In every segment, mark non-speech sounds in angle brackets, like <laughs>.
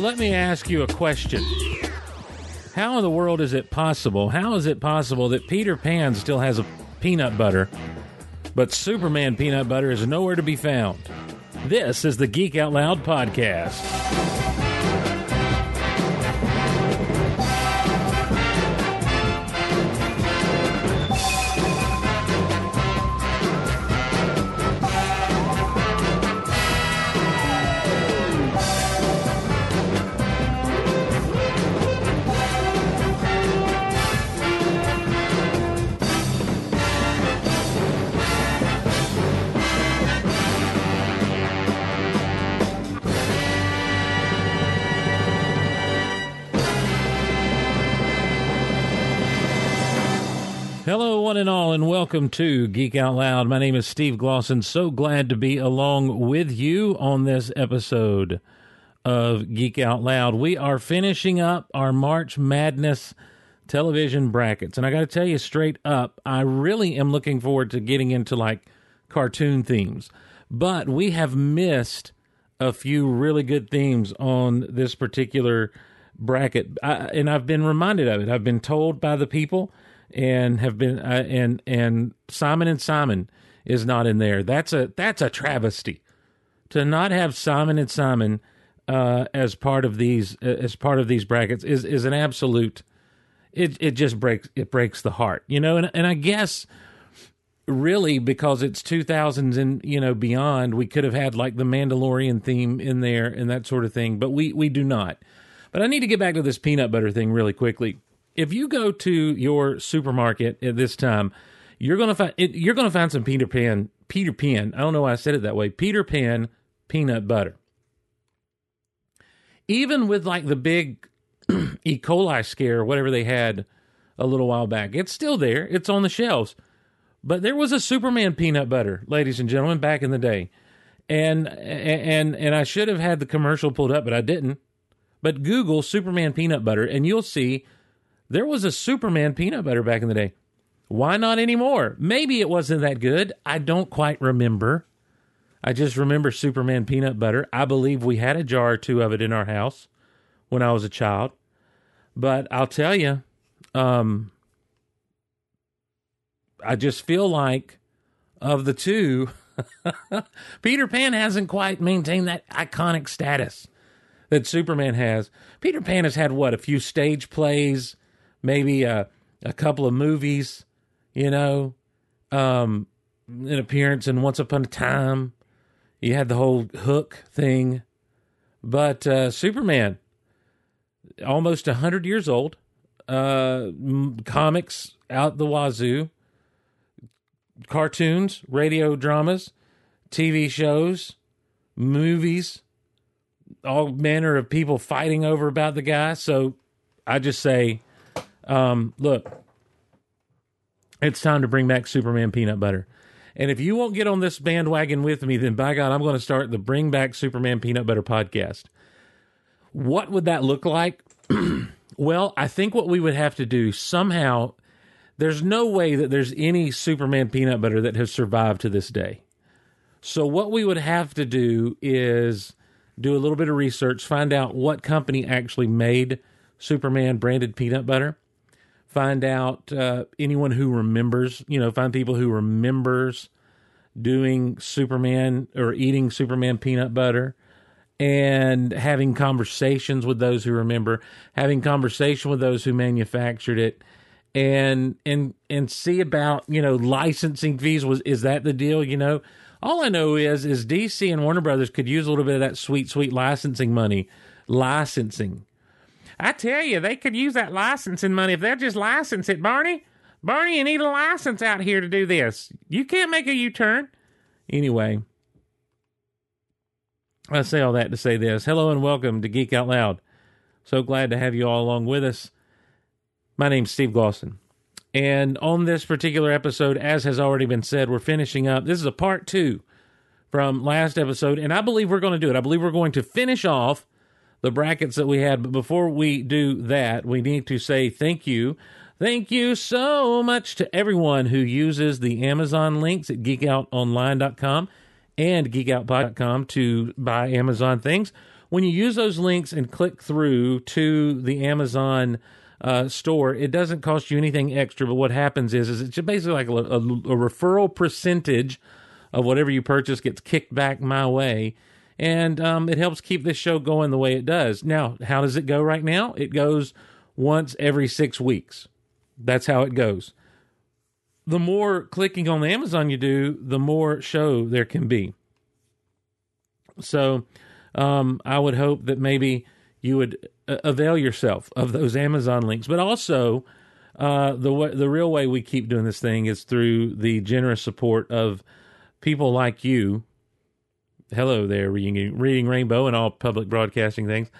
Let me ask you a question. How in the world is it possible? How is it possible that Peter Pan still has a peanut butter, but Superman peanut butter is nowhere to be found? This is the Geek Out Loud podcast. Welcome to Geek Out Loud. My name is Steve Glosson. So glad to be along with you on this episode of Geek Out Loud. We are finishing up our March Madness television brackets. And I got to tell you straight up, I really am looking forward to getting into like cartoon themes. But we have missed a few really good themes on this particular bracket. I, and I've been reminded of it. I've been told by the people and have been uh, and and Simon and Simon is not in there. That's a that's a travesty to not have Simon and Simon uh, as part of these uh, as part of these brackets is is an absolute. It it just breaks it breaks the heart, you know, and and I guess really because it's 2000s and you know beyond we could have had like the mandalorian theme in there and that sort of thing but we we do not but i need to get back to this peanut butter thing really quickly if you go to your supermarket at this time, you're gonna find you're gonna find some Peter Pan Peter Pan. I don't know why I said it that way. Peter Pan peanut butter. Even with like the big <clears throat> E. coli scare, whatever they had a little while back, it's still there. It's on the shelves. But there was a Superman peanut butter, ladies and gentlemen, back in the day. And and and I should have had the commercial pulled up, but I didn't. But Google Superman peanut butter and you'll see there was a Superman peanut butter back in the day. Why not anymore? Maybe it wasn't that good. I don't quite remember. I just remember Superman peanut butter. I believe we had a jar or two of it in our house when I was a child. But I'll tell you, um, I just feel like of the two, <laughs> Peter Pan hasn't quite maintained that iconic status that Superman has. Peter Pan has had what a few stage plays, maybe a, a couple of movies, you know, um, an appearance in Once Upon a Time. You had the whole Hook thing. But uh, Superman, almost 100 years old, uh, comics out the wazoo, cartoons, radio dramas, TV shows, movies, all manner of people fighting over about the guy. So I just say um, look, it's time to bring back Superman peanut butter. And if you won't get on this bandwagon with me, then by God, I'm going to start the Bring Back Superman Peanut Butter podcast. What would that look like? <clears throat> well, I think what we would have to do somehow, there's no way that there's any Superman peanut butter that has survived to this day. So, what we would have to do is do a little bit of research, find out what company actually made Superman branded peanut butter find out uh, anyone who remembers, you know, find people who remembers doing Superman or eating Superman peanut butter and having conversations with those who remember, having conversation with those who manufactured it and and and see about, you know, licensing fees. Was is that the deal, you know? All I know is is DC and Warner Brothers could use a little bit of that sweet sweet licensing money, licensing I tell you, they could use that licensing money if they'll just license it, Barney. Barney, you need a license out here to do this. You can't make a U turn. Anyway, I say all that to say this. Hello and welcome to Geek Out Loud. So glad to have you all along with us. My name's Steve Glosson. And on this particular episode, as has already been said, we're finishing up. This is a part two from last episode, and I believe we're going to do it. I believe we're going to finish off the brackets that we had. But before we do that, we need to say thank you. Thank you so much to everyone who uses the Amazon links at geekoutonline.com and geekoutpod.com to buy Amazon things. when you use those links and click through to the Amazon uh, store, it doesn't cost you anything extra. But what happens is, is it's basically like a, a, a referral percentage of whatever you purchase gets kicked back my way. And um, it helps keep this show going the way it does. Now, how does it go right now? It goes once every six weeks. That's how it goes. The more clicking on the Amazon you do, the more show there can be. So um, I would hope that maybe you would uh, avail yourself of those Amazon links, but also uh, the the real way we keep doing this thing is through the generous support of people like you. Hello there, reading, reading Rainbow and all public broadcasting things.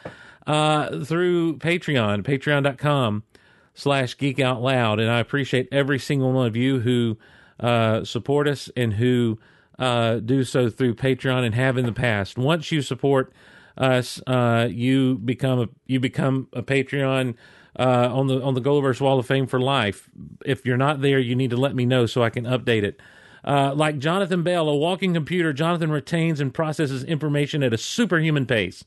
Uh, through Patreon, patreon.com slash geek out loud. And I appreciate every single one of you who uh, support us and who uh, do so through Patreon and have in the past. Once you support us, uh, you become a you become a Patreon uh, on the on the Golaverse Wall of Fame for life. If you're not there, you need to let me know so I can update it. Uh, like Jonathan Bell, a walking computer, Jonathan retains and processes information at a superhuman pace.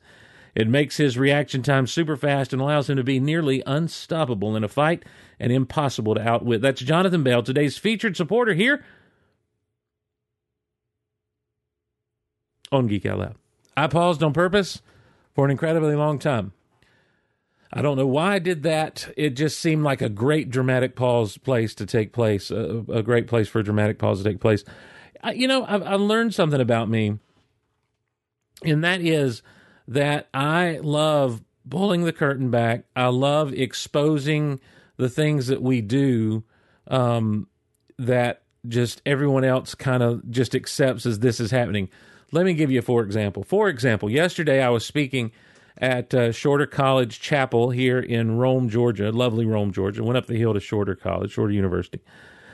It makes his reaction time super fast and allows him to be nearly unstoppable in a fight and impossible to outwit. That's Jonathan Bell, today's featured supporter here on Geek Out Loud. I paused on purpose for an incredibly long time. I don't know why I did that. It just seemed like a great dramatic pause place to take place, a, a great place for a dramatic pause to take place. I, you know, I've, I learned something about me, and that is that I love pulling the curtain back. I love exposing the things that we do um, that just everyone else kind of just accepts as this is happening. Let me give you for example. For example, yesterday I was speaking at uh, Shorter College Chapel here in Rome, Georgia, lovely Rome, Georgia. Went up the hill to Shorter College, Shorter University,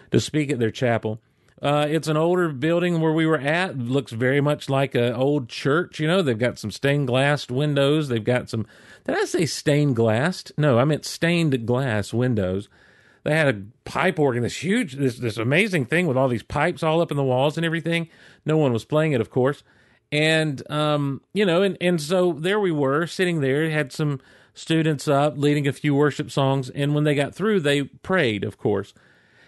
to speak at their chapel. Uh, it's an older building where we were at. Looks very much like an old church. You know, they've got some stained glass windows. They've got some. Did I say stained glass? No, I meant stained glass windows. They had a pipe organ, this huge, this this amazing thing with all these pipes all up in the walls and everything. No one was playing it, of course. And um, you know, and and so there we were sitting there. Had some students up leading a few worship songs, and when they got through, they prayed, of course.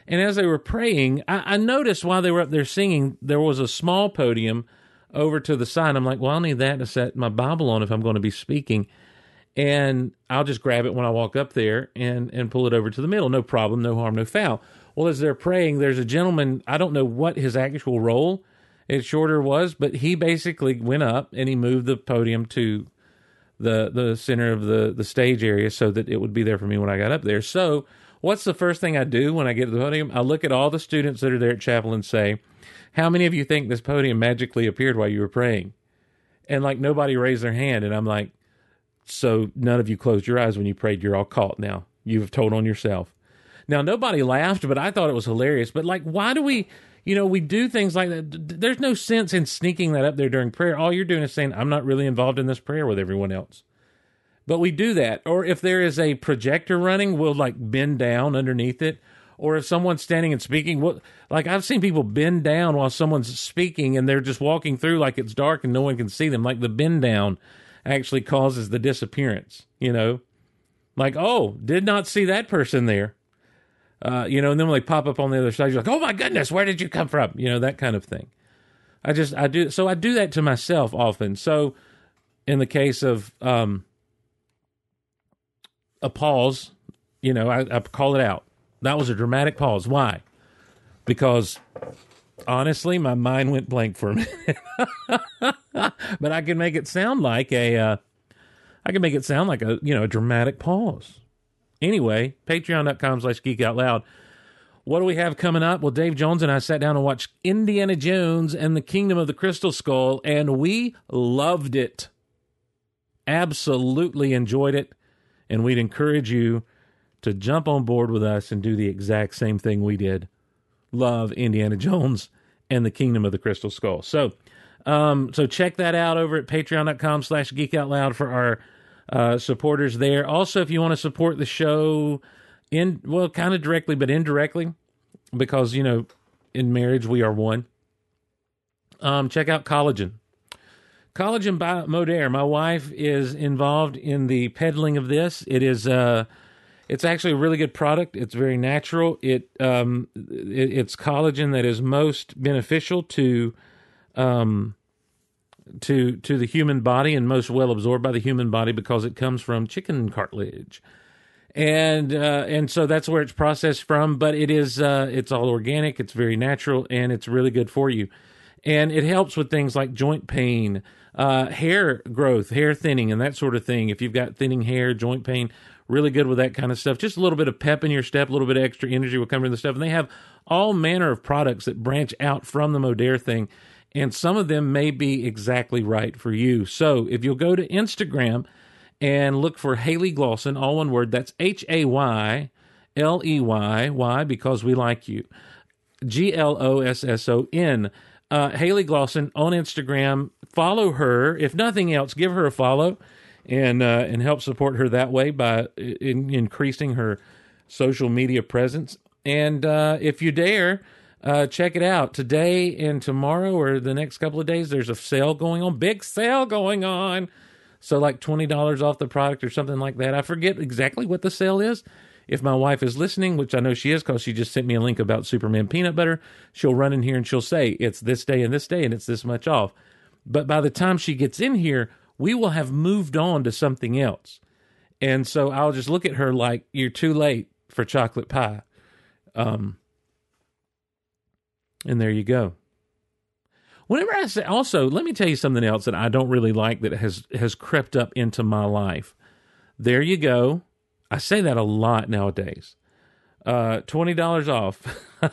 And as they were praying, I, I, noticed while they were up there singing, there was a small podium over to the side. I'm like, well, I'll need that to set my Bible on if I'm going to be speaking. And I'll just grab it when I walk up there and, and pull it over to the middle. No problem, no harm, no foul. Well, as they're praying, there's a gentleman, I don't know what his actual role at Shorter was, but he basically went up and he moved the podium to the the center of the, the stage area so that it would be there for me when I got up there. So What's the first thing I do when I get to the podium? I look at all the students that are there at chapel and say, How many of you think this podium magically appeared while you were praying? And like nobody raised their hand. And I'm like, So none of you closed your eyes when you prayed. You're all caught now. You've told on yourself. Now, nobody laughed, but I thought it was hilarious. But like, why do we, you know, we do things like that? There's no sense in sneaking that up there during prayer. All you're doing is saying, I'm not really involved in this prayer with everyone else. But we do that. Or if there is a projector running, we'll like bend down underneath it. Or if someone's standing and speaking, what like I've seen people bend down while someone's speaking and they're just walking through like it's dark and no one can see them. Like the bend down actually causes the disappearance, you know? Like, oh, did not see that person there. Uh, you know, and then when they pop up on the other side, you're like, oh my goodness, where did you come from? You know, that kind of thing. I just, I do, so I do that to myself often. So in the case of, um, a pause. You know, I, I call it out. That was a dramatic pause. Why? Because honestly, my mind went blank for a <laughs> minute. but I can make it sound like a, uh, I can make it sound like a, you know, a dramatic pause. Anyway, patreon.com slash geek out loud. What do we have coming up? Well, Dave Jones and I sat down and watched Indiana Jones and the Kingdom of the Crystal Skull, and we loved it. Absolutely enjoyed it. And we'd encourage you to jump on board with us and do the exact same thing we did. Love Indiana Jones and the Kingdom of the Crystal Skull. So, um, so check that out over at patreon.com slash geek out loud for our uh, supporters there. Also, if you want to support the show in, well, kind of directly, but indirectly, because, you know, in marriage, we are one. Um, check out Collagen. Collagen by Modere. My wife is involved in the peddling of this. It is uh it's actually a really good product. It's very natural. It um it, it's collagen that is most beneficial to um to to the human body and most well absorbed by the human body because it comes from chicken cartilage. And uh, and so that's where it's processed from, but it is uh, it's all organic, it's very natural, and it's really good for you. And it helps with things like joint pain, uh, hair growth, hair thinning, and that sort of thing. If you've got thinning hair, joint pain, really good with that kind of stuff. Just a little bit of pep in your step, a little bit of extra energy will come from the stuff. And they have all manner of products that branch out from the Modere thing and some of them may be exactly right for you. So if you'll go to Instagram and look for Hayley Glosson, all one word, that's H A Y L E Y, why? Because we like you. G L O S S O N. Uh, Hayley Glosson on Instagram. Follow her. If nothing else, give her a follow and uh, and help support her that way by in, increasing her social media presence. And uh, if you dare, uh, check it out today and tomorrow or the next couple of days. There's a sale going on, big sale going on. So like twenty dollars off the product or something like that. I forget exactly what the sale is. If my wife is listening, which I know she is, because she just sent me a link about Superman peanut butter, she'll run in here and she'll say it's this day and this day and it's this much off. But by the time she gets in here, we will have moved on to something else. And so I'll just look at her like you're too late for chocolate pie. Um, and there you go. Whenever I say, also, let me tell you something else that I don't really like that has has crept up into my life. There you go. I say that a lot nowadays. Uh, twenty dollars off <laughs>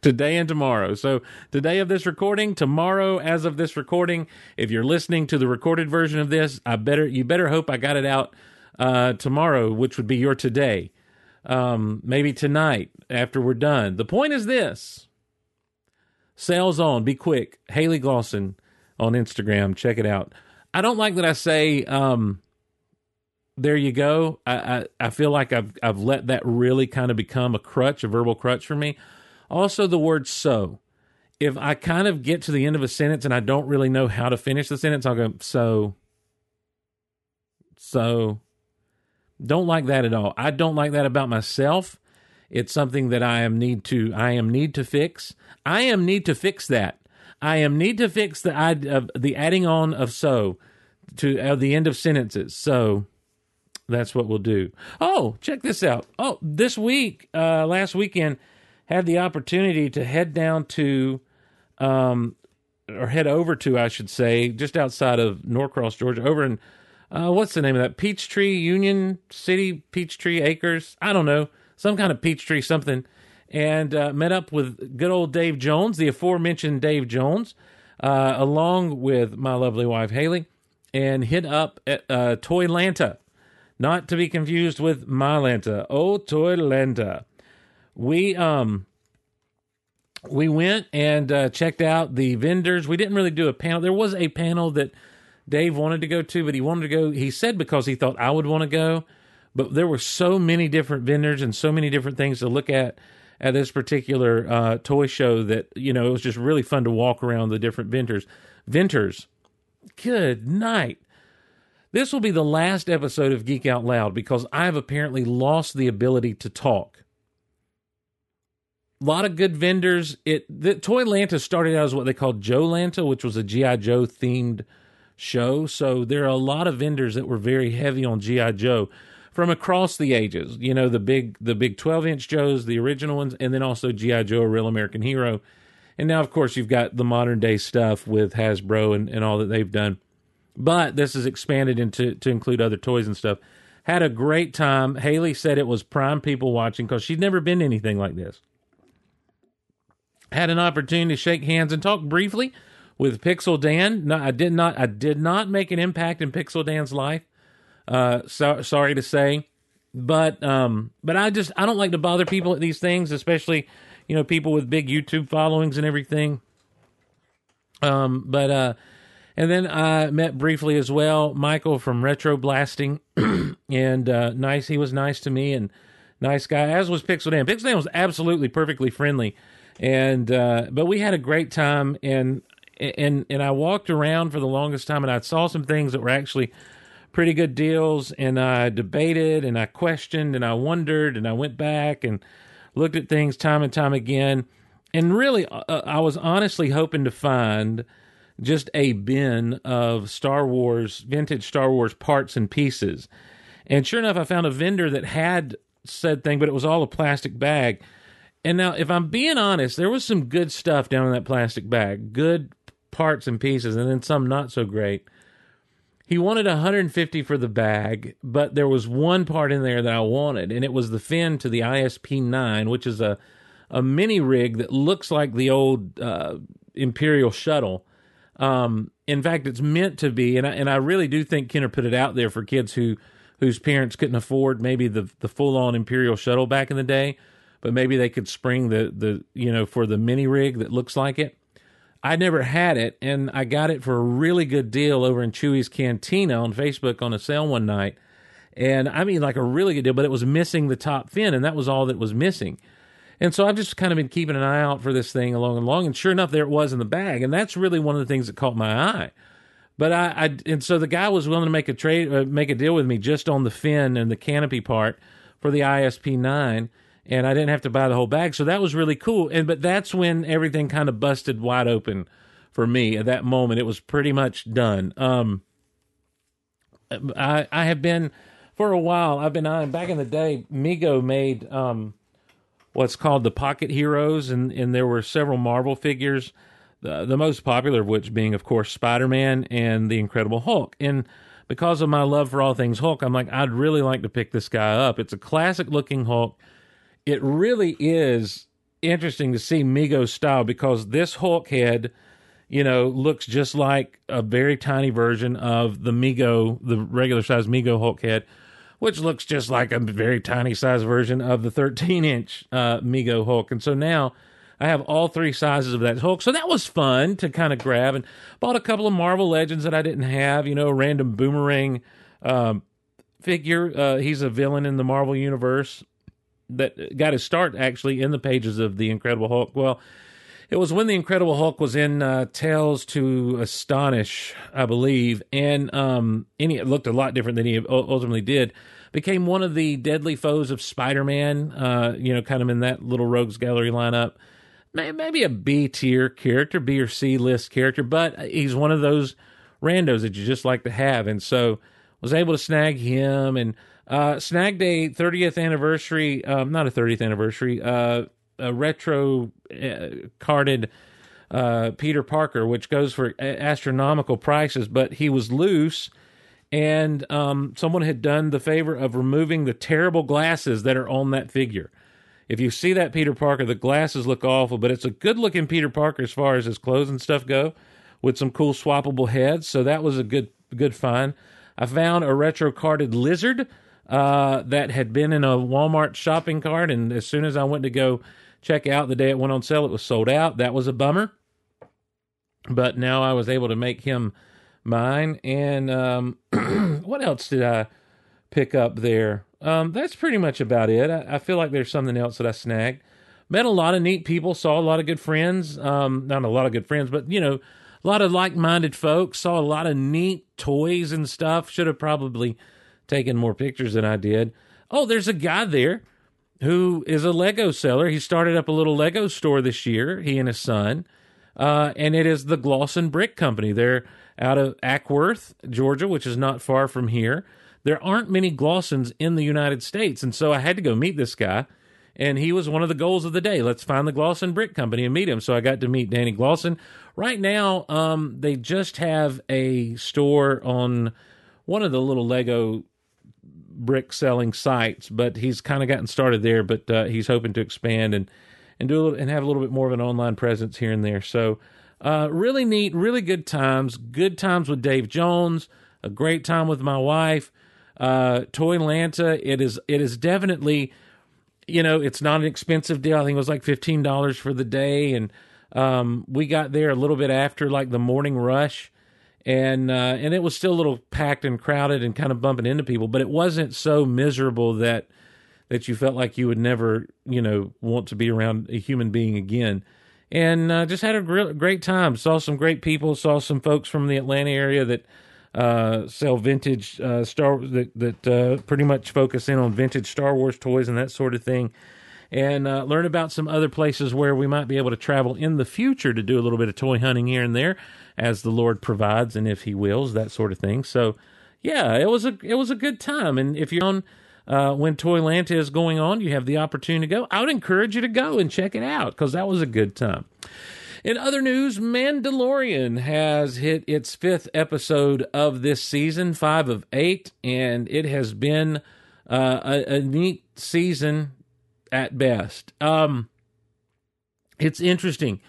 today and tomorrow. So today of this recording, tomorrow as of this recording. If you're listening to the recorded version of this, I better you better hope I got it out uh, tomorrow, which would be your today um, maybe tonight after we're done. The point is this sales on, be quick. Hayley Glosson on Instagram, check it out. I don't like that I say, um, there you go. I, I, I feel like I've I've let that really kind of become a crutch, a verbal crutch for me. Also, the word so. If I kind of get to the end of a sentence and I don't really know how to finish the sentence, I'll go so. So don't like that at all. I don't like that about myself. It's something that I am need to I am need to fix. I am need to fix that. I am need to fix the uh, the adding on of so to uh, the end of sentences. So that's what we'll do. Oh, check this out. Oh, this week, uh, last weekend, had the opportunity to head down to, um, or head over to, I should say, just outside of Norcross, Georgia, over in uh, what's the name of that? Peachtree Union City, Peachtree Acres. I don't know, some kind of Peachtree something. And uh, met up with good old Dave Jones, the aforementioned Dave Jones, uh, along with my lovely wife Hayley, and hit up at uh, not to be confused with Mylanta. Oh, Toylanta. We um we went and uh, checked out the vendors. We didn't really do a panel. There was a panel that Dave wanted to go to, but he wanted to go. He said because he thought I would want to go, but there were so many different vendors and so many different things to look at at this particular uh, toy show that you know it was just really fun to walk around the different vendors. Venters, good night. This will be the last episode of Geek Out Loud because I've apparently lost the ability to talk. A lot of good vendors. It the Toylanta started out as what they called JoeLanta, which was a GI Joe themed show. So there are a lot of vendors that were very heavy on GI Joe from across the ages. You know, the big the big 12 inch Joes, the original ones, and then also GI Joe, a real American hero. And now, of course, you've got the modern day stuff with Hasbro and, and all that they've done. But this is expanded into to include other toys and stuff. Had a great time. Hayley said it was prime people watching because she'd never been anything like this. Had an opportunity to shake hands and talk briefly with Pixel Dan. No, I did not. I did not make an impact in Pixel Dan's life. Uh, so, sorry to say, but um, but I just I don't like to bother people at these things, especially you know people with big YouTube followings and everything. Um, but uh, and then I met briefly as well Michael from Retro Blasting, <clears throat> and uh, nice. He was nice to me and nice guy, as was Pixel Dan. Pixel Dan was absolutely perfectly friendly, and uh, but we had a great time, and and and I walked around for the longest time, and I saw some things that were actually pretty good deals, and I debated, and I questioned, and I wondered, and I went back and looked at things time and time again, and really, uh, uh I was honestly hoping to find just a bin of Star Wars vintage Star Wars parts and pieces, and sure enough, I found a vendor that had said thing, but it was all a plastic bag. And now, if I'm being honest, there was some good stuff down in that plastic bag, good parts and pieces, and then some not so great. He wanted 150 for the bag, but there was one part in there that I wanted, and it was the fin to the ISP 9, which is a a mini rig that looks like the old uh, Imperial shuttle. Um, in fact, it's meant to be, and I, and I really do think Kenner put it out there for kids who whose parents couldn't afford maybe the the full on Imperial shuttle back in the day, but maybe they could spring the the you know for the mini rig that looks like it. I never had it, and I got it for a really good deal over in Chewy's Cantina on Facebook on a sale one night. And I mean, like a really good deal, but it was missing the top fin, and that was all that was missing. And so I've just kind of been keeping an eye out for this thing along and along, and sure enough, there it was in the bag, and that's really one of the things that caught my eye. But I, I and so the guy was willing to make a trade, uh, make a deal with me just on the fin and the canopy part for the ISP nine, and I didn't have to buy the whole bag. So that was really cool. And but that's when everything kind of busted wide open for me at that moment. It was pretty much done. Um, I I have been for a while. I've been on back in the day. Mego made um, what's called the Pocket Heroes, and and there were several Marvel figures. The, the most popular of which being, of course, Spider Man and the Incredible Hulk. And because of my love for all things Hulk, I'm like, I'd really like to pick this guy up. It's a classic looking Hulk it really is interesting to see Mego's style because this Hulk head, you know, looks just like a very tiny version of the Mego, the regular size Mego Hulk head, which looks just like a very tiny size version of the 13 inch uh, Mego Hulk. And so now I have all three sizes of that Hulk. So that was fun to kind of grab and bought a couple of Marvel Legends that I didn't have, you know, a random boomerang um, figure. Uh, he's a villain in the Marvel Universe that got his start actually in the pages of the Incredible Hulk. Well, it was when the Incredible Hulk was in uh, Tales to Astonish, I believe, and um, and it looked a lot different than he ultimately did. Became one of the deadly foes of Spider-Man. Uh, you know, kind of in that little Rogues Gallery lineup. Maybe a B tier character, B or C list character, but he's one of those randos that you just like to have, and so was able to snag him and uh, Snag Day 30th anniversary, um, not a 30th anniversary, uh, a retro uh, carded uh, Peter Parker, which goes for astronomical prices, but he was loose. And um, someone had done the favor of removing the terrible glasses that are on that figure. If you see that Peter Parker, the glasses look awful, but it's a good looking Peter Parker as far as his clothes and stuff go, with some cool swappable heads. So that was a good good find. I found a retro carded lizard uh, that had been in a Walmart shopping cart, and as soon as I went to go check out the day it went on sale, it was sold out. That was a bummer, but now I was able to make him mine. And um, <clears throat> what else did I pick up there? Um, that's pretty much about it. I, I, feel like there's something else that I snagged. Met a lot of neat people, saw a lot of good friends. Um, not a lot of good friends, but you know, a lot of like-minded folks. Saw a lot of neat toys and stuff. Should have probably taking more pictures than I did. Oh, there's a guy there who is a Lego seller. He started up a little Lego store this year, he and his son. Uh, and it is the Glosson Brick Company. They're out of Acworth, Georgia, which is not far from here. There aren't many Glossons in the United States. And so I had to go meet this guy. And he was one of the goals of the day. Let's find the Glosson Brick Company and meet him. So I got to meet Danny Glosson. Right now, um, they just have a store on one of the little Lego brick selling sites, but he's kind of gotten started there. But uh, he's hoping to expand and and do a little, and have a little bit more of an online presence here and there. So uh, really neat, really good times. Good times with Dave Jones. A great time with my wife. Uh, Toylanta. It is it is definitely, you know, it's not an expensive deal. I think it was like fifteen dollars for the day, and um, we got there a little bit after like the morning rush and uh, and it was still a little packed and crowded and kind of bumping into people, but it wasn't so miserable that that you felt like you would never, you know, want to be around a human being again. and uh, just had a gr- great time. Saw some great people. Saw some folks from the Atlanta area that uh, sell vintage uh, Star that that uh, pretty much focus in on vintage Star Wars toys and that sort of thing. And uh, learn about some other places where we might be able to travel in the future to do a little bit of toy hunting here and there, as the Lord provides and if He wills, that sort of thing. So, yeah, it was a it was a good time. And if you're on uh, when Toylanta is going on, you have the opportunity to go. I would encourage you to go and check it out because that was a good time. In other news, Mandalorian has hit its fifth episode of this season, five of eight, and it has been uh, a, a, neat season at best. Um, it's interesting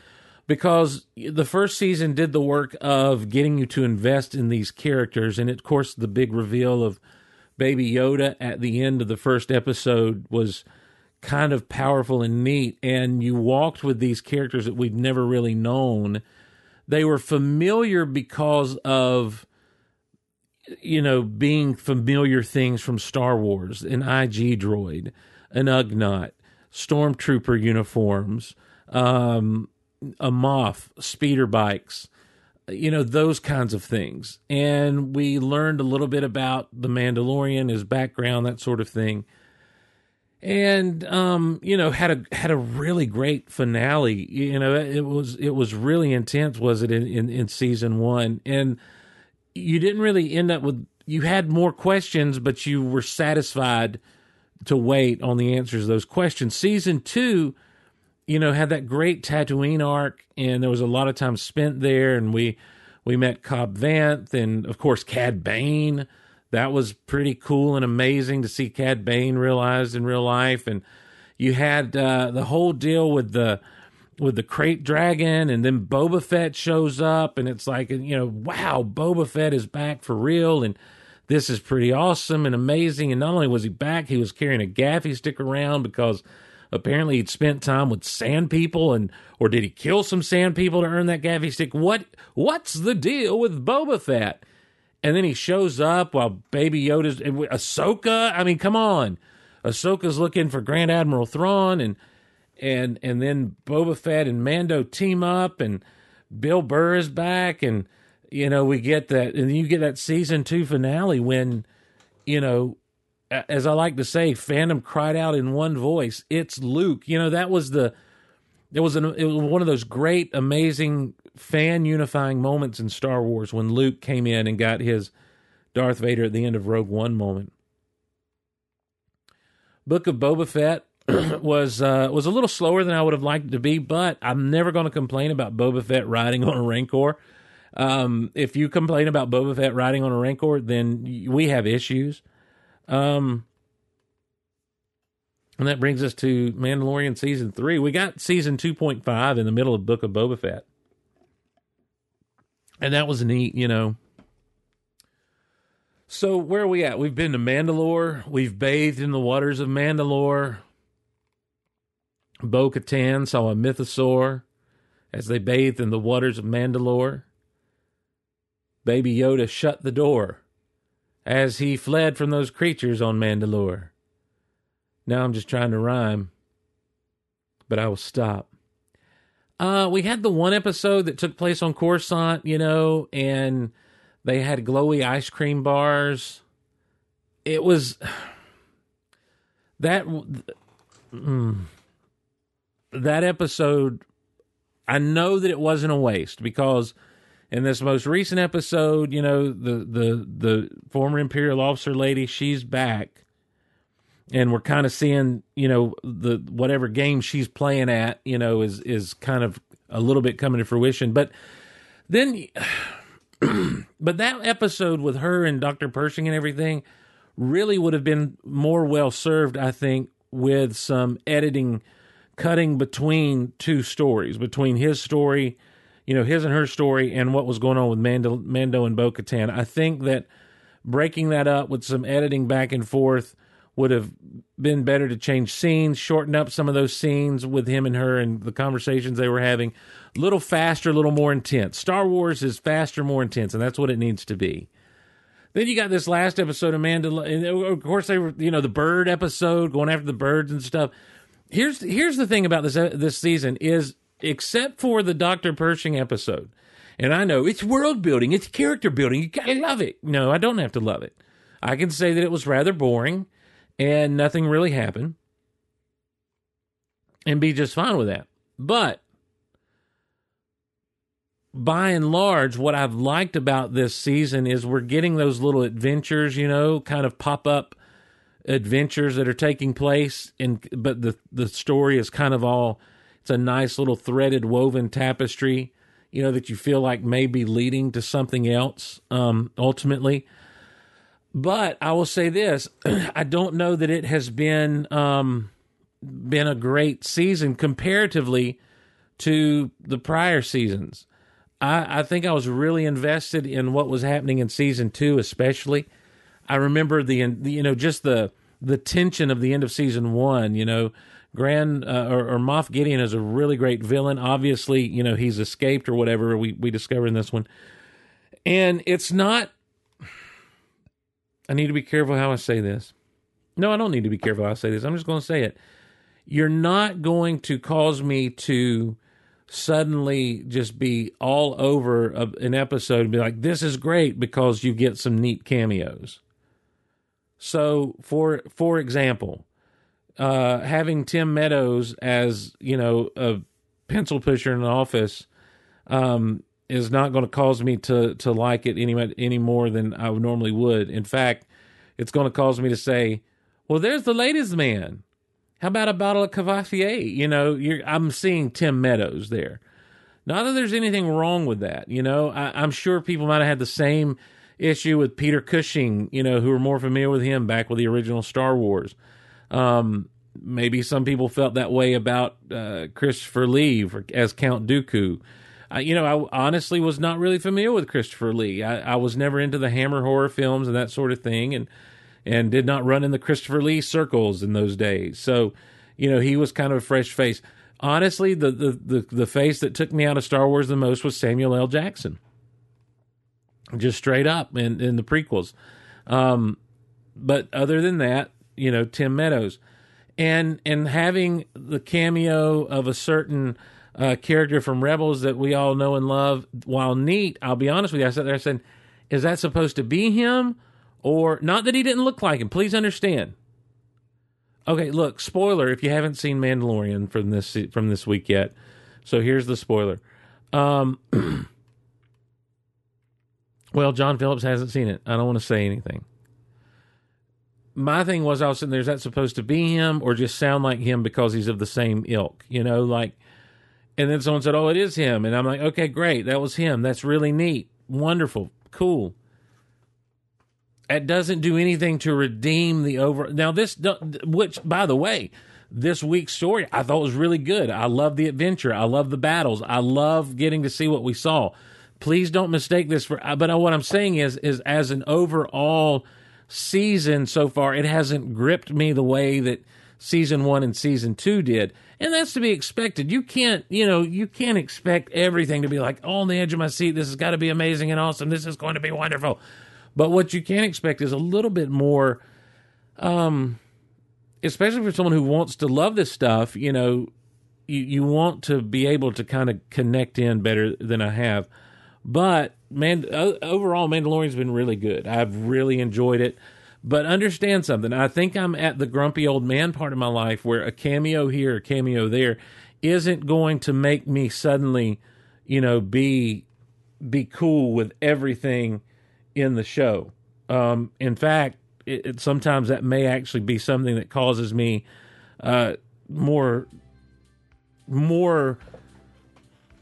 because the first season did the work of getting you to invest in these characters, and of course, the big reveal of Baby Yoda at the end of the first episode was kind of powerful and neat. And you walked with these characters that we'd never really known. They were familiar because of, you know, being familiar things from Star Wars an IG droid, an Ugnaught, stormtrooper uniforms, um, a moth, speeder bikes you know those kinds of things. And we learned a little bit about the mandalorian his background that sort of thing. And um you know had a had a really great finale. You know it was it was really intense was it in in, in season 1 and you didn't really end up with you had more questions but you were satisfied to wait on the answers to those questions. Season 2 you know, had that great Tatooine arc, and there was a lot of time spent there, and we we met Cobb Vanth, and of course Cad Bane. That was pretty cool and amazing to see Cad Bane realized in real life, and you had uh, the whole deal with the with the krayt dragon, and then Boba Fett shows up, and it's like you know, wow, Boba Fett is back for real, and this is pretty awesome and amazing. And not only was he back, he was carrying a gaffi stick around because apparently he'd spent time with sand people and or did he kill some sand people to earn that gaffi stick? What what's the deal with Boba Fett? And then he shows up while Baby Yoda's Ahsoka. I mean, come on, Ahsoka's looking for Grand Admiral Thrawn, and and and then Boba Fett and Mando team up, and Bill Burr is back, and you know we get that, and you get that season two finale when you know as I like to say, fandom cried out in one voice, "It's Luke." You know that was the it was an it was one of those great, amazing fan unifying moments in Star Wars when Luke came in and got his Darth Vader at the end of Rogue One moment. Book of Boba Fett <clears throat> was uh, was a little slower than I would have liked it to be, but I'm never going to complain about Boba Fett riding <laughs> on a Rancor. Um, if you complain about Boba Fett riding on a Rancor, then we have issues. Um, and that brings us to Mandalorian season three. We got season 2.5 in the middle of Book of Boba Fett. And that was neat, you know. So, where are we at? We've been to Mandalore. We've bathed in the waters of Mandalore. Bo Katan saw a mythosaur as they bathed in the waters of Mandalore. Baby Yoda shut the door as he fled from those creatures on Mandalore. Now I'm just trying to rhyme, but I will stop. Uh, we had the one episode that took place on Coruscant, you know, and they had glowy ice cream bars. It was <sighs> that mm, that episode. I know that it wasn't a waste because in this most recent episode, you know, the the the former imperial officer lady, she's back. And we're kind of seeing, you know, the whatever game she's playing at, you know, is is kind of a little bit coming to fruition. But then <clears throat> but that episode with her and Dr. Pershing and everything really would have been more well served, I think, with some editing cutting between two stories, between his story you know, his and her story and what was going on with Mando, Mando and Bo Katan. I think that breaking that up with some editing back and forth would have been better to change scenes, shorten up some of those scenes with him and her and the conversations they were having. A little faster, a little more intense. Star Wars is faster, more intense, and that's what it needs to be. Then you got this last episode of Mandalorian, and uh, of course they were, you know, the bird episode, going after the birds and stuff. Here's here's the thing about this uh, this season is except for the Dr. Pershing episode. And I know it's world building, it's character building. You gotta love it. No, I don't have to love it. I can say that it was rather boring and nothing really happened and be just fine with that. But by and large, what I've liked about this season is we're getting those little adventures, you know, kind of pop up adventures that are taking place and but the the story is kind of all it's a nice little threaded woven tapestry you know that you feel like may be leading to something else um ultimately but i will say this <clears throat> i don't know that it has been um been a great season comparatively to the prior seasons i i think i was really invested in what was happening in season two especially I remember the, you know just the the tension of the end of season one. You know, Grand uh, or, or Moff Gideon is a really great villain. Obviously, you know he's escaped or whatever we we discover in this one, and it's not. I need to be careful how I say this. No, I don't need to be careful how I say this. I'm just going to say it. You're not going to cause me to suddenly just be all over an episode and be like, this is great because you get some neat cameos. So for for example, uh, having Tim Meadows as you know a pencil pusher in an office um, is not going to cause me to to like it any any more than I normally would. In fact, it's going to cause me to say, "Well, there's the ladies' man. How about a bottle of Courvoisier?" You know, I'm seeing Tim Meadows there. Not that there's anything wrong with that. You know, I, I'm sure people might have had the same issue with Peter Cushing, you know, who are more familiar with him back with the original Star Wars. Um, maybe some people felt that way about uh, Christopher Lee for, as Count Dooku. I, you know, I honestly was not really familiar with Christopher Lee. I, I, was never into the Hammer horror films and that sort of thing, and and did not run in the Christopher Lee circles in those days. So, you know, he was kind of a fresh face. Honestly, the the the, the face that took me out of Star Wars the most was Samuel L. Jackson just straight up in, in the prequels. Um, but other than that, you know, Tim Meadows, and and having the cameo of a certain uh, character from Rebels that we all know and love, while neat, I'll be honest with you, I sat there and said, "Is that supposed to be him?" Or not that he didn't look like him. Please understand. Okay, look, spoiler if you haven't seen Mandalorian from this from this week yet. So here's the spoiler. Um, <clears throat> Well, John Phillips hasn't seen it. I don't want to say anything. My thing was, I was sitting there, is that supposed to be him or just sound like him because he's of the same ilk? You know, like, and then someone said, oh, it is him. And I'm like, okay, great. That was him. That's really neat. Wonderful. Cool. It doesn't do anything to redeem the over. Now, this, which, by the way, this week's story I thought was really good. I love the adventure. I love the battles. I love getting to see what we saw please don't mistake this for but what i'm saying is is as an overall season so far it hasn't gripped me the way that season one and season two did. And that's to be expected. You can't you know you can't expect everything to be like oh, on the edge of my seat this has got to be amazing and awesome. This is going to be wonderful. But what you can expect is a little bit more um especially for someone who wants to love this stuff you know you, you want to be able to kind of connect in better than i have but man, overall, Mandalorian's been really good. I've really enjoyed it. But understand something. I think I'm at the grumpy old man part of my life where a cameo here, a cameo there, isn't going to make me suddenly, you know, be be cool with everything in the show. Um, in fact, it, it, sometimes that may actually be something that causes me uh, more more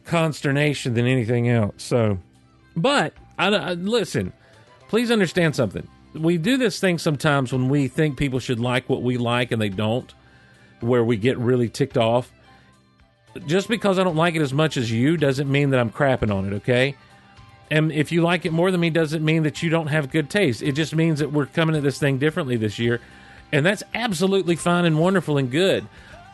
consternation than anything else. So, but I, I, listen, please understand something. We do this thing sometimes when we think people should like what we like and they don't, where we get really ticked off. Just because I don't like it as much as you doesn't mean that I'm crapping on it, okay? And if you like it more than me, doesn't mean that you don't have good taste. It just means that we're coming at this thing differently this year. And that's absolutely fine and wonderful and good.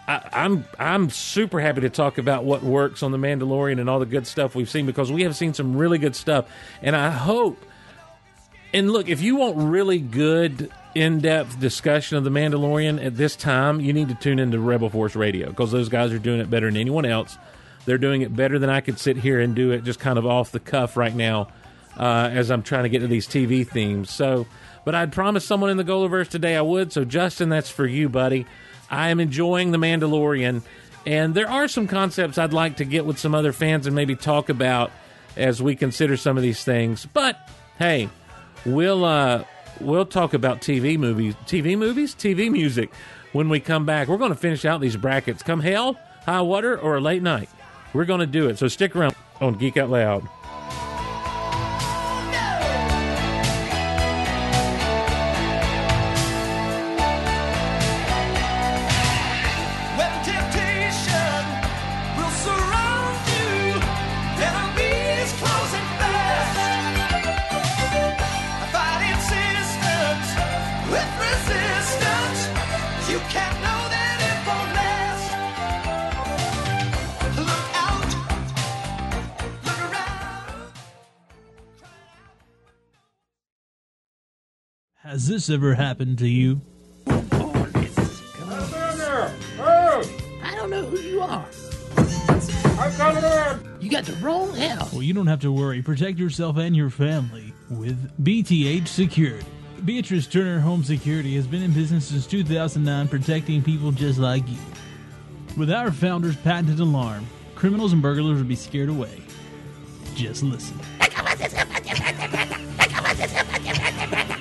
I, I'm I'm super happy to talk about what works on the Mandalorian and all the good stuff we've seen because we have seen some really good stuff, and I hope. And look, if you want really good in-depth discussion of the Mandalorian at this time, you need to tune into Rebel Force Radio because those guys are doing it better than anyone else. They're doing it better than I could sit here and do it just kind of off the cuff right now uh, as I'm trying to get to these TV themes. So, but I'd promised someone in the Golaverse today I would. So, Justin, that's for you, buddy. I am enjoying The Mandalorian, and there are some concepts I'd like to get with some other fans and maybe talk about as we consider some of these things. But hey, we'll uh, we'll talk about TV movies, TV movies, TV music when we come back. We're going to finish out these brackets. Come hell, high water, or a late night. We're going to do it. So stick around on Geek Out Loud. Has this ever happened to you? I don't know who you are. I've got it You got the wrong house. Well, you don't have to worry. Protect yourself and your family with BTH Security. Beatrice Turner Home Security has been in business since 2009, protecting people just like you. With our founder's patented alarm, criminals and burglars would be scared away. Just listen.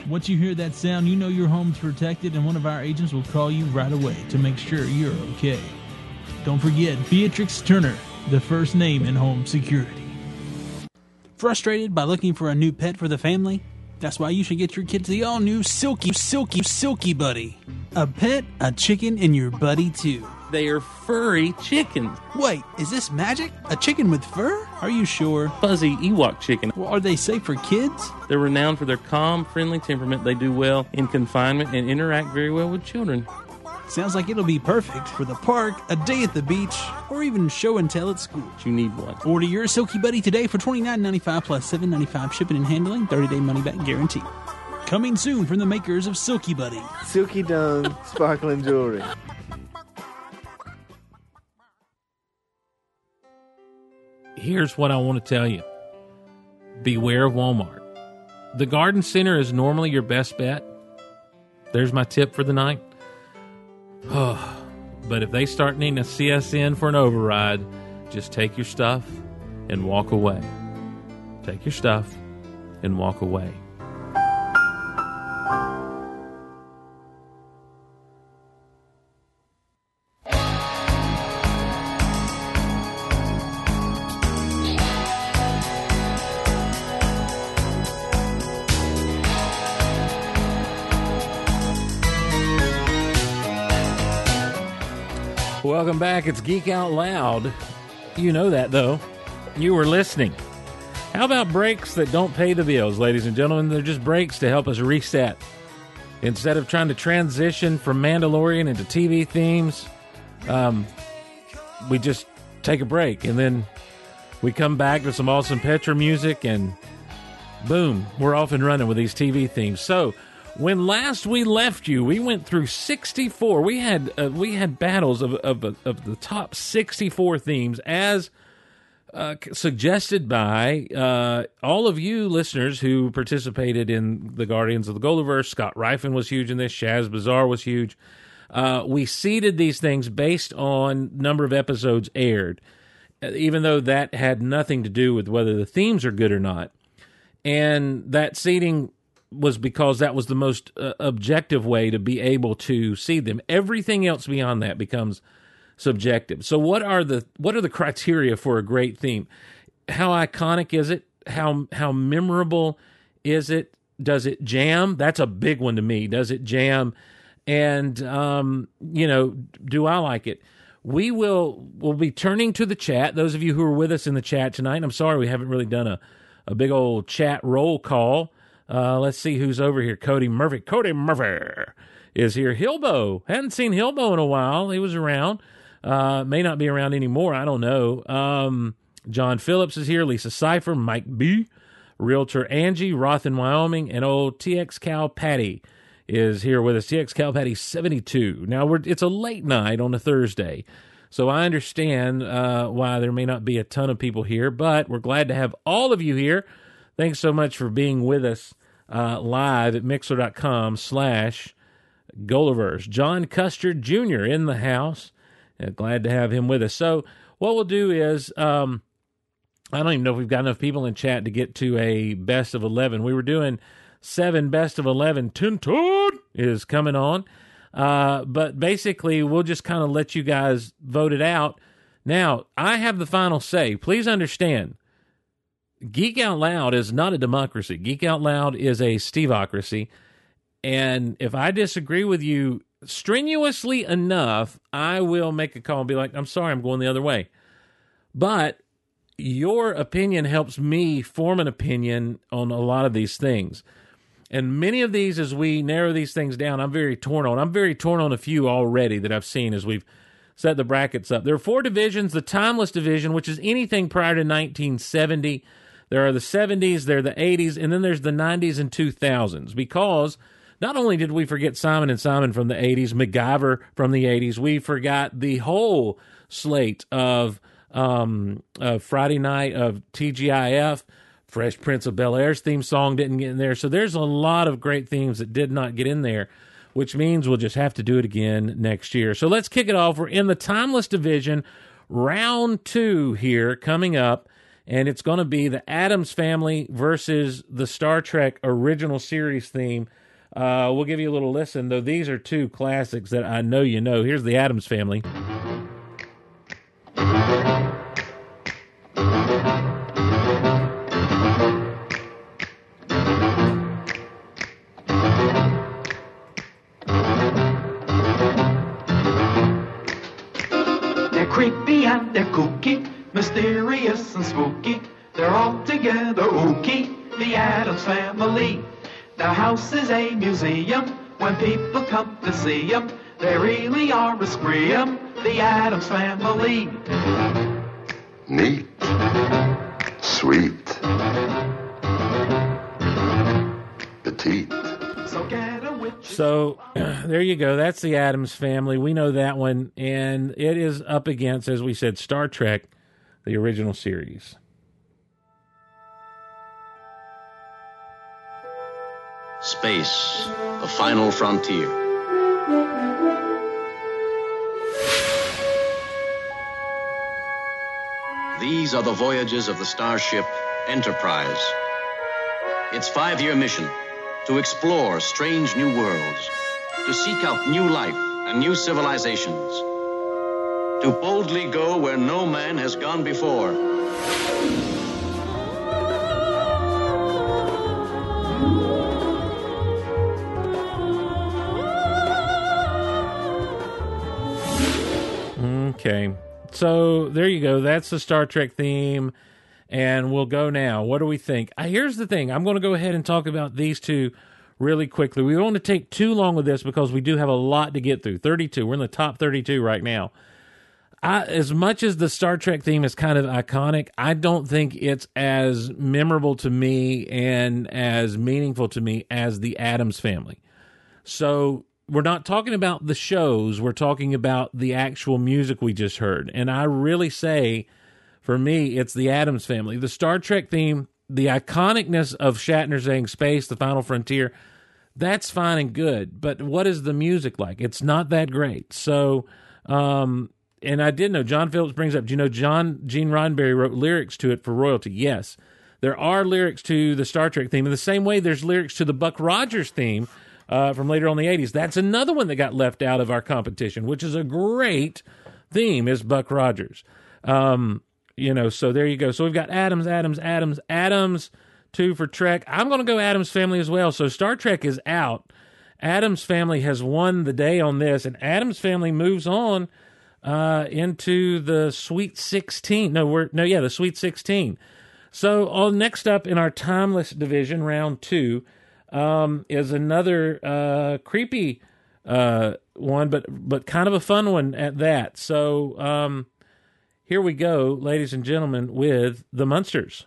Once you hear that sound, you know your home's protected, and one of our agents will call you right away to make sure you're okay. Don't forget Beatrix Turner, the first name in home security. Frustrated by looking for a new pet for the family? That's why you should get your kids the all new Silky, Silky, Silky Buddy. A pet, a chicken, and your buddy too. They are furry chickens. Wait, is this magic? A chicken with fur? Are you sure? Fuzzy Ewok chicken. Well, are they safe for kids? They're renowned for their calm, friendly temperament. They do well in confinement and interact very well with children. Sounds like it'll be perfect for the park, a day at the beach, or even show and tell at school. You need one. Order your Silky Buddy today for $29.95 plus $7.95 shipping and handling, 30 day money back guarantee. Coming soon from the makers of Silky Buddy. Silky Dome sparkling jewelry. Here's what I want to tell you beware of Walmart. The garden center is normally your best bet. There's my tip for the night. <sighs> But if they start needing a CSN for an override, just take your stuff and walk away. Take your stuff and walk away. Welcome back. It's Geek Out Loud. You know that, though. You were listening. How about breaks that don't pay the bills, ladies and gentlemen? They're just breaks to help us reset. Instead of trying to transition from Mandalorian into TV themes, um, we just take a break and then we come back to some awesome Petra music and boom, we're off and running with these TV themes. So, when last we left you, we went through 64. We had uh, we had battles of, of of the top 64 themes as uh, suggested by uh, all of you listeners who participated in the Guardians of the Golaverse. Scott Rifen was huge in this. Shaz Bazaar was huge. Uh, we seeded these things based on number of episodes aired, uh, even though that had nothing to do with whether the themes are good or not. And that seeding was because that was the most uh, objective way to be able to see them. Everything else beyond that becomes subjective. So what are the what are the <laughs> criteria for a great theme? How iconic is it? How how memorable is it? Does it jam? That's a big one to me. Does it jam? And um, you know, do I like it? We will will be turning to the chat. Those of you who are with us in the chat tonight, I'm sorry we haven't really done a a big old chat roll call. Uh, let's see who's over here. Cody Murphy. Cody Murphy is here. Hilbo. Hadn't seen Hilbo in a while. He was around. Uh, may not be around anymore. I don't know. Um, John Phillips is here. Lisa Cipher. Mike B. Realtor Angie. Roth in Wyoming. And old TX Cal Patty is here with us. TX Cal Patty 72. Now, we're, it's a late night on a Thursday. So I understand uh, why there may not be a ton of people here, but we're glad to have all of you here. Thanks so much for being with us uh, live at mixer.com slash Gulliverse. John Custard Jr. in the house. Uh, glad to have him with us. So what we'll do is um, I don't even know if we've got enough people in chat to get to a best of 11. We were doing seven best of 11. Tintood is coming on. Uh, but basically, we'll just kind of let you guys vote it out. Now, I have the final say. Please understand, Geek Out Loud is not a democracy. Geek Out Loud is a Steveocracy. And if I disagree with you strenuously enough, I will make a call and be like, I'm sorry, I'm going the other way. But your opinion helps me form an opinion on a lot of these things. And many of these, as we narrow these things down, I'm very torn on. I'm very torn on a few already that I've seen as we've set the brackets up. There are four divisions the timeless division, which is anything prior to 1970. There are the 70s, there are the 80s, and then there's the 90s and 2000s. Because not only did we forget Simon and Simon from the 80s, MacGyver from the 80s, we forgot the whole slate of um, uh, Friday night of TGIF. Fresh Prince of Bel Air's theme song didn't get in there. So there's a lot of great themes that did not get in there, which means we'll just have to do it again next year. So let's kick it off. We're in the timeless division, round two here coming up, and it's going to be the Addams Family versus the Star Trek original series theme. Uh, we'll give you a little listen, though these are two classics that I know you know. Here's the Addams Family. Spooky. They're all together ooky, the Addams family. The house is a museum. When people come to see them, they really are a scream, the Addams family. Neat. Sweet. Petite. So get a witch. So <clears throat> there you go. That's the Addams family. We know that one. And it is up against, as we said, Star Trek, the original series. Space, the final frontier. These are the voyages of the starship Enterprise. Its five year mission to explore strange new worlds, to seek out new life and new civilizations, to boldly go where no man has gone before. Okay. So there you go. That's the Star Trek theme. And we'll go now. What do we think? Uh, here's the thing I'm going to go ahead and talk about these two really quickly. We don't want to take too long with this because we do have a lot to get through. 32. We're in the top 32 right now. I, as much as the Star Trek theme is kind of iconic, I don't think it's as memorable to me and as meaningful to me as the Addams family. So we're not talking about the shows, we're talking about the actual music we just heard. And I really say, for me, it's the Addams family. The Star Trek theme, the iconicness of Shatner saying space, the final frontier, that's fine and good. But what is the music like? It's not that great. So, um, and I did know John Phillips brings up, do you know John Gene Roddenberry wrote lyrics to it for royalty? Yes. There are lyrics to the Star Trek theme in the same way there's lyrics to the Buck Rogers theme uh, from later on in the 80s. That's another one that got left out of our competition, which is a great theme, is Buck Rogers. Um, you know, so there you go. So we've got Addams, Addams, Addams, Addams, two for Trek. I'm going to go Addams Family as well. So Star Trek is out. Addams Family has won the day on this, and Addams Family moves on uh, into the Sweet 16. No, we're no, yeah, the Sweet 16. So all, next up in our timeless division, round two, um, is another uh, creepy uh, one, but but kind of a fun one at that. So um, here we go, ladies and gentlemen, with the Munsters.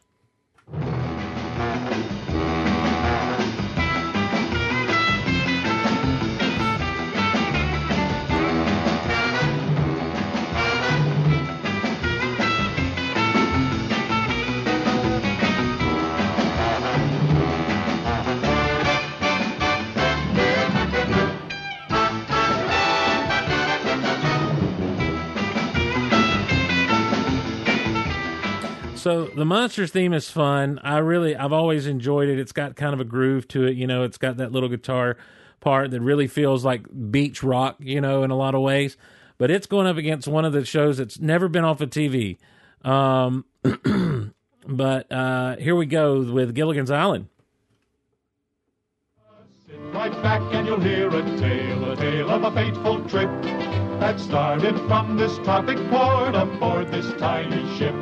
So the Munsters theme is fun. I really, I've always enjoyed it. It's got kind of a groove to it. You know, it's got that little guitar part that really feels like beach rock. You know, in a lot of ways. But it's going up against one of the shows that's never been off of TV. Um, <clears throat> but uh, here we go with Gilligan's Island. Sit Right back and you'll hear a tale, a tale of a fateful trip that started from this tropic port aboard this tiny ship.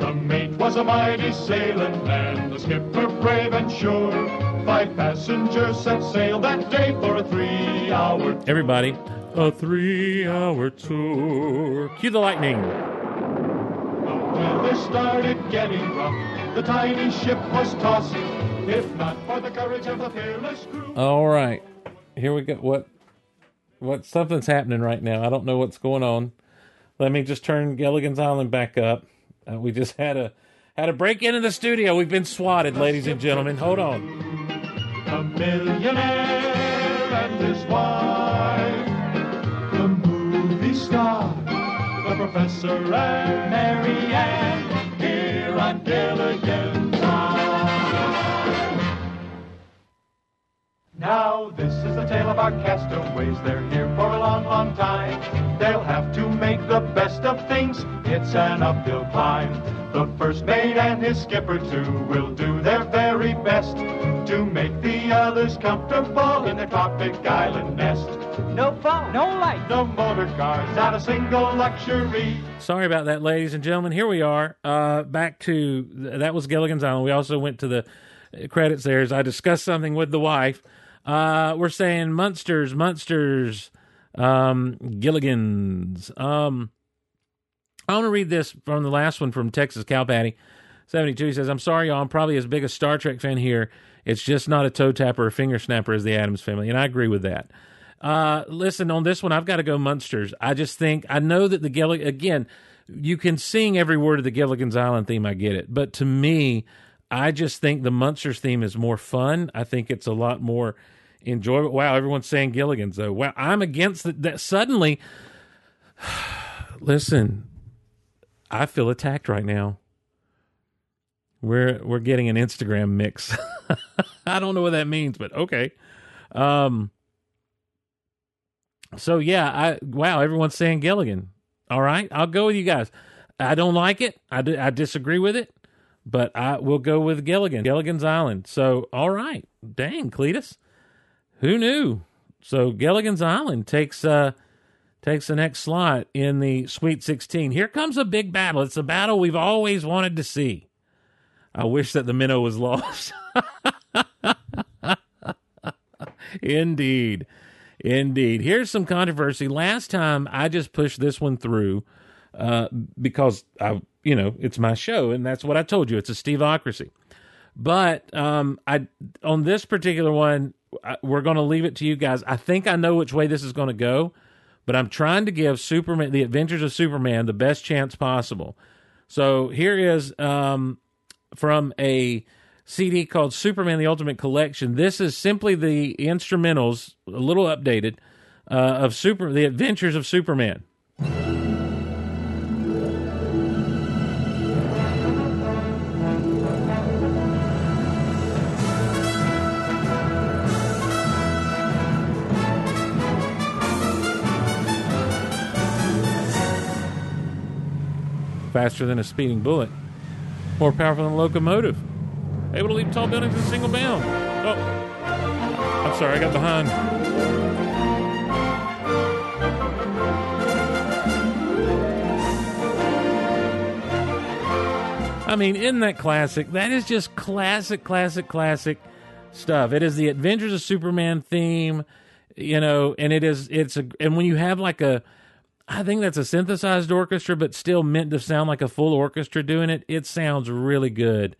The mate was a mighty sailing man, the skipper brave and sure. Five passengers set sail that day for a three-hour Everybody, a three-hour tour. Cue the lightning. The weather started getting rough. The tiny ship was tossed, if not for the courage of the fearless crew. All right, here we go. What? What? Something's happening right now. I don't know what's going on. Let me just turn Gilligan's Island back up. Uh, we just had a had a break in in the studio. We've been swatted, ladies and gentlemen. Hold on. A millionaire and his wife, the movie star, the professor and here on Now this is the tale of our castaways. They're here for a long, long time. They'll have to make the best of things. It's an uphill climb. The first mate and his skipper too will do their very best to make the others comfortable in their tropic island nest. No phone, no light, no motor cars, not a single luxury. Sorry about that, ladies and gentlemen. Here we are. Uh, back to that was Gilligan's Island. We also went to the credits there as I discussed something with the wife. Uh, we're saying Munsters, Munsters, um, Gilligan's. Um, I want to read this from the last one from Texas Cow Patty. 72 he says, I'm sorry, y'all. I'm probably as big a Star Trek fan here. It's just not a toe tapper or finger snapper as the Addams family. And I agree with that. Uh, listen, on this one, I've got to go Munsters. I just think, I know that the Gilligan, again, you can sing every word of the Gilligan's Island theme. I get it. But to me, I just think the Munsters theme is more fun. I think it's a lot more enjoyable. Wow, everyone's saying Gilligan's though. Wow, I'm against the, that. Suddenly, <sighs> listen, I feel attacked right now. We're we're getting an Instagram mix. <laughs> I don't know what that means, but okay. Um. So yeah, I wow, everyone's saying Gilligan. All right, I'll go with you guys. I don't like it. I, I disagree with it, but I will go with Gilligan, Gilligan's Island. So all right, dang Cletus, who knew? So Gilligan's Island takes uh takes the next slot in the Sweet 16. Here comes a big battle. It's a battle we've always wanted to see. I wish that the minnow was lost. <laughs> Indeed. Indeed. Here's some controversy. Last time I just pushed this one through uh, because I, you know, it's my show, and that's what I told you. It's a Steveocracy. But um, I on this particular one, I, we're going to leave it to you guys. I think I know which way this is going to go, but I'm trying to give Superman, the Adventures of Superman, the best chance possible. So here is um, from a CD called Superman: The Ultimate Collection. This is simply the instrumentals, a little updated, uh, of Super, the Adventures of Superman. Faster than a speeding bullet, more powerful than a locomotive, able to leap tall buildings in a single bound. Oh, I'm sorry, I got behind. I mean, isn't that classic? That is just classic, classic, classic stuff. It is the Adventures of Superman theme, you know, and it is it's a and when you have like a I think that's a synthesized orchestra, but still meant to sound like a full orchestra doing it. It sounds really good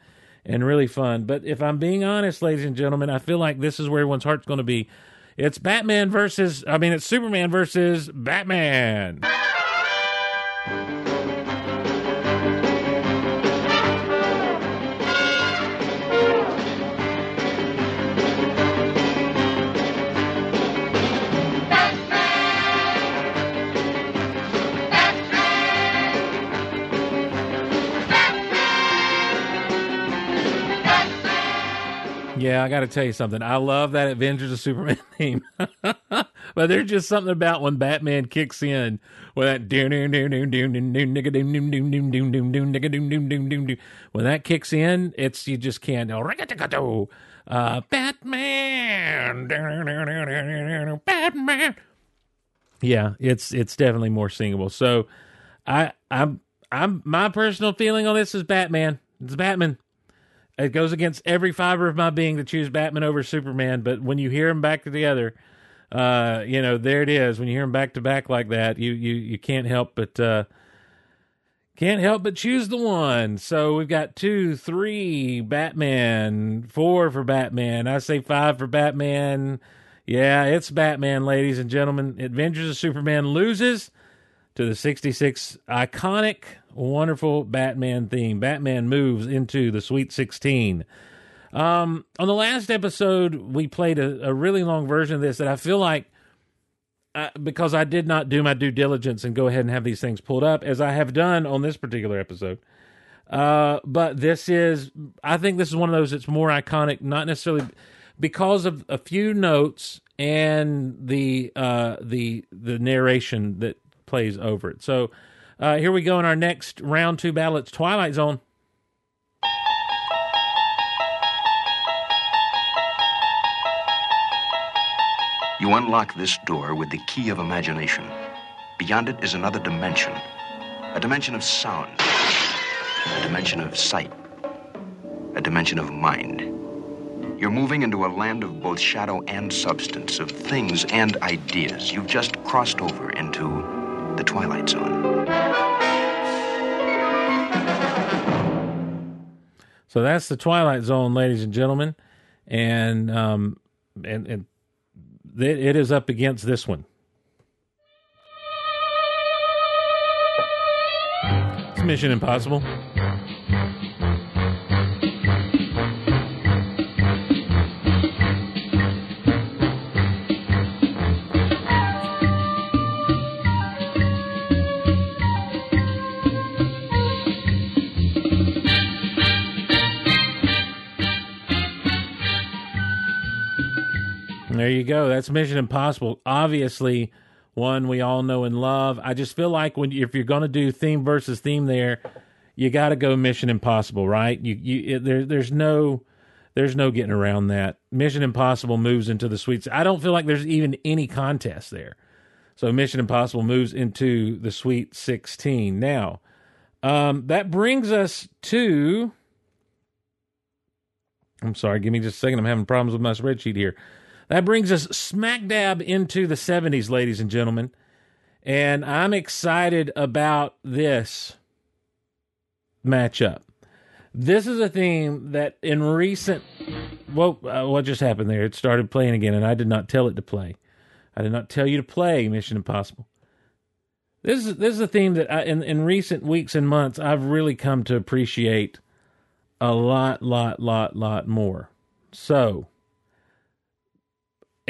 and really fun. But if I'm being honest, ladies and gentlemen, I feel like this is where everyone's heart's going to be. It's Batman versus, I mean, it's Superman versus Batman. Yeah, I got to tell you something. I love that Avengers of Superman <laughs> theme, but there's just something about when Batman kicks in with that. When that kicks in, it's you just can't. Uh, Batman, Batman. Yeah, it's it's definitely more singable. So, I I'm I'm my personal feeling on this is Batman. It's Batman. It goes against every fiber of my being to choose Batman over Superman. But when you hear them back to together, uh, you know, there it is. When you hear them back to back like that, you you you can't help but uh, can't help but choose the one. So we've got two, three Batman, four for Batman. I say five for Batman. Yeah, it's Batman, ladies and gentlemen. Adventures of Superman loses to the 66 iconic, wonderful Batman theme. Batman moves into the Sweet 16. Um, on the last episode, we played a, a really long version of this that I feel like uh, because I did not do my due diligence and go ahead and have these things pulled up as I have done on this particular episode. Uh, but this is, I think this is one of those that's more iconic, not necessarily because of a few notes and the uh, the the narration that plays over it. So uh, here we go in our next round two battle. It's Twilight Zone. You unlock this door with the key of imagination. Beyond it is another dimension a dimension of sound, a dimension of sight, a dimension of mind. You're moving into a land of both shadow and substance, of things and ideas. You've just crossed over into the Twilight Zone. So that's the Twilight Zone, ladies and gentlemen, and um, and and it, is up against this one. It's Mission Impossible. You go. That's Mission Impossible. Obviously, one we all know and love. I just feel like when if you're going to do theme versus theme, there, you got to go Mission Impossible, right? You you it, there there's no there's no getting around that. Mission Impossible moves into the sweets. I don't feel like there's even any contest there. So Mission Impossible moves into the Sweet 16. Now, um, that brings us to. I'm sorry, give me just a second. I'm having problems with my spreadsheet here. That brings us smack dab into the 70s, ladies and gentlemen. And I'm excited about this matchup. This is a theme that in recent. Well, uh, what just happened there? It started playing again, and I did not tell it to play. I did not tell you to play Mission Impossible. This is this is a theme that I, in in recent weeks and months I've really come to appreciate a lot, lot, lot, lot more. So,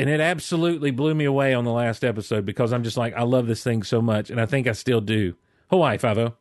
and it absolutely blew me away on the last episode because I'm just like I love this thing so much, and I think I still do. Hawaii Five O.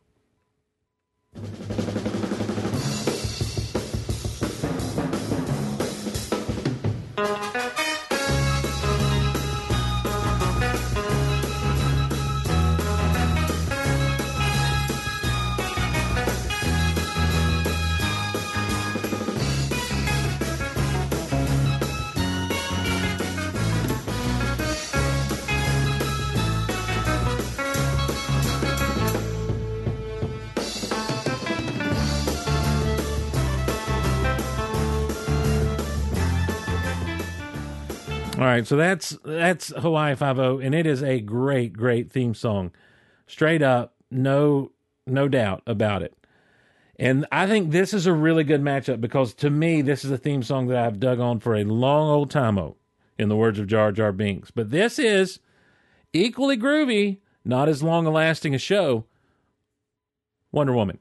right, so that's that's Hawaii Five O, and it is a great, great theme song, straight up, no no doubt about it. And I think this is a really good matchup because to me, this is a theme song that I've dug on for a long old time. Oh, in the words of Jar Jar Binks, but this is equally groovy, not as long lasting a show. Wonder Woman.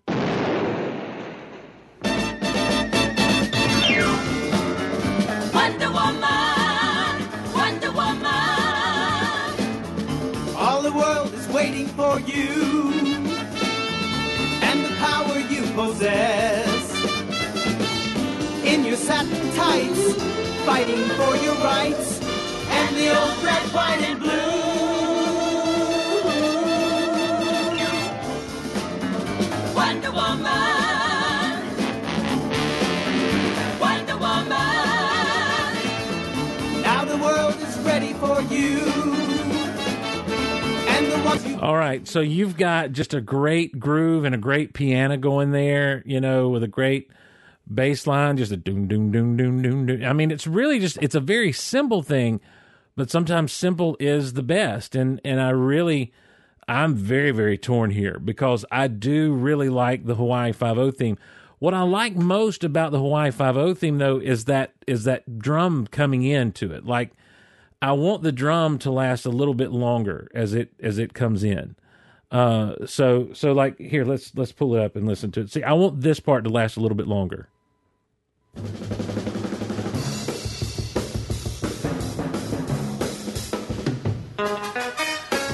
For you and the power you possess. In your satin tights, fighting for your rights, and the old red, white, and blue. All right, so you've got just a great groove and a great piano going there, you know, with a great bass line, just a doom doom doom doom doom doom. I mean, it's really just it's a very simple thing, but sometimes simple is the best. And and I really I'm very very torn here because I do really like the Hawaii 50 theme. What I like most about the Hawaii 50 theme though is that is that drum coming into it. Like I want the drum to last a little bit longer as it as it comes in. Uh, so so like here, let's let's pull it up and listen to it. See, I want this part to last a little bit longer.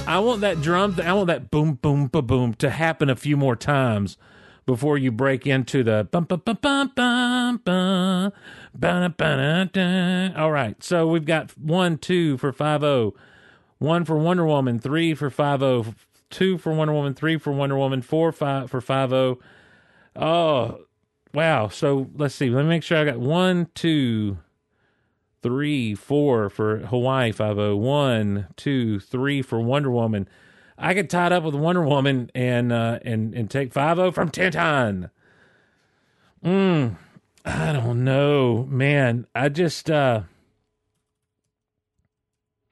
I want that drum. I want that boom boom ba boom to happen a few more times before you break into the bum bum bum bum bum bum. All right, so we've got one, two for five zero, one for Wonder Woman, three for five zero, two for Wonder Woman, three for Wonder Woman, four five for five zero. Oh, wow! So let's see. Let me make sure I got one, two, three, four for Hawaii five zero. One, two, three for Wonder Woman. I get tied up with Wonder Woman and uh, and and take five zero from Tintin. Mm, I don't know, man. I just uh,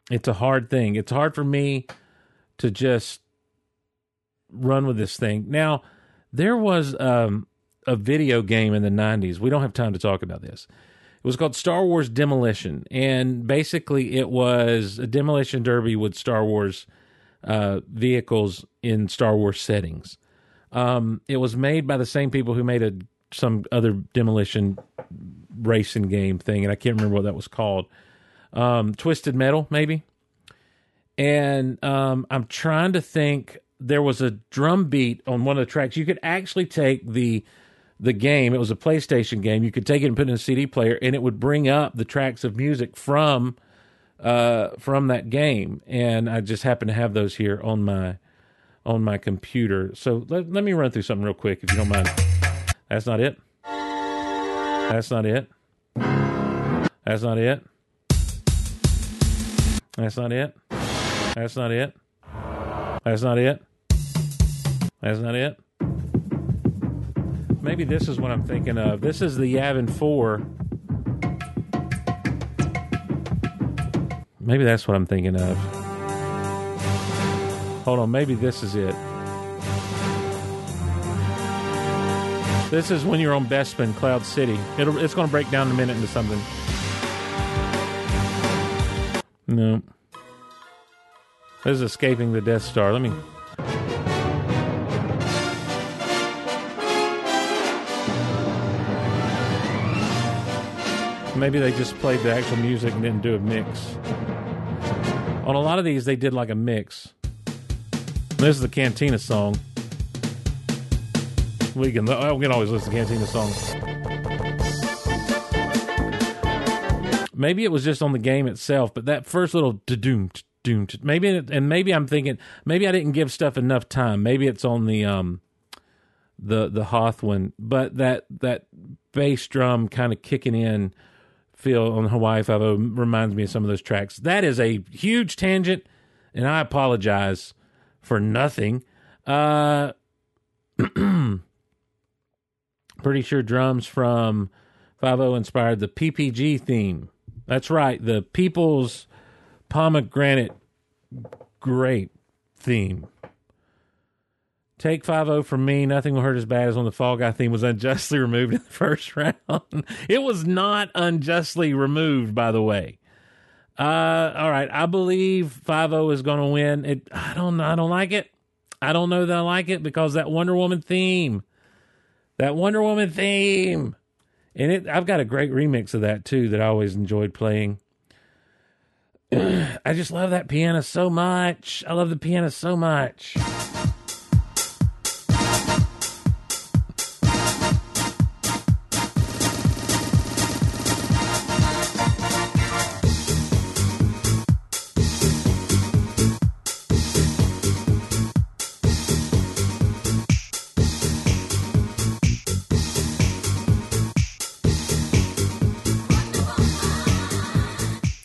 it's a hard thing. It's hard for me to just run with this thing. Now, there was um, a video game in the '90s. We don't have time to talk about this. It was called Star Wars Demolition, and basically, it was a demolition derby with Star Wars uh, vehicles in Star Wars settings. Um, it was made by the same people who made a some other demolition racing game thing, and I can't remember what that was called. Um, Twisted Metal, maybe. And um, I'm trying to think. There was a drum beat on one of the tracks. You could actually take the the game. It was a PlayStation game. You could take it and put it in a CD player, and it would bring up the tracks of music from uh, from that game. And I just happen to have those here on my on my computer. So let, let me run through something real quick, if you don't mind. That's not it. That's not it. That's not it. That's not it. That's not it. That's not it. That's not it. Maybe this is what I'm thinking of. This is the Yavin 4. Maybe that's what I'm thinking of. Hold on, maybe this is it. This is when you're on Bespin, Cloud City. It'll, it's going to break down in a minute into something. No. This is escaping the Death Star. Let me. Maybe they just played the actual music and didn't do a mix. On a lot of these, they did like a mix. This is the Cantina song. We can, we can always listen to Cantina songs. Maybe it was just on the game itself, but that first little doom doom maybe and maybe I'm thinking maybe I didn't give stuff enough time. Maybe it's on the um the the Hoth one, but that that bass drum kind of kicking in feel on Hawaii Five O reminds me of some of those tracks. That is a huge tangent, and I apologize for nothing. Uh, <clears throat> pretty sure drums from Five O inspired the PPG theme. That's right, the People's Pomegranate Grape theme. Take 5 from me. Nothing will hurt as bad as when the Fall Guy theme was unjustly <laughs> removed in the first round. <laughs> it was not unjustly removed, by the way. Uh, all right. I believe 5 is going to win. It, I don't I don't like it. I don't know that I like it because that Wonder Woman theme, that Wonder Woman theme, and it, I've got a great remix of that too that I always enjoyed playing. <clears throat> I just love that piano so much. I love the piano so much.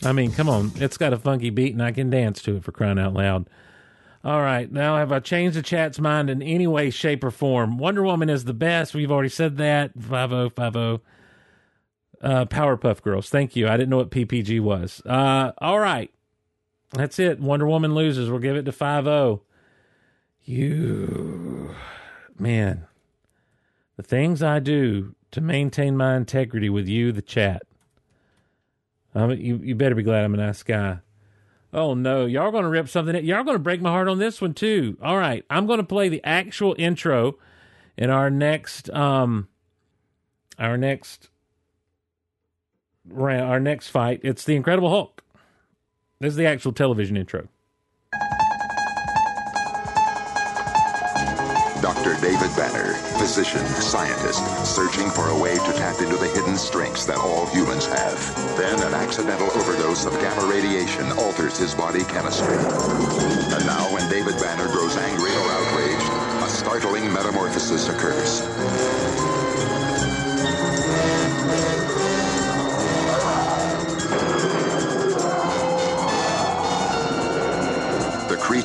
I mean, come on, it's got a funky beat, and I can dance to it for crying out loud. All right, now have I changed the chat's mind in any way, shape, or form? Wonder Woman is the best. We've already said that. Five zero five zero. Uh, Powerpuff Girls. Thank you. I didn't know what PPG was. Uh, all right, that's it. Wonder Woman loses. We'll give it to five zero. You, man, the things I do to maintain my integrity with you, the chat. You you better be glad I'm a nice guy. Oh no, y'all to rip something. Y'all to break my heart on this one too. All right, I'm to play the actual intro in our next um our next our next fight. It's the Incredible Hulk. This is the actual television intro. Dr. David Banner, physician, scientist, searching for a way to tap into the hidden strengths that all humans have. Then an accidental overdose of gamma radiation alters his body chemistry. And now when David Banner grows angry or outraged, a startling metamorphosis occurs.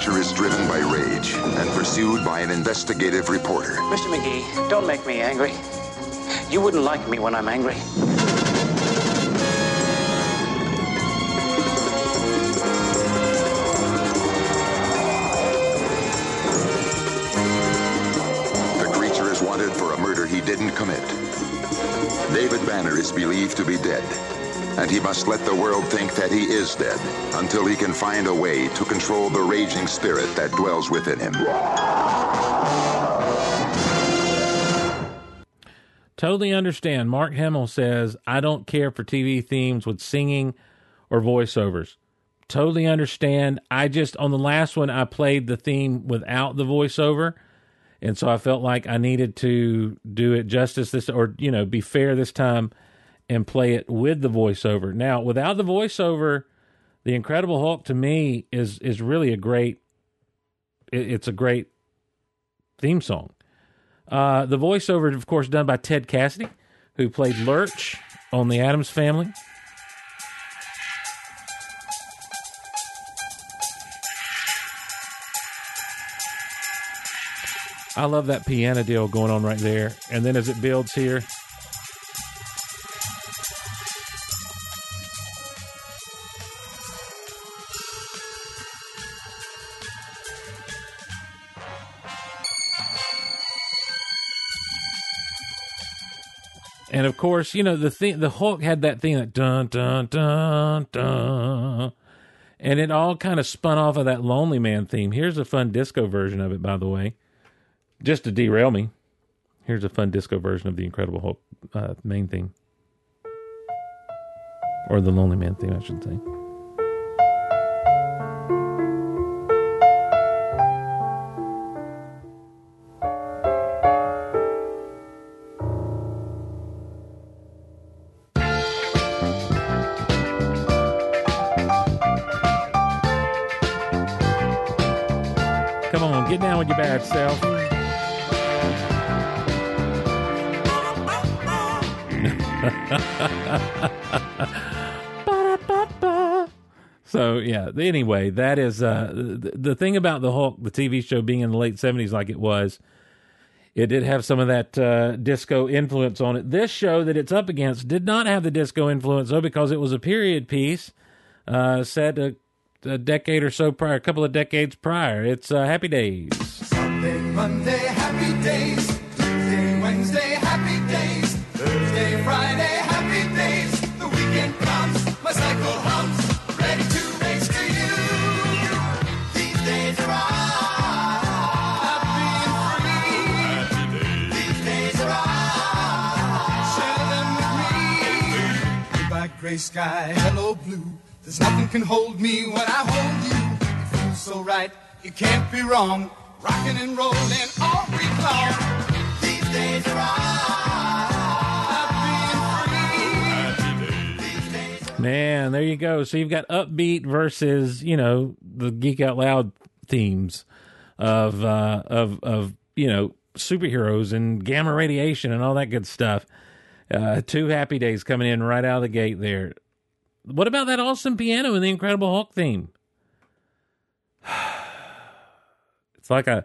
Creature is driven by rage and pursued by an investigative reporter. Mr. McGee, don't make me angry. You wouldn't like me when I'm angry. The creature is wanted for a murder he didn't commit. David Banner is believed to be dead, and he must let the world think that he is dead until he can find a way to control the raging spirit that dwells within him. Totally understand. Mark Hemmel says, I don't care for TV themes with singing or voiceovers. Totally understand. I just, on the last one, I played the theme without the voiceover. And so I felt like I needed to do it justice this, or, you know, be fair this time and play it with the voiceover. Now, without the voiceover, The Incredible Hulk to me is, is really a great, it, it's a great theme song. Uh, the voiceover, of course, done by Ted Cassidy, who played Lurch on The Addams Family. I love that piano deal going on right there. And then as it builds here, And of course, you know the thing. The Hulk had that thing that dun dun dun dun, and it all kind of spun off of that Lonely Man theme. Here's a fun disco version of it, by the way, just to derail me. Here's a fun disco version of the Incredible Hulk uh, main theme, or the Lonely Man theme, I should say. On, your bad self. <laughs> so yeah. Anyway, that is uh, the, the thing about the Hulk, the TV show being in the late seventies, like it was. It did have some of that uh, disco influence on it. This show that it's up against did not have the disco influence, though, because it was a period piece uh, set a, a decade or so prior, a couple of decades prior. It's uh, Happy Days. Sunday, Monday, happy days. Tuesday, Wednesday, happy days. Thursday, Friday, happy days. The weekend comes, my cycle hums, ready to race to you. These days are gray sky, hello, blue. There's nothing can hold me when I hold you. It feels so right, it can't be wrong. Rocking and rolling all week long. These days are Man, there you go. So you've got upbeat versus, you know, the Geek Out Loud themes of uh of of, you know, superheroes and gamma radiation and all that good stuff. Uh two happy days coming in right out of the gate there. What about that awesome piano in the Incredible Hulk theme? <sighs> It's like a,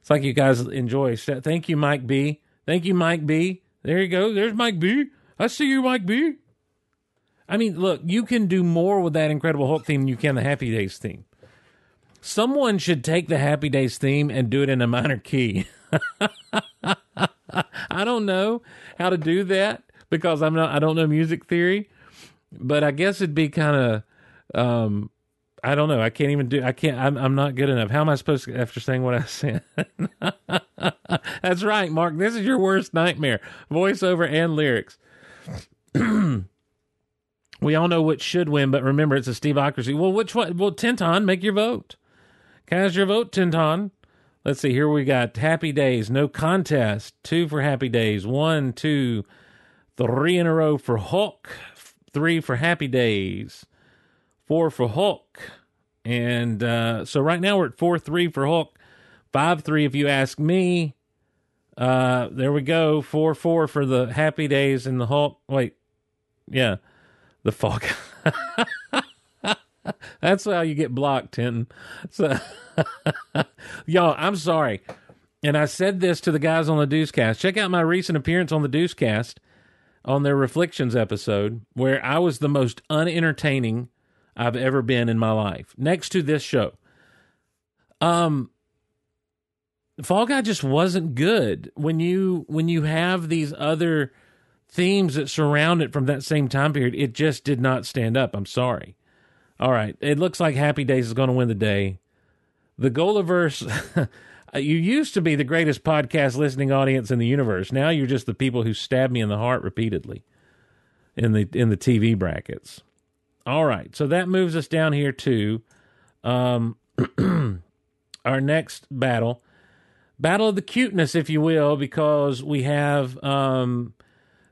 it's like you guys enjoy. Thank you, Mike B. Thank you, Mike B. There you go. There's Mike B. I see you, Mike B. I mean, look, you can do more with that Incredible Hulk theme than you can the Happy Days theme. Someone should take the Happy Days theme and do it in a minor key. <laughs> I don't know how to do that because I'm not. I don't know music theory, but I guess it'd be kind of. Um, I don't know. I can't even do. I can't. I'm. I'm not good enough. How am I supposed to after saying what I <laughs> said? That's right, Mark. This is your worst nightmare: voiceover and lyrics. <clears throat> we all know which should win, but remember, it's a Steveocracy. Well, which one? Well, Tinton, make your vote. Cast your vote, Tinton. Let's see. Here we got Happy Days, no contest. Two for Happy Days. One, two, three in a row for Hulk. Three for Happy Days. Four for Hulk. And uh, so right now we're at four three for Hulk. Five three if you ask me. Uh, there we go. Four four for the Happy Days and the Hulk. Wait, yeah, the Falk. <laughs> That's how you get blocked, Tinton. So, <laughs> y'all, I'm sorry. And I said this to the guys on the Deucecast. Check out my recent appearance on the Deucecast on their Reflections episode, where I was the most unentertaining I've ever been in my life. Next to this show. Um Fall Guy just wasn't good. When you when you have these other themes that surround it from that same time period, it just did not stand up. I'm sorry. All right. It looks like Happy Days is going to win the day. The Golaverse <laughs> you used to be the greatest podcast listening audience in the universe. Now you're just the people who stab me in the heart repeatedly in the in the TV brackets. All right, so that moves us down here to um, <clears throat> our next battle, battle of the cuteness, if you will, because we have um,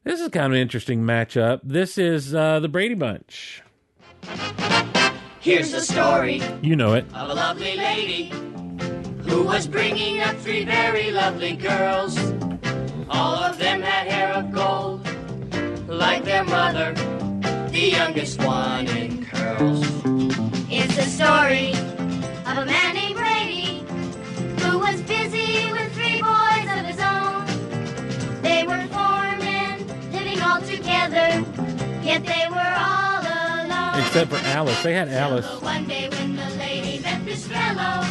this is kind of an interesting matchup. This is uh, the Brady Bunch. Here's the story You know it. of a lovely lady who was bringing up three very lovely girls. All of them had hair of gold, like their mother, the youngest one in curls. It's the story of a man named Brady who was busy with three boys of his own. They were foremen, living all together, yet they were all alone. Except for Alice. They had Alice. But one day when the lady met this fellow,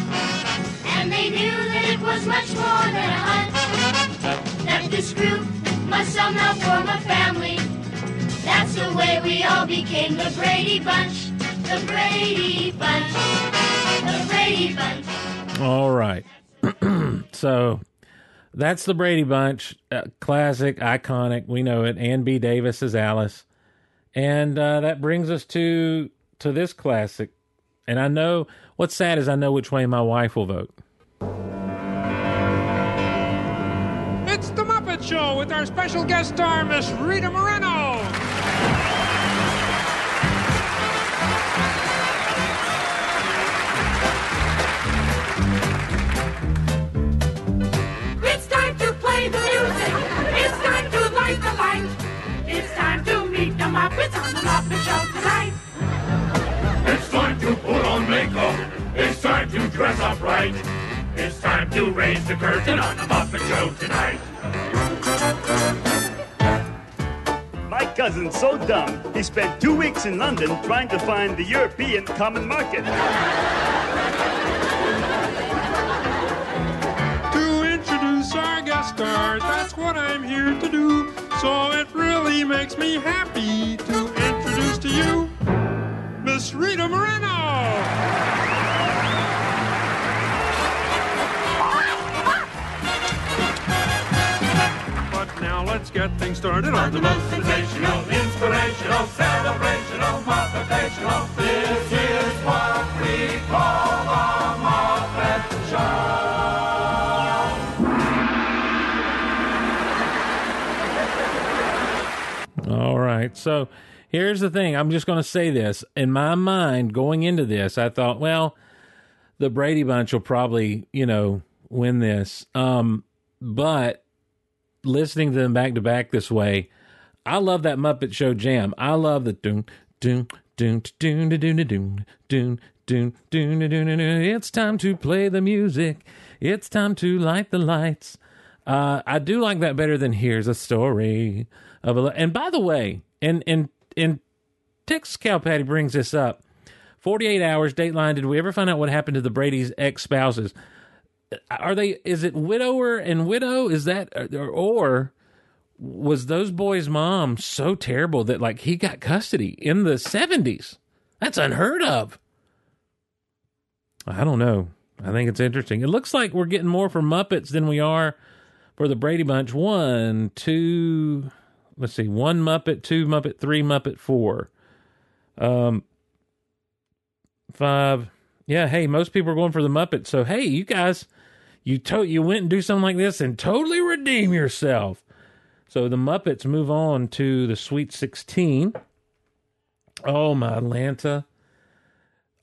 and they knew that it was much more than a hunch, that this group must somehow form a family. That's the way we all became the Brady Bunch. The Brady Bunch. The Brady Bunch. All right. <clears throat> so that's the Brady Bunch. Uh, classic, iconic. We know it. Ann B. Davis is Alice. And uh, that brings us to to this classic. And I know what's sad is I know which way my wife will vote. With our special guest star, Miss Rita Moreno. It's time to play the music. It's time to light the light. It's time to meet the Muppets on the Muppet Show tonight. It's time to put on makeup. It's time to dress up right. It's time to raise the curtain on the Muppet Show tonight. My cousin's so dumb, he spent two weeks in London trying to find the European common market. To introduce our guest star, that's what I'm here to do. So it really makes me happy to introduce to you Miss Rita Moreno. Let's get things started on the most sensational, inspirational, celebrational, motivational. This is what we call the Muppet All right. So here's the thing. I'm just going to say this. In my mind, going into this, I thought, well, the Brady Bunch will probably, you know, win this. Um, but listening to them back to back this way, I love that Muppet Show jam. I love the doom, doom, doon, doon, doon, doon, doon, doon, doon, doon, doon. It's time to play the music. It's time to light the lights. Uh, I do like that better than here's a story of a. And by the way, and and and Texas Cow Patty brings this up. Forty-eight hours Dateline. Did we ever find out what happened to the Brady's ex-spouses? Are they? Is it widower and widow? Is that or, or was those boys' mom so terrible that like he got custody in the seventies? That's unheard of. I don't know. I think it's interesting. It looks like we're getting more for Muppets than we are for the Brady Bunch. One, two, let's see, one Muppet, two Muppet, three Muppet, four. Um, five. Yeah, hey, most people are going for the Muppet. So hey, you guys, you to- you went and do something like this and totally redeem yourself. So the Muppets move on to the Sweet 16. Oh, my Atlanta.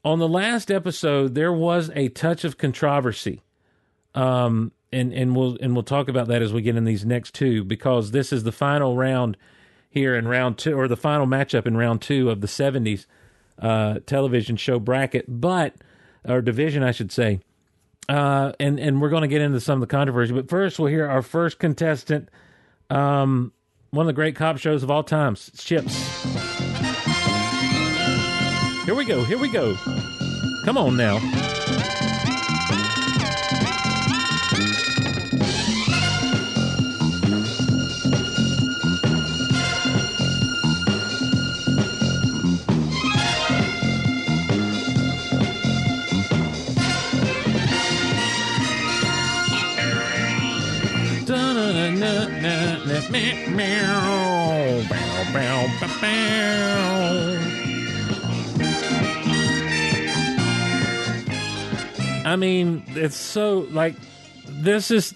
On the last episode, there was a touch of controversy. Um, and, and we'll and we'll talk about that as we get in these next two because this is the final round here in round two or the final matchup in round two of the 70s uh, television show bracket, but or division, I should say. Uh, and and we're going to get into some of the controversy, but first we'll hear our first contestant, um, one of the great cop shows of all times, Chips. Here we go. Here we go. Come on now. I mean, it's so like this is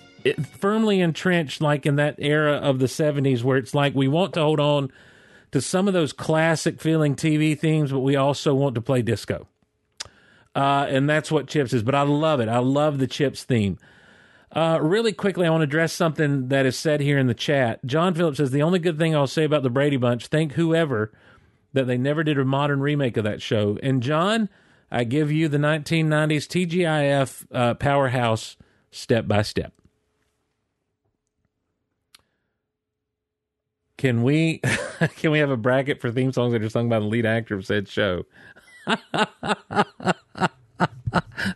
firmly entrenched, like in that era of the '70s, where it's like we want to hold on to some of those classic feeling TV themes, but we also want to play disco. Uh, and that's what Chips is. But I love it. I love the Chips theme. Uh, really quickly, I want to address something that is said here in the chat. John Phillips says the only good thing I'll say about the Brady Bunch, thank whoever that they never did a modern remake of that show. And John, I give you the 1990s TGIF uh, powerhouse step by step. Can we <laughs> can we have a bracket for theme songs that are sung by the lead actor of said show? <laughs>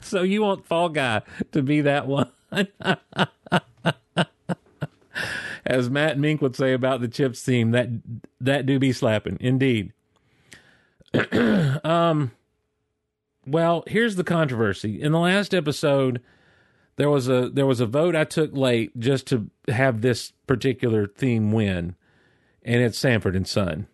so you want Fall Guy to be that one? <laughs> As Matt Mink would say about the Chips theme, that that do be slapping, indeed. <clears throat> um, well, here's the controversy. In the last episode, there was a there was a vote I took late just to have this particular theme win, and it's Sanford and Son.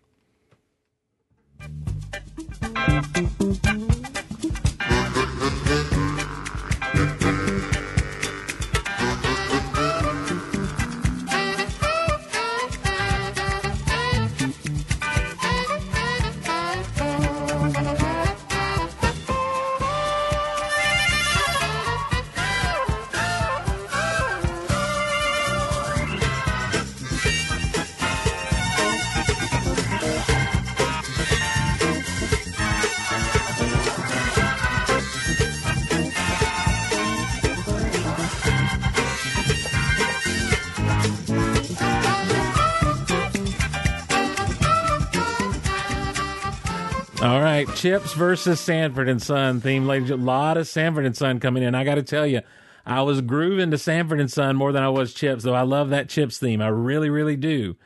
All right, Chips versus Sanford and Son theme, ladies. A lot of Sanford and Son coming in. I got to tell you, I was grooving to Sanford and Son more than I was Chips, though. I love that Chips theme. I really, really do.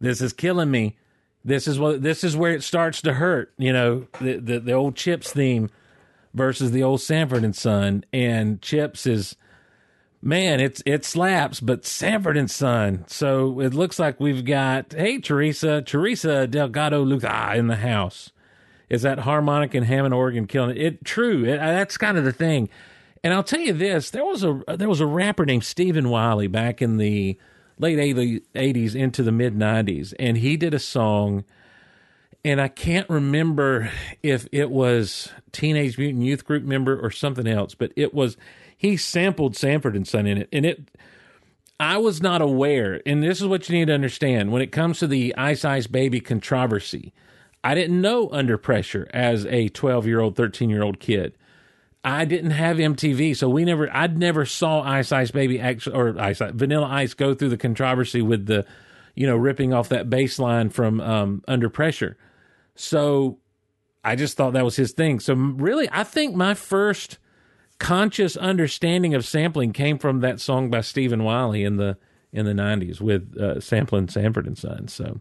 This is killing me. This is what. This is where it starts to hurt. You know, the the, the old Chips theme versus the old Sanford and Son, and Chips is man, it's it slaps, but Sanford and Son. So it looks like we've got hey Teresa, Teresa Delgado Luca ah, in the house. Is that harmonic and Hammond organ killing it? It true. It, that's kind of the thing. And I'll tell you this: there was a there was a rapper named Stephen Wiley back in the late '80s into the mid '90s, and he did a song. And I can't remember if it was Teenage Mutant Youth Group member or something else, but it was he sampled Sanford and Son in it, and it. I was not aware, and this is what you need to understand when it comes to the Ice Ice Baby controversy. I didn't know Under Pressure as a 12 year old, 13 year old kid. I didn't have MTV, so we never. I'd never saw Ice Ice Baby actually, or Ice Vanilla Ice go through the controversy with the, you know, ripping off that bass line from um, Under Pressure. So I just thought that was his thing. So really, I think my first conscious understanding of sampling came from that song by Stephen Wiley in the in the '90s with uh, sampling Sanford and Son. So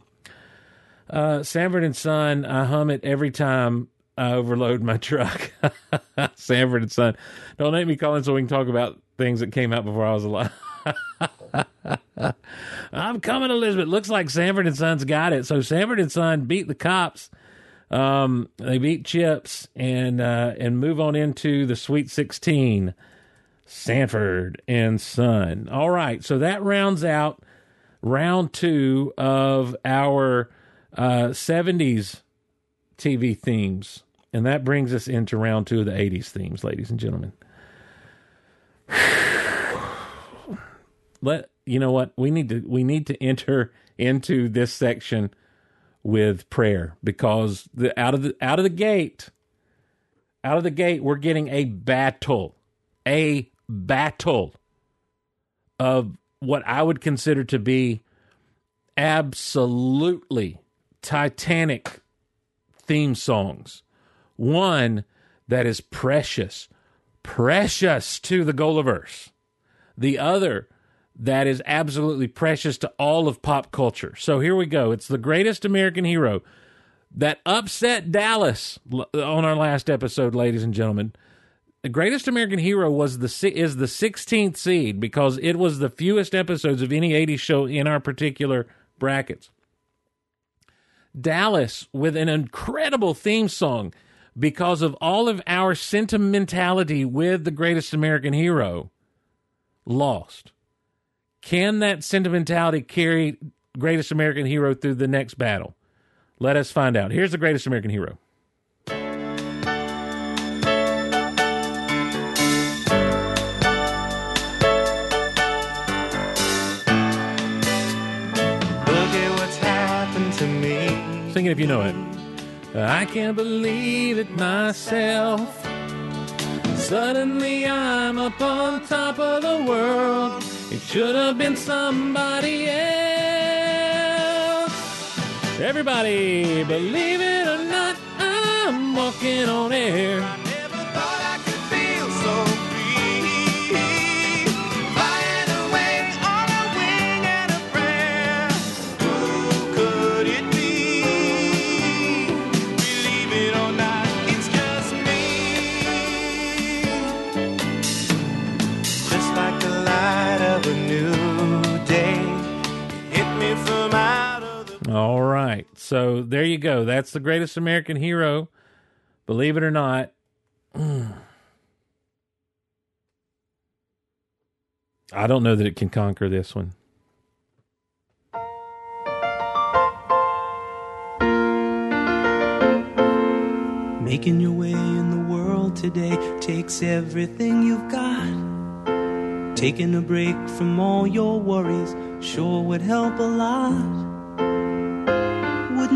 uh, Sanford and Son, I hum it every time I overload my truck. <laughs> Sanford and Son. Don't make me call in so we can talk about things that came out before I was alive. <laughs> I'm coming, Elizabeth. Looks like Sanford and Son's got it. So Sanford and Son beat the cops. Um, they beat Chips and uh, and move on into the Sweet 16. Sanford and Son. All right, so that rounds out round two of our uh, 70s TV themes. And that brings us into round two of the 80s themes, ladies and gentlemen. <sighs> Let you know what we need to we need to enter into this section with prayer because the out of the out of the gate out of the gate we're getting a battle a battle of what I would consider to be absolutely titanic theme songs. One that is precious, precious to the Golaverse. The other that is absolutely precious to all of pop culture. So here we go. It's the greatest American hero that upset Dallas on our last episode, ladies and gentlemen. The greatest American hero was the is the 16th seed because it was the fewest episodes of any 80s show in our particular brackets. Dallas with an incredible theme song because of all of our sentimentality with the greatest American hero lost. Can that sentimentality carry greatest American hero through the next battle? Let us find out. Here's the greatest American hero. It if you know it. I can't believe it myself. Suddenly I'm up on top of the world. It should have been somebody else. Everybody, believe it or not, I'm walking on air. You go. That's the greatest American hero. Believe it or not. I don't know that it can conquer this one. Making your way in the world today takes everything you've got. Taking a break from all your worries sure would help a lot.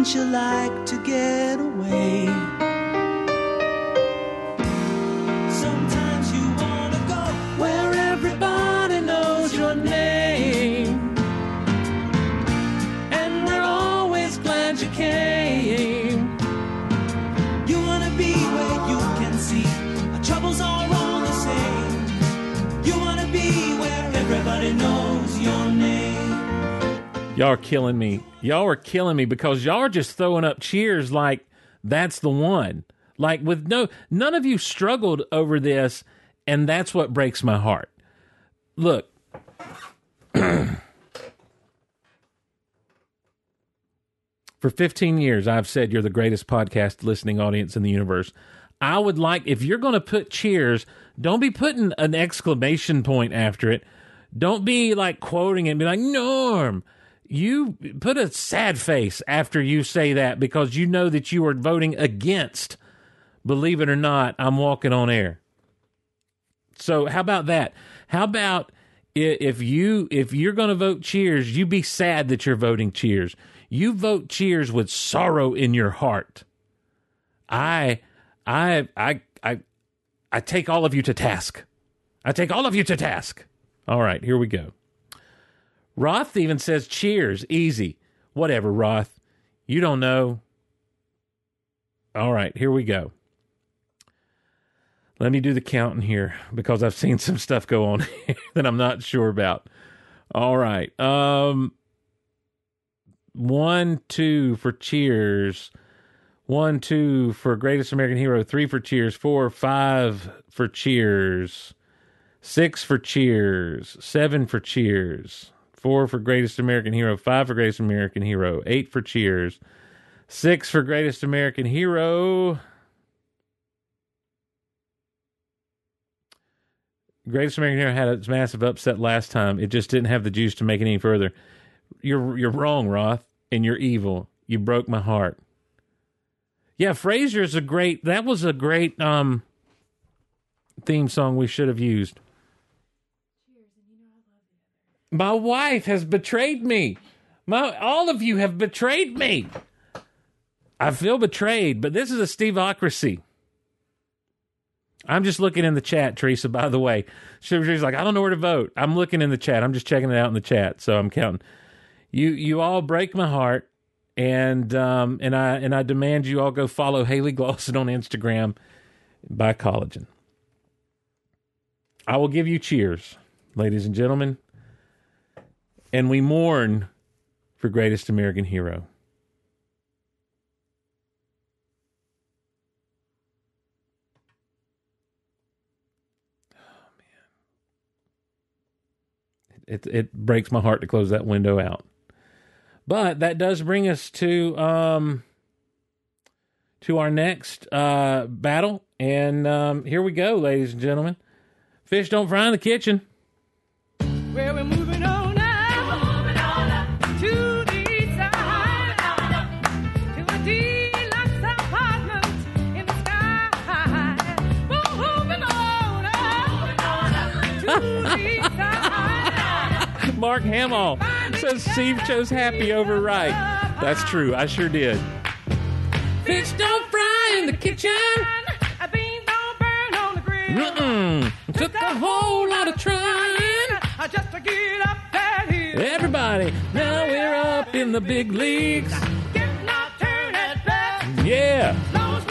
Wouldn't you like to get away? Y'all are killing me. Y'all are killing me because y'all are just throwing up cheers like that's the one. Like with no none of you struggled over this and that's what breaks my heart. Look. <clears throat> For 15 years I've said you're the greatest podcast listening audience in the universe. I would like if you're going to put cheers, don't be putting an exclamation point after it. Don't be like quoting it and be like, Norm, you put a sad face after you say that because you know that you are voting against, believe it or not, I'm walking on air. So, how about that? How about if you if you're going to vote Cheers, you be sad that you're voting Cheers. You vote Cheers with sorrow in your heart. I I I I I take all of you to task. I take all of you to task. All right, here we go. Roth even says cheers, easy. Whatever, Roth. You don't know. All right, here we go. Let me do the counting here because I've seen some stuff go on <laughs> that I'm not sure about. All right. Um one, two for cheers. One, two for greatest American hero. Three for cheers. Four, five for cheers. Six for cheers. Seven for cheers. Four for greatest American hero. Five for greatest American hero. Eight for cheers. Six for greatest American hero. Greatest American Hero had its massive upset last time. It just didn't have the juice to make it any further. You're you're wrong, Roth, and you're evil. You broke my heart. Yeah, Frasier's a great. That was a great um theme song we should have used. My wife has betrayed me. My all of you have betrayed me. I feel betrayed, but this is a Steveocracy. I'm just looking in the chat, Teresa, by the way. She- She's like, I don't know where to vote. I'm looking in the chat. I'm just checking it out in the chat, so I'm counting. You you all break my heart, and um and I and I demand you all go follow Hayley Glosson on Instagram by collagen. I will give you cheers, ladies and gentlemen. And we mourn for greatest American hero. it it breaks my heart to close that window out. But that does bring us to um to our next uh battle and um here we go ladies and gentlemen. Fish don't fry in the kitchen. Mark Hamill says Steve chose happy over right. That's true. I sure did. Fish don't fry in the kitchen. Beans don't burn on the grill. Mm-mm. Took a whole lot of trying. Just to get up that hill. Everybody, now we're up in the big leagues. Getting our turn at bat. Yeah. As long as.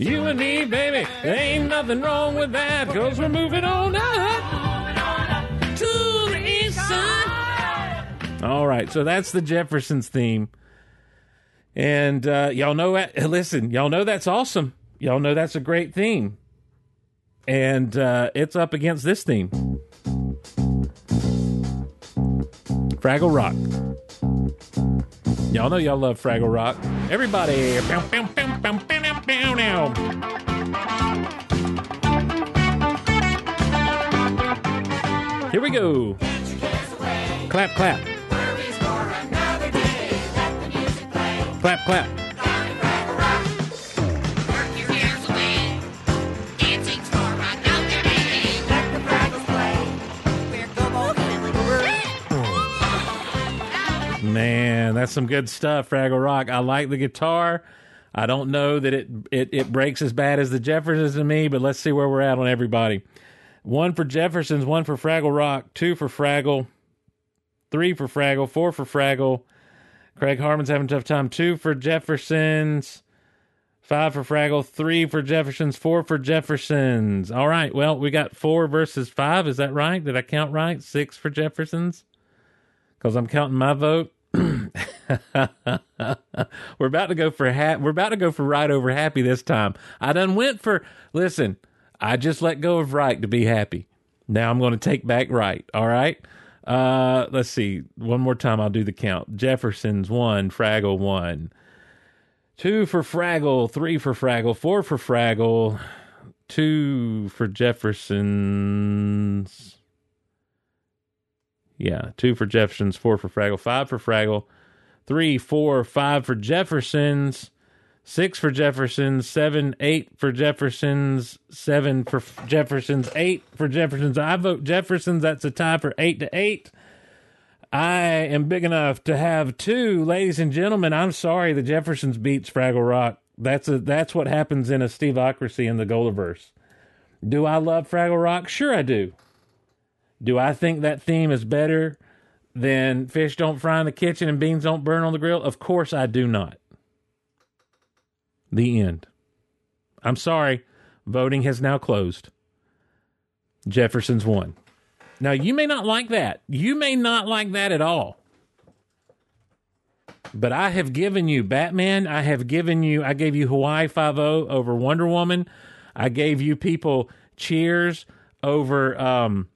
You and me, baby, there ain't nothing wrong with that, cause we're moving on up to the east side. All right, so that's the Jeffersons theme. And uh, y'all know, <laughs> listen, y'all know that's awesome. Y'all know that's a great theme. And uh, it's up against this theme Fraggle Rock. Y'all know y'all love Fraggle Rock. Everybody. Here we go. Clap, clap. Clap, clap. Man, that's some good stuff, Fraggle Rock. I like the guitar. I don't know that it, it it breaks as bad as the Jeffersons to me, but let's see where we're at on everybody. One for Jeffersons, one for Fraggle Rock, two for Fraggle, three for Fraggle, four for Fraggle. Craig Harmon's having a tough time. Two for Jeffersons, five for Fraggle, three for Jeffersons, four for Jeffersons. All right. Well, we got four versus five. Is that right? Did I count right? Six for Jeffersons? Because I'm counting my vote. <laughs> we're about to go for ha- we're about to go for right over happy this time. I done went for listen, I just let go of right to be happy. Now I'm going to take back right. All right. Uh, let's see. One more time, I'll do the count. Jefferson's one, Fraggle one, two for Fraggle, three for Fraggle, four for Fraggle, two for Jefferson's. Yeah, two for Jefferson's, four for Fraggle, five for Fraggle, three, four, five for Jefferson's, six for Jeffersons, seven, eight for Jeffersons, seven for Jeffersons, eight for Jeffersons. I vote Jeffersons. That's a tie for eight to eight. I am big enough to have two, ladies and gentlemen. I'm sorry, the Jeffersons beats Fraggle Rock. That's a that's what happens in a Steveocracy in the Goldiverse. Do I love Fraggle Rock? Sure, I do. Do I think that theme is better than Fish Don't Fry in the Kitchen and Beans Don't Burn on the Grill? Of course, I do not. The end. I'm sorry. Voting has now closed. Jefferson's won. Now, you may not like that. You may not like that at all. But I have given you Batman. I have given you, I gave you Hawaii 5 over Wonder Woman. I gave you people Cheers over, um,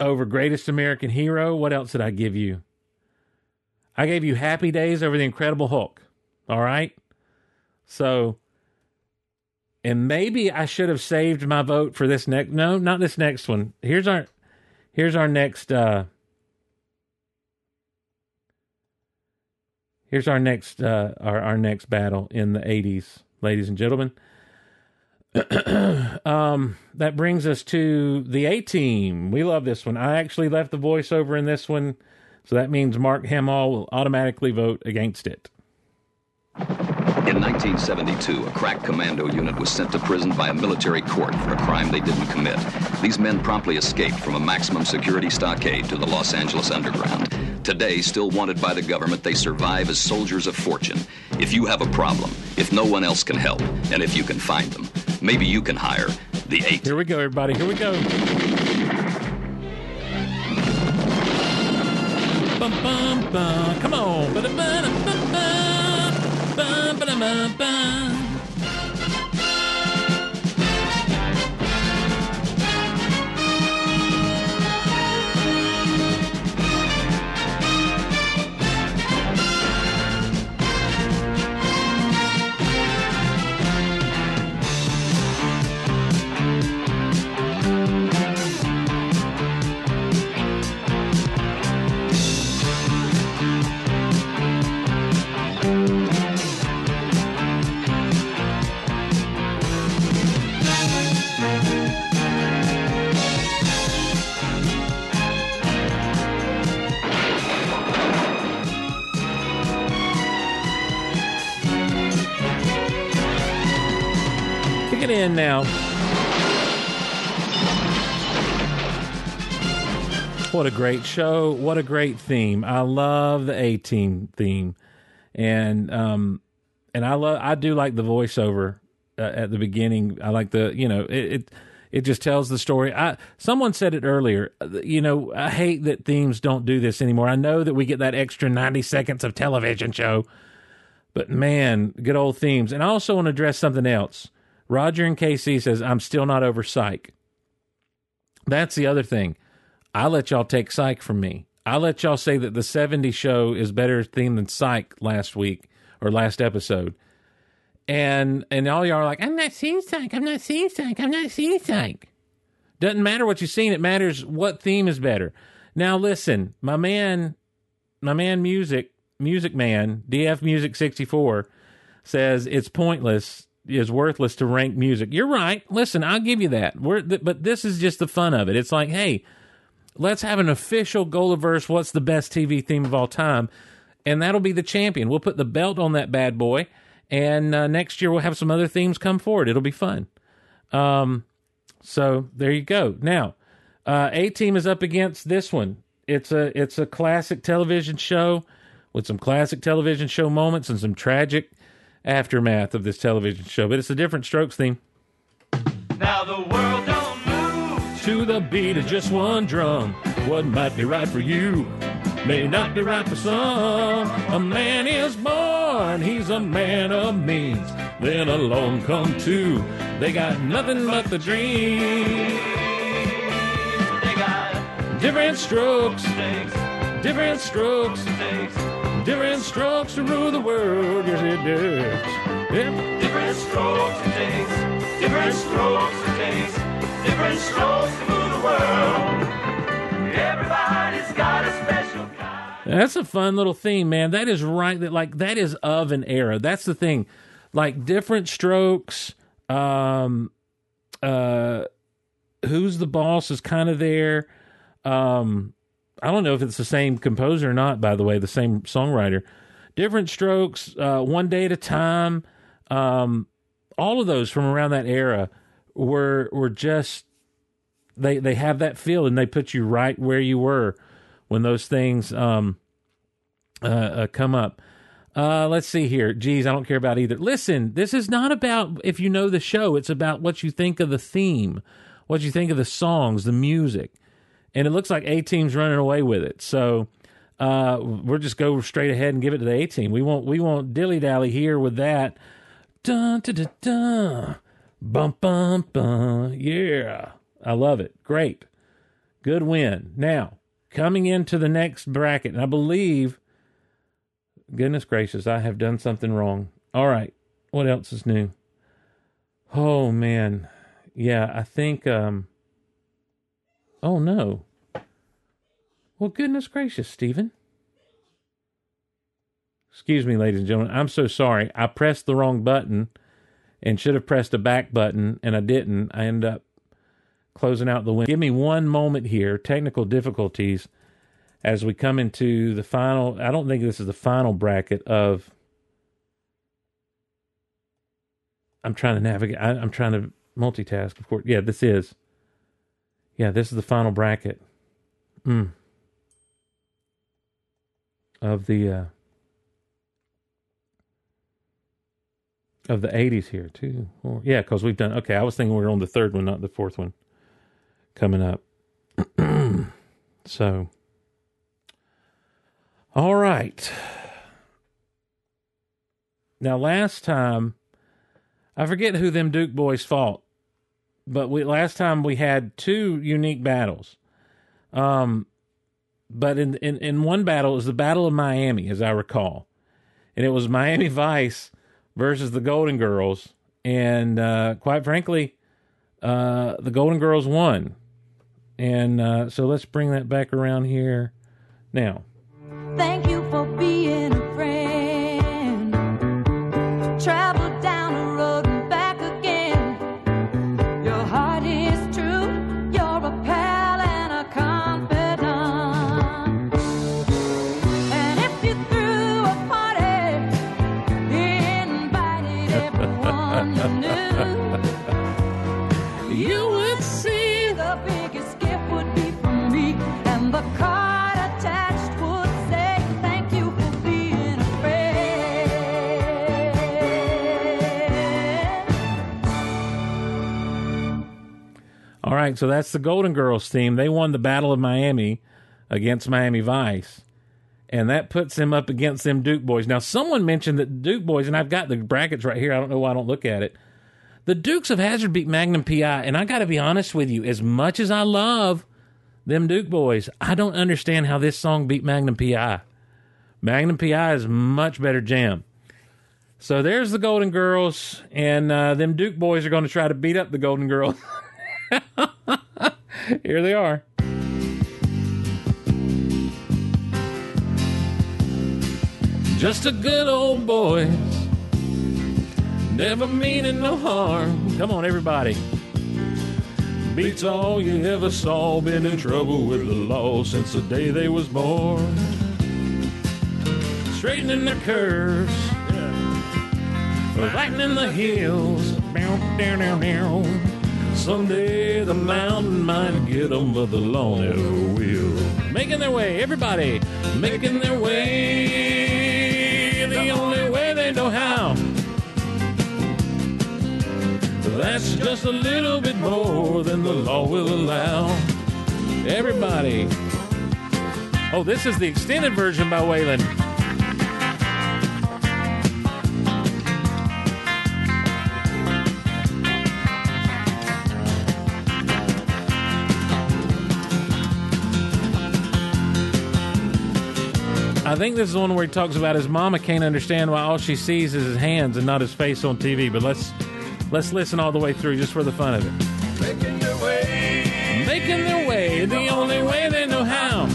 over Greatest American Hero. What else did I give you? I gave you Happy Days over The Incredible Hulk. All right. So, and maybe I should have saved my vote for this next. No, not this next one. Here's our, here's our next. uh Here's our next, uh our our next battle in the '80s, ladies and gentlemen. <clears throat> um, that brings us to the A Team. We love this one. I actually left the voiceover in this one, so that means Mark Hamill will automatically vote against it. In 1972, a crack commando unit was sent to prison by a military court for a crime they didn't commit. These men promptly escaped from a maximum security stockade to the Los Angeles underground. Today, still wanted by the government, they survive as soldiers of fortune. If you have a problem, if no one else can help, and if you can find them, maybe you can hire the eight. Here we go, everybody. Here we go. Bum, bum, bum. Come on. Ba-da-ba-da-ba-ba. Bum, ba-da-ba-ba. Kick in now. What a great show. What a great theme. I love the A team theme. And um and I love I do like the voiceover uh, at the beginning. I like the, you know, it, it it just tells the story. I someone said it earlier. uh, You know, I hate that themes don't do this anymore. I know that we get that extra 90 seconds of television show. But man, good old themes. And I also want to address something else. Roger and KC says, I'm still not over psych. That's the other thing. I let y'all take psych from me. I let y'all say that the 70 show is better theme than psych last week or last episode. And and all y'all are like, I'm not seeing psych, I'm not seeing psych, I'm not seeing psych. Doesn't matter what you've seen, it matters what theme is better. Now listen, my man my man music music man, DF Music 64 says it's pointless is worthless to rank music. You're right. Listen, I'll give you that. Th- but this is just the fun of it. It's like, hey, let's have an official Golaverse. What's the best TV theme of all time? And that'll be the champion. We'll put the belt on that bad boy, and uh, next year we'll have some other themes come forward. It'll be fun. Um, so there you go. Now, uh, A Team is up against this one. It's a it's a classic television show with some classic television show moments and some tragic aftermath of this television show. But it's a different Strokes theme. Now the world don't move. To the beat of just one drum. What might be right for you may not be right for some. A man is born, he's a man of means. Then along come two. They got nothing but the dream. They got Different strokes, different strokes, different strokes to rule the world. Yes, it does. Yep. different strokes it takes. Different strokes it takes. Different strokes to move the world. Everybody's got a special kind. That's a fun little theme, man. That is right. That like that is of an era. That's the thing. Like different strokes. Um, uh, who's the boss is kind of there. Um, I don't know if it's the same composer or not. By the way, the same songwriter. Different strokes. Uh, one day at a time. Um, all of those from around that era were were just they they have that feel and they put you right where you were when those things um uh, uh come up. Uh let's see here. Geez, I don't care about either. Listen, this is not about if you know the show, it's about what you think of the theme, what you think of the songs, the music. And it looks like A Team's running away with it. So uh we'll just go straight ahead and give it to the A Team. We won't we won't dilly dally here with that. Dun dun dun dun. Bum bum bum. Yeah. I love it. Great. Good win. Now, coming into the next bracket, and I believe goodness gracious, I have done something wrong. All right. What else is new? Oh man. Yeah, I think um Oh no. Well, goodness gracious, Stephen. Excuse me, ladies and gentlemen. I'm so sorry. I pressed the wrong button and should have pressed a back button, and I didn't. I end up closing out the window. Give me one moment here. Technical difficulties as we come into the final. I don't think this is the final bracket of. I'm trying to navigate. I, I'm trying to multitask. Of course, yeah. This is. Yeah, this is the final bracket. Mm. Of the. Uh, of the 80s here too. Or, yeah, because we've done. Okay, I was thinking we were on the third one, not the fourth one coming up. <clears throat> so, all right. Now, last time, I forget who them Duke boys fought, but we last time we had two unique battles. Um, but in in in one battle was the Battle of Miami, as I recall, and it was Miami <laughs> Vice versus the Golden Girls, and uh, quite frankly, uh, the Golden Girls won. And uh, so let's bring that back around here now. Thank you right, so that's the Golden Girls team. They won the Battle of Miami against Miami Vice. And that puts them up against them Duke boys. Now, someone mentioned that Duke boys, and I've got the brackets right here. I don't know why I don't look at it. The Dukes of Hazzard beat Magnum PI, and I got to be honest with you. As much as I love them Duke boys, I don't understand how this song beat Magnum PI. Magnum PI is much better jam. So there's the Golden Girls, and uh, them Duke boys are going to try to beat up the Golden Girls. <laughs> <laughs> Here they are. Just a good old boy, never meaning no harm. Come on, everybody. Beats all you ever saw, been in trouble with the law since the day they was born. Straightening their curves, lightening the hills. Down, down, down, down. Someday the mountain might get them, but the law never will. Making their way, everybody, making their way the only way they know how. That's just a little bit more than the law will allow. Everybody. Oh, this is the extended version by Waylon. I think this is one where he talks about his mama can't understand why all she sees is his hands and not his face on TV. But let's let's listen all the way through just for the fun of it. Making their way. Making their way the only way they know how.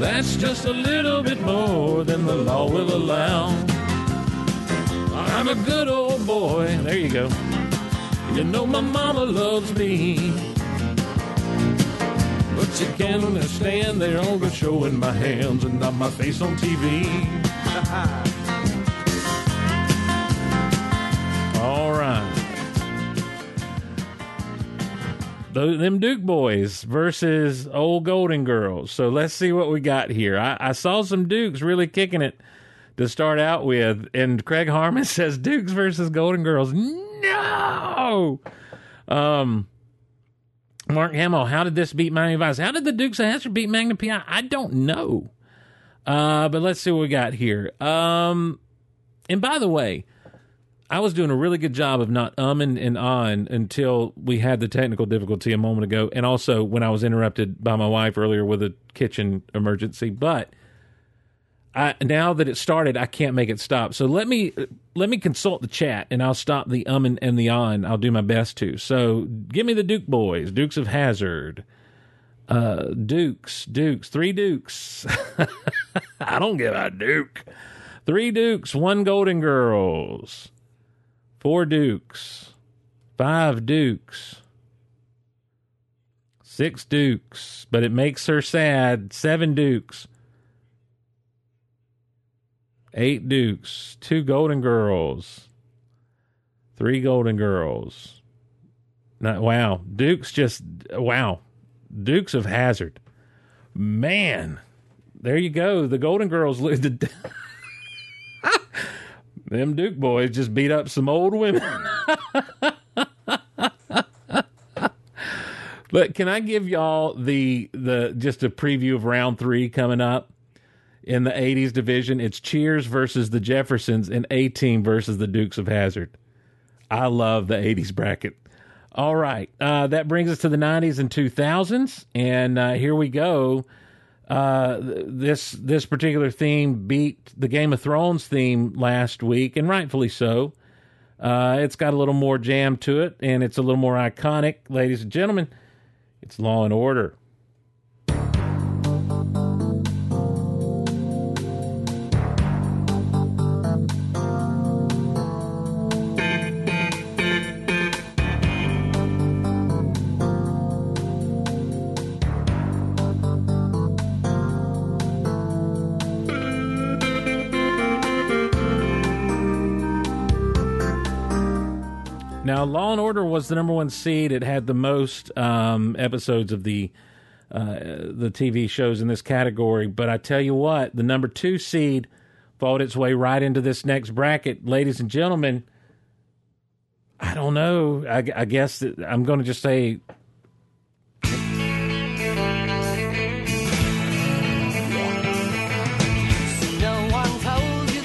That's just a little bit more than the law will allow. I'm a good old boy. There you go. You know my mama loves me. But you can't understand they're only showing my hands and not my face on TV. <laughs> All right. Them Duke boys versus old Golden Girls. So let's see what we got here. I, I saw some Dukes really kicking it to start out with, and Craig Harmon <laughs> says Dukes versus Golden Girls. No. Um. Mark Hamill, how did this beat Miami Vice? How did the Dukes of Hazzard beat Magnum PI? I don't know. Uh, but let's see what we got here. Um, and by the way, I was doing a really good job of not umming and ahhing until we had the technical difficulty a moment ago, and also when I was interrupted by my wife earlier with a kitchen emergency. But I, now that it started, I can't make it stop. So let me let me consult the chat, and I'll stop the um and, and the on. I'll do my best to. So give me the Duke boys, Dukes of Hazzard, uh, Dukes, Dukes, three Dukes. <laughs> I don't give a Duke. Three Dukes, one Golden Girls, four Dukes, five Dukes, six Dukes, but it makes her sad. Seven Dukes eight Dukes, two Golden Girls, three Golden Girls. Not, wow, Dukes just wow, Dukes of Hazzard. Man, there you go. The Golden Girls. <laughs> The, them Duke boys just beat up some old women. <laughs> but can I give y'all the the just a preview of round three coming up? In the 80s division. It's Cheers versus the Jeffersons and A Team versus the Dukes of Hazzard. I love the 80s bracket. All right. Uh, that brings us to the 90s and 2000s. And uh, here we go. Uh, this this particular theme beat the Game of Thrones theme last week, and rightfully so. Uh, it's got a little more jam to it, and it's a little more iconic, ladies and gentlemen. It's Law and Order. Law and Order was the number one seed. It had the most um, episodes of the uh, the TV shows in this category. But I tell you what, the number two seed fought its way right into this next bracket, ladies and gentlemen. I don't know. I, I guess that I'm going to just say No one told you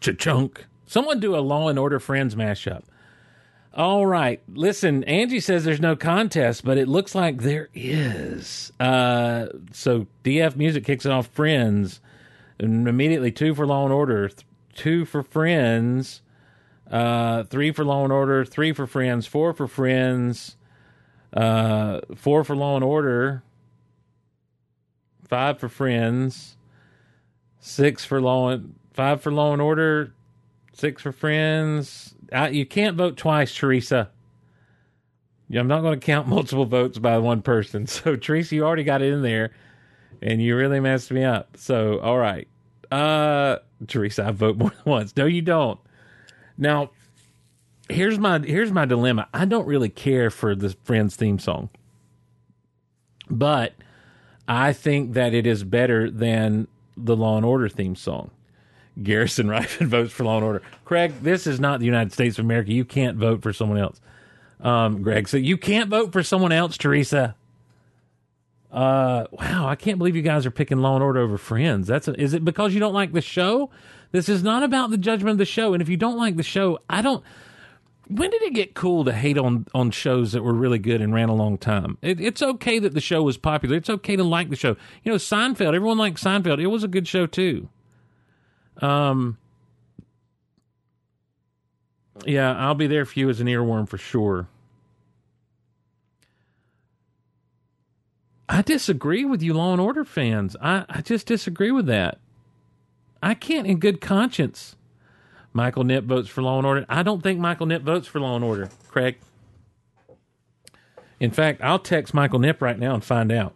Cha-chunk. Someone do a Law and Order Friends mashup. All right. Listen, Angie says there's no contest, but it looks like there is. Uh, so DF Music kicks off Friends. And immediately two for Law and Order, th- two for Friends, uh, three for Law and Order, three for Friends, four for Friends, uh, four for Law and Order, five for Friends, six for Law and five for Law and Order, six for Friends. Uh, you can't vote twice, Teresa. I'm not going to count <laughs> multiple votes by one person. <laughs> So, Teresa, you already got it in there, and you really messed me up. So, all right, uh, Teresa, I vote <laughs> more than once. No, you don't. Now, here's my here's my dilemma. I don't really care for the Friends theme song, but I think that it is better than the Law and Order theme song. Garrison <laughs> Ryman votes for Law and Order. Craig, this is not the United States of America. You can't vote for someone else. Um, Greg, so you can't vote for someone else, Teresa. Uh, wow, I can't believe you guys are picking Law and Order over Friends. That's a, is it because you don't like the show? This is not about the judgment of the show. And if you don't like the show, I don't. When did it get cool to hate on on shows that were really good and ran a long time? It, it's okay that the show was popular. It's okay to like the show. You know, Seinfeld. Everyone liked Seinfeld. It was a good show too. Um. Yeah, I'll be there for you as an earworm for sure. I disagree with you, Law and Order fans. I, I just disagree with that. I can't, in good conscience. Michael Nip votes for Law and Order. I don't think Michael Nip votes for Law and Order, Craig. In fact, I'll text Michael Nip right now and find out.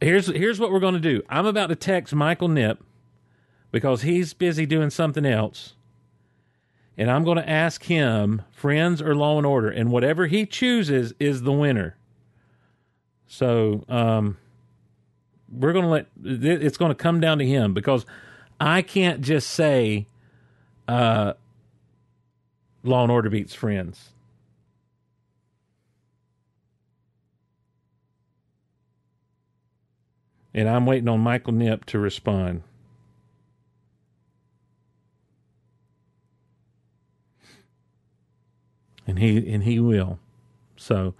Here's here's what we're going to do. I'm about to text Michael Nip because he's busy doing something else. And I'm going to ask him, Friends or Law and Order, and whatever he chooses is the winner. So um, we're going to let it's going to come down to him because I can't just say uh, Law and Order beats Friends. And I'm waiting on Michael Nip to respond. And he and he will. So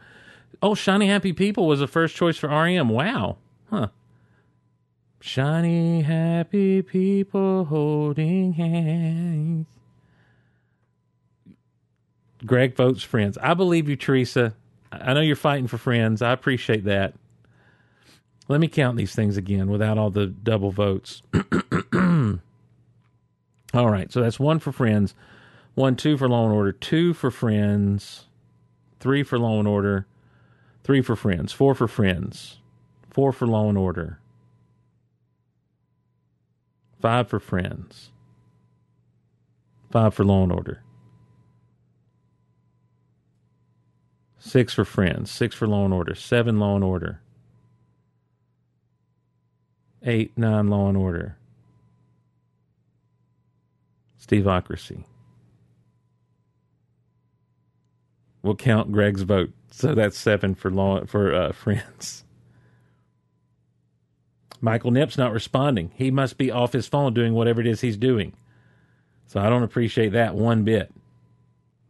Oh, Shiny Happy People was the first choice for REM. Wow. Huh. Shiny Happy People holding hands. Greg votes Friends. I believe you, Teresa. I know you're fighting for Friends. I appreciate that. Let me count these things again without all the double votes. <clears throat> all right, so that's one for Friends, one, two for Law and Order, two for Friends, three for Law and Order, Three for friends. Four for friends. Four for law and order. Five for friends. Five for law and order. Six for friends. Six for law and order. Seven law and order. Eight, nine law and order. Steveocracy. We'll count Greg's vote. So that's seven for law for uh, <laughs> friends. Michael Nip's not responding. He must be off his phone doing whatever it is he's doing. So I don't appreciate that one bit.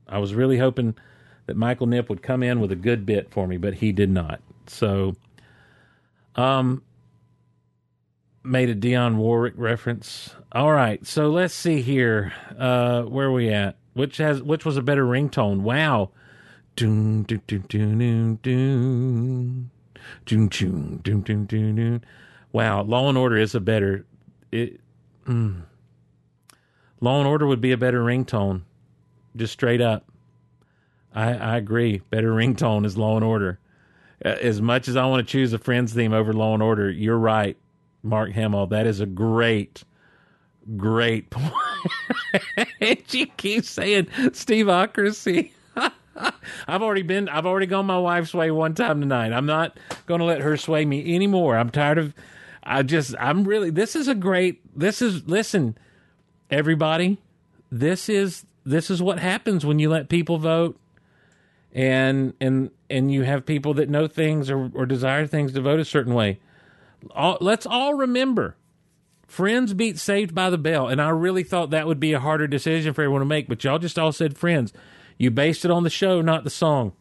I was really hoping that Michael Nip would come in with a good bit for me, but he did not. So, um, made a Dionne Warwick reference. All right, so let's see here. Uh, where are we at? Which has which was a better ringtone? Wow. Doom, doom, doom, doom, doom. Doom, doom, doom, doom, doom, doom. Wow, Law and Order is a better. It, mm. Law and Order would be a better ringtone, just straight up. I, I agree. Better ringtone is Law and Order. As much as I want to choose a Friends theme over Law and Order, you're right, Mark Hamill. That is a great, great <laughs> point. she keeps saying Steveocracy. <laughs> I've already been. I've already gone my wife's way one time tonight. I'm not going to let her sway me anymore. I'm tired of. I just. I'm really. This is a great. This is. Listen, everybody. This is. This is what happens when you let people vote, and and and you have people that know things or, or desire things to vote a certain way. All, let's all remember. Friends beat Saved by the Bell, and I really thought that would be a harder decision for everyone to make. But y'all just all said Friends. You based it on the show, not the song.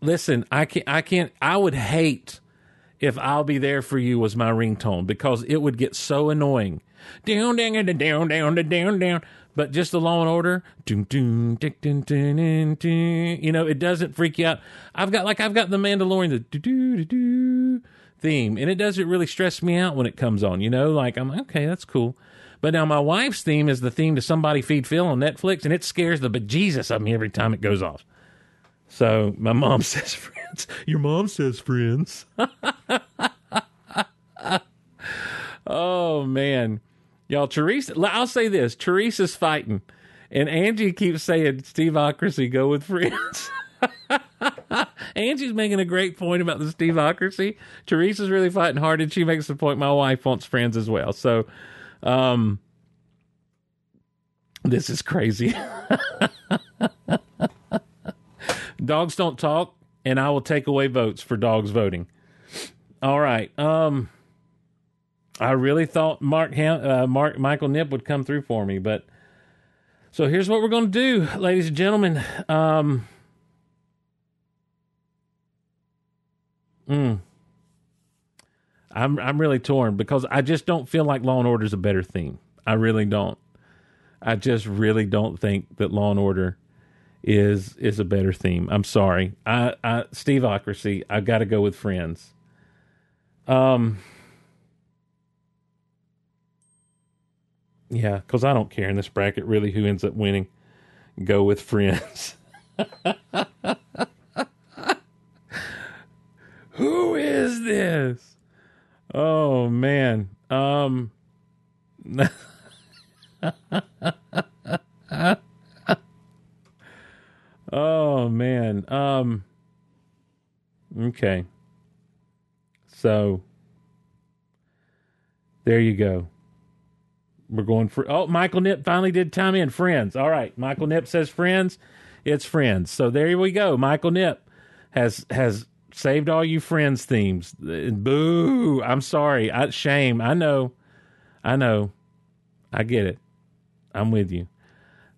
Listen, I can't. I can't. I would hate if "I'll Be There for You" was my ringtone because it would get so annoying. Down, down, down, down, down, down. But just the Law and Order, you know, it doesn't freak you out. I've got like I've got the Mandalorian, the theme, and it doesn't really stress me out when it comes on. You know, like I'm okay, that's cool. But now my wife's theme is the theme to Somebody Feed Phil on Netflix, and it scares the bejesus of me every time it goes off. So my mom <laughs> says friends. Your mom says friends. <laughs> oh man. Y'all Teresa I'll say this. Teresa's fighting. And Angie keeps saying Steveocracy go with friends. <laughs> Angie's making a great point about the Steveocracy. Teresa's really fighting hard, and she makes the point my wife wants friends as well. So, um, this is crazy. Dogs don't talk, and I will take away votes for dogs voting. All right. Um, I really thought Mark uh, Mark Michael Nip would come through for me, but so here's what we're going to do, ladies and gentlemen. Um, mm, I'm I'm really torn because I just don't feel like Law and Order is a better theme. I really don't. I just really don't think that Law and Order is is a better theme. I'm sorry. I, I Steveocracy. I got to go with Friends. Um. Yeah, because I don't care in this bracket really who ends up winning. Go with Friends. <laughs> who is this? Oh man. Um. <laughs> oh man. Um. Okay. So there you go. We're going for. Oh, Michael Nip finally did time in. Friends. All right. Michael Nip says friends. It's friends. So there we go. Michael Nip has has saved all you friends themes. Boo. I'm sorry. I, shame. I know. I know. I get it. I'm with you.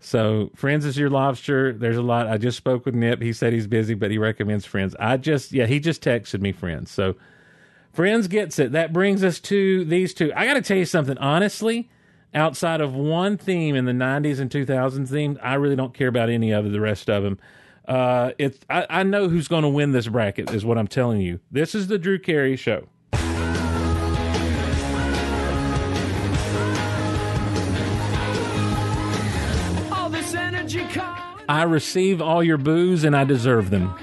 So, Friends is your lobster. There's a lot. I just spoke with Nip. He said he's busy, but he recommends Friends. I just, yeah, he just texted me Friends. So, Friends gets it. That brings us to these two. I got to tell you something. Honestly, outside of one theme in the 90s and 2000s theme, I really don't care about any of the rest of them. Uh, it's I, I know who's going to win this bracket, is what I'm telling you. This is the Drew Carey show. I receive all your boos and I deserve them.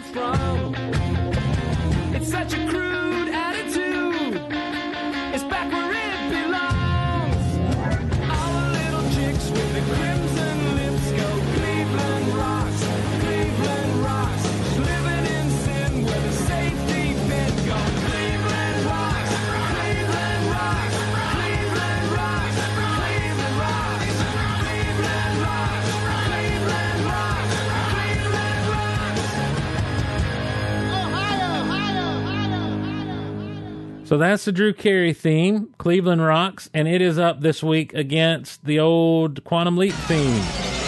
So that's the Drew Carey theme, Cleveland Rocks, and it is up this week against the old Quantum Leap theme.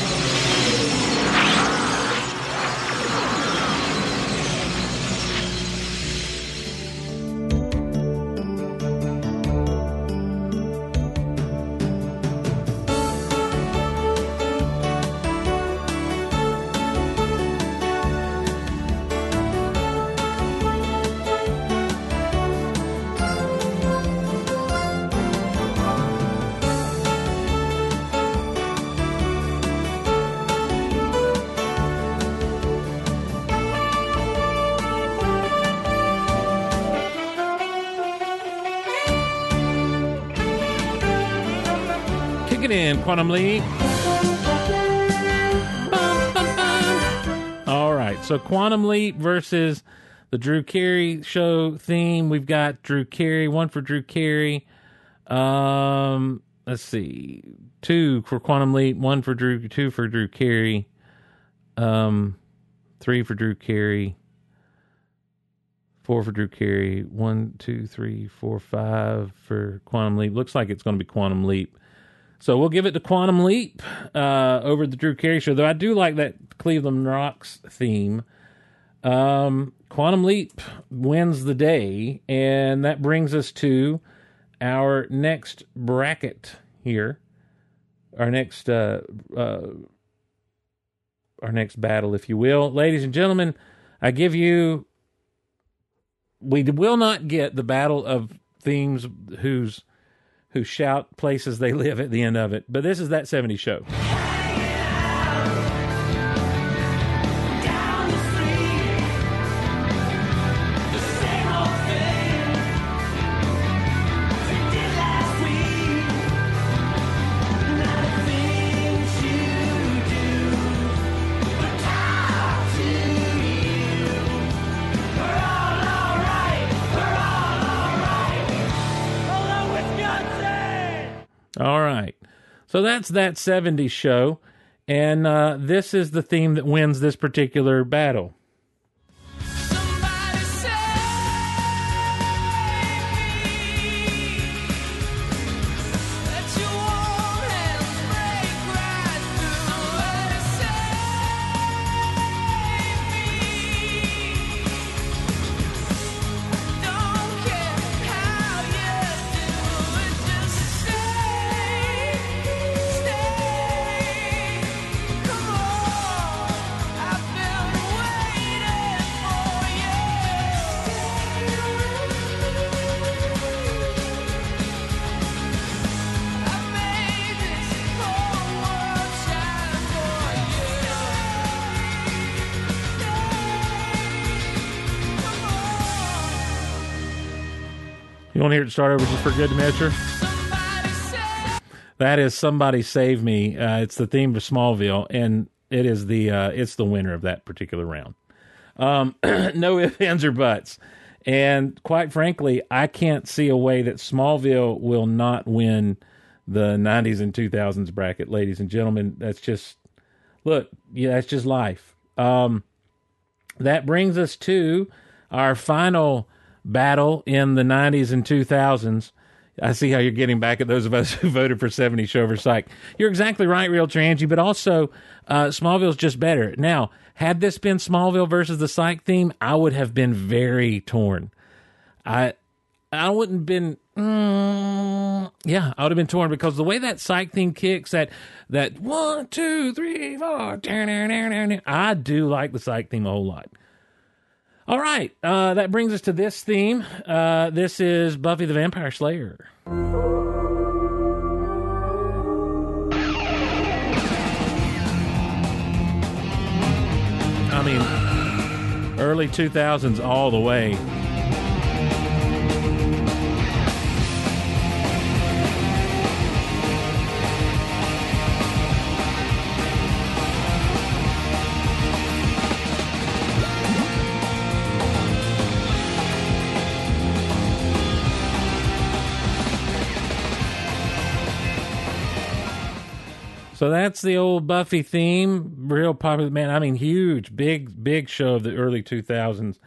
Quantum Leap. All right, so Quantum Leap versus the Drew Carey show theme. We've got Drew Carey, one for Drew Carey. Um, let's see, two for Quantum Leap, one for Drew, two for Drew Carey, um, three for Drew Carey, four for Drew Carey, one, two, three, four, five for Quantum Leap. Looks like it's going to be Quantum Leap. So we'll give it to Quantum Leap uh, over the Drew Carey show. Though I do like that Cleveland Rocks theme. Um, Quantum Leap wins the day, and that brings us to our next bracket here. Our next uh, uh, our next battle, if you will, ladies and gentlemen. I give you. We will not get the battle of themes whose who shout places they live at the end of it. But this is that 70s show. So that's that 70s show. And uh, this is the theme that wins this particular battle. Hear it start over just for good measure? That is "Somebody Save Me." Uh, it's the theme of Smallville, and it is the uh, it's the winner of that particular round. Um, <clears throat> no ifs, ands, or buts. And quite frankly, I can't see a way that Smallville will not win the '90s and 2000s bracket, ladies and gentlemen. That's just look, yeah, that's just life. Um, that brings us to our final battle in the 90s and 2000s. I see how you're getting back at those of us who <laughs> voted for 70 Show over Psych. You're exactly right, Real Trangy, but also uh, Smallville's just better. Now, had this been Smallville versus the Psych theme, I would have been very torn. I I wouldn't been mm, yeah, I would have been torn because the way that Psych theme kicks, that that one, two, three, four, I do like the Psych theme a whole lot. All right, uh, that brings us to this theme. Uh, this is Buffy the Vampire Slayer. I mean, early 2000s all the way. So that's the old Buffy theme, real popular. Man, I mean, huge, big, big show of the early 2000s.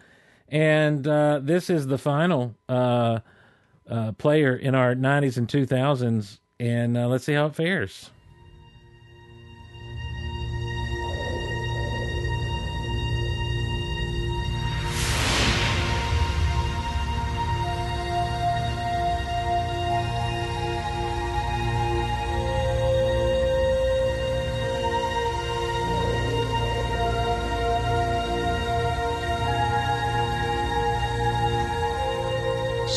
And uh, this is the final uh, uh, player in our 90s and 2000s. And uh, let's see how it fares.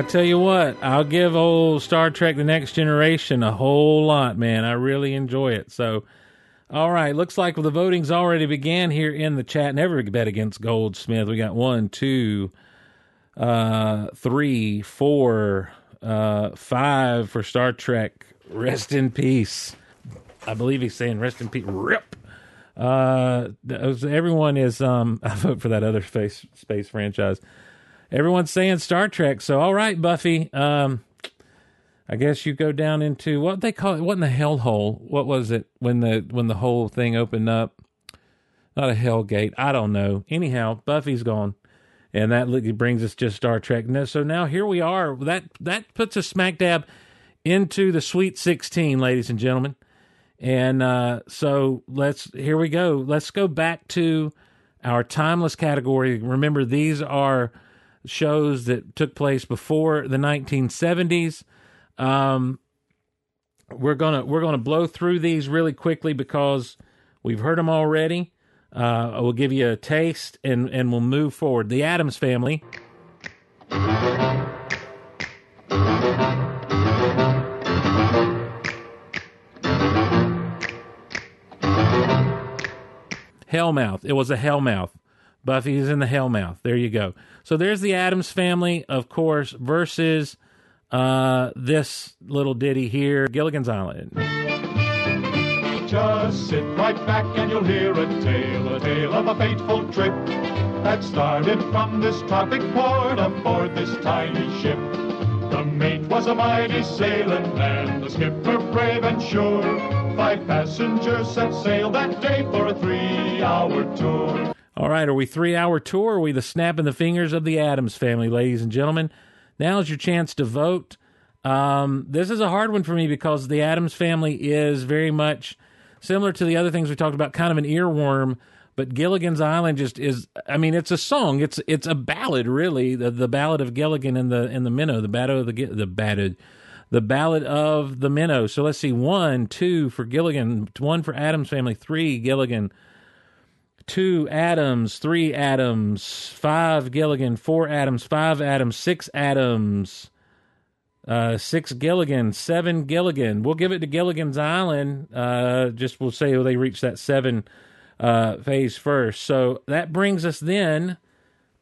I tell you what, I'll give old Star Trek The Next Generation a whole lot, man. I really enjoy it. So, all right, looks like the voting's already began here in the chat. Never bet against Goldsmith. We got one, two, uh, three, four, uh, five for Star Trek. Rest in peace. I believe he's saying rest in peace. Rip. Uh, everyone is um. <laughs> I vote for that other space space franchise everyone's saying Star Trek. So all right, Buffy. Um, I guess you go down into what they call it. What in the hell hole? What was it when the when the whole thing opened up? Not a hell gate. I don't know. Anyhow, Buffy's gone, and that brings us just Star Trek. No, So now here we are. That that puts us smack dab into the Sweet Sixteen, ladies and gentlemen. And uh, so let's here we go. Let's go back to our timeless category. Remember, these are shows that took place before the 1970s. Um, we're gonna we're gonna blow through these really quickly because we've heard them already. Uh, we'll give you a taste, and and we'll move forward. The Addams Family. Hellmouth. It was a Hellmouth. Buffy's in the Hellmouth. There you go. So there's the Addams family, of course, versus uh, this little ditty here, Gilligan's Island. Just sit right back and you'll hear a tale, a tale of a fateful trip that started from this tropic port aboard this tiny ship. The mate was a mighty sailing man, the skipper brave and sure. Five passengers set sail that day for a three-hour tour. All right, are we three hour tour? Are we the snapping the fingers of the Addams family, ladies and gentlemen? Now's your chance to vote. Um, this is a hard one for me because the Addams family is very much similar to the other things we talked about, kind of an earworm. But Gilligan's Island just is. I mean, it's a song. It's it's a ballad, really. The the ballad of Gilligan and the and the minnow. The battle of the the ballad, the ballad of the minnow. So let's see. One, two for Gilligan. One for Addams family. Three Gilligan two Addams, three Addams, five Gilligan, four Addams, five Addams, six Addams, uh, six Gilligan, seven Gilligan. We'll give it to Gilligan's Island. Uh, just we'll say they reach that seven uh, phase first. So that brings us then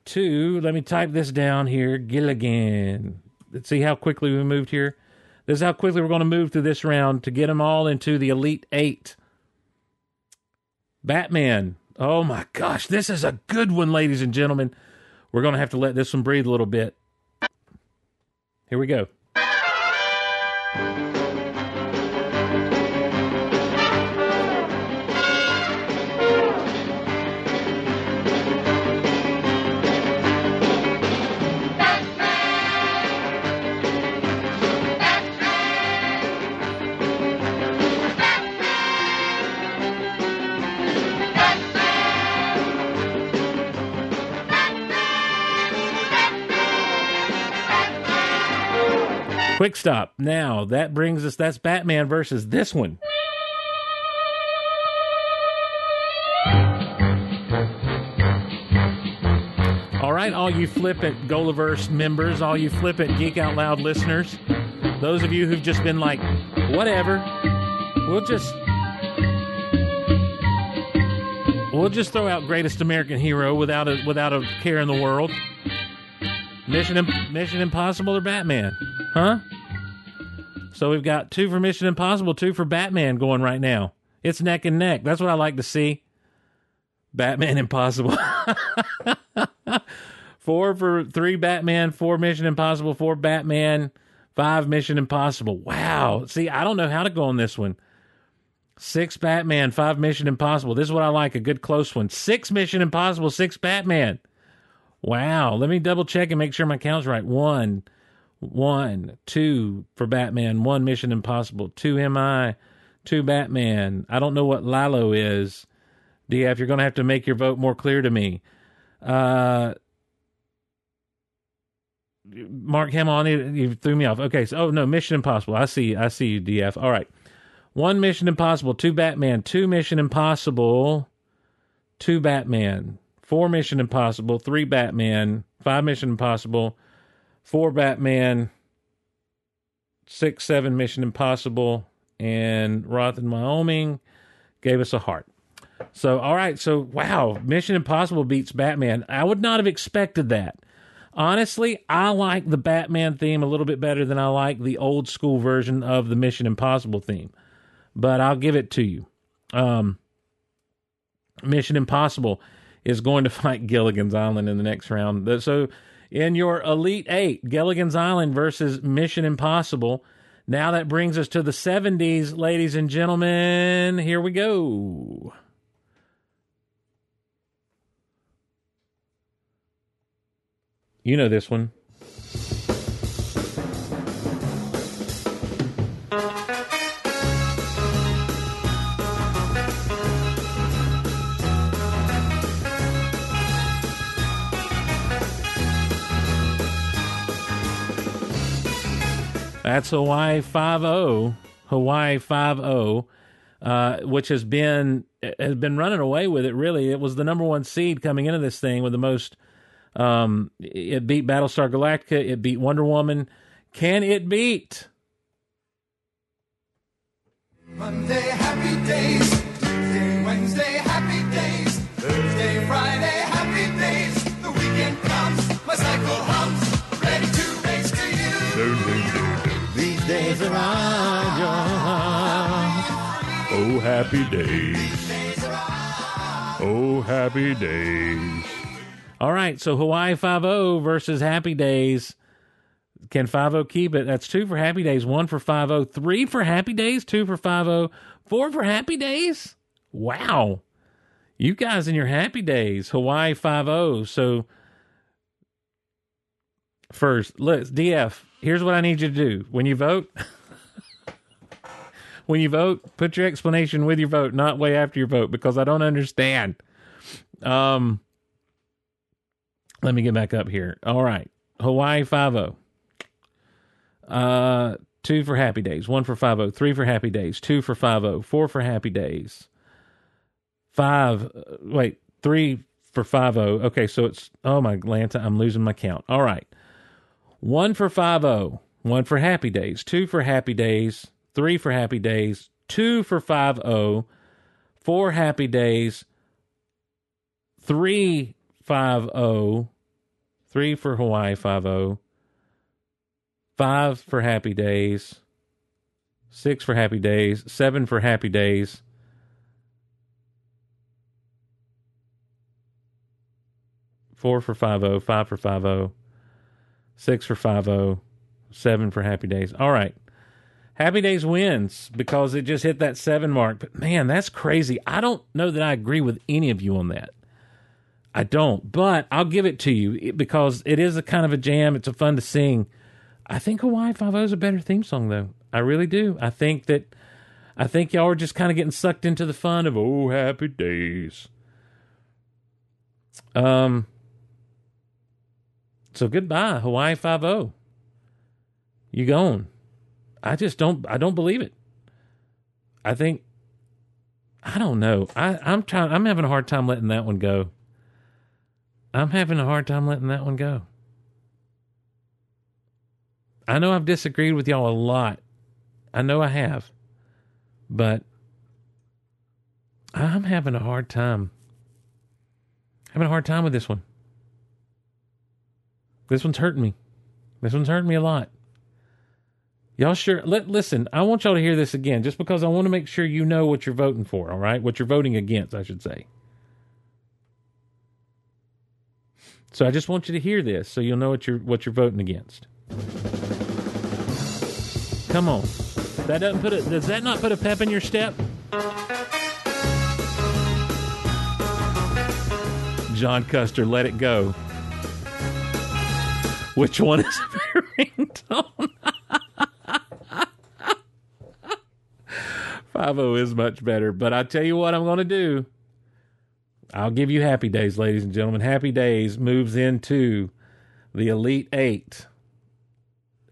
to let me type this down here. Gilligan. Let's see how quickly we moved here. This is how quickly we're going to move through this round to get them all into the Elite Eight. Batman. Oh my gosh, this is a good one, ladies and gentlemen. We're going to have to let this one breathe a little bit. Here we go. Quick stop. Now, that brings us, that's Batman versus this one. All right, all you Flip Golaverse members, all you Flip Geek Out Loud listeners, those of you who've just been like, whatever, we'll just. We'll just throw out Greatest American Hero without a without a care in the world. Mission Mission Impossible or Batman? Huh? So we've got two for Mission Impossible, two for Batman going right now. It's neck and neck. That's what I like to see. Batman <laughs> Impossible. <laughs> four for three Batman, four Mission Impossible, four Batman, five Mission Impossible. Wow. See, I don't know how to go on this one. Six Batman, five Mission Impossible. This is what I like a good close one. Six Mission Impossible, six Batman. Wow. Let me double check and make sure my count's right. One, one, two for Batman, one Mission Impossible, two MI, two Batman. I don't know what Lalo is. DF, you're going to have to make your vote more clear to me. Uh, Mark Hamill, you threw me off. Okay, so oh no, Mission Impossible. I see, I see you, DF. All right, one Mission Impossible, two Batman, two Mission Impossible, two Batman, four Mission Impossible, three Batman, five Mission Impossible, four Batman, six, seven Mission Impossible, and Roth in Wyoming gave us a heart. So, all right. So, wow, Mission Impossible beats Batman. I would not have expected that. Honestly, I like the Batman theme a little bit better than I like the old school version of the Mission Impossible theme. But I'll give it to you. Um, Mission Impossible is going to <laughs> fight Gilligan's Island in the next round. So, in your Elite Eight, Gilligan's Island versus Mission Impossible. Now that brings us to the 70s, ladies and gentlemen. Here we go. You know this one. That's Hawaii 5 Hawaii 5 uh, which has been has been running away with it. Really, it was the number one seed coming into this thing with the most. Um, it beat Battlestar Galactica. It beat Wonder Woman. Can it beat? Monday, happy days. Days on Oh, happy days. Oh, happy days. All right, so Hawaii 5 versus Happy Days. Can 5 keep it? That's two for Happy Days, one for 5 three for Happy Days, two for 5 four for Happy Days. Wow. You guys in your Happy Days, Hawaii 5 So, first, let's, DF, here's what I need you to do. When you vote, <laughs> when you vote, put your explanation with your vote, not way after your vote, because I don't understand. Um, let me get back up here. All right, Hawaii five zero. Uh, two for Happy Days, one for five zero, three for Happy Days, two for five zero, four for Happy Days, five. Uh, wait, three for five zero. Okay, so it's oh my Lanta, I'm losing my count. All right, one for 5 one for Happy Days, two for Happy Days, three for Happy Days, two for 5 four Happy Days, three 5 three for Hawaii 5 five for Happy Days, six for Happy Days, seven for Happy Days. Four for five zero, five for five zero, six for five zero, seven for Happy Days. All right. Happy Days wins because it just hit that seven mark. But man, that's crazy. I don't know that I agree with any of you on that. I don't, but I'll give it to you because it is a kind of a jam. It's a fun to sing. I think Hawaii Five O is a better theme song, though. I really do. I think that I think y'all are just kind of getting sucked into the fun of oh happy days. Um. So goodbye, Hawaii Five O. You gone? I just don't. I don't believe it. I think. I don't know. I, I'm trying. I'm having a hard time letting that one go. I'm having a hard time letting that one go. I know I've disagreed with y'all a lot. I know I have. But I'm having a hard time. Having a hard time with this one. This one's hurting me. This one's hurting me a lot. Y'all sure let listen, I want y'all to hear this again just because I want to make sure you know what you're voting for, all right? What you're voting against, I should say. So I just want you to hear this so you'll know what you're what you're voting against. Come on. That doesn't put a does that not put a pep in your step? John Custer, let it go. Which one is <laughs> better ringtone? Five O is much better, but I tell you what I'm going to do. I'll give you Happy Days, ladies and gentlemen. Happy Days moves into the Elite Eight.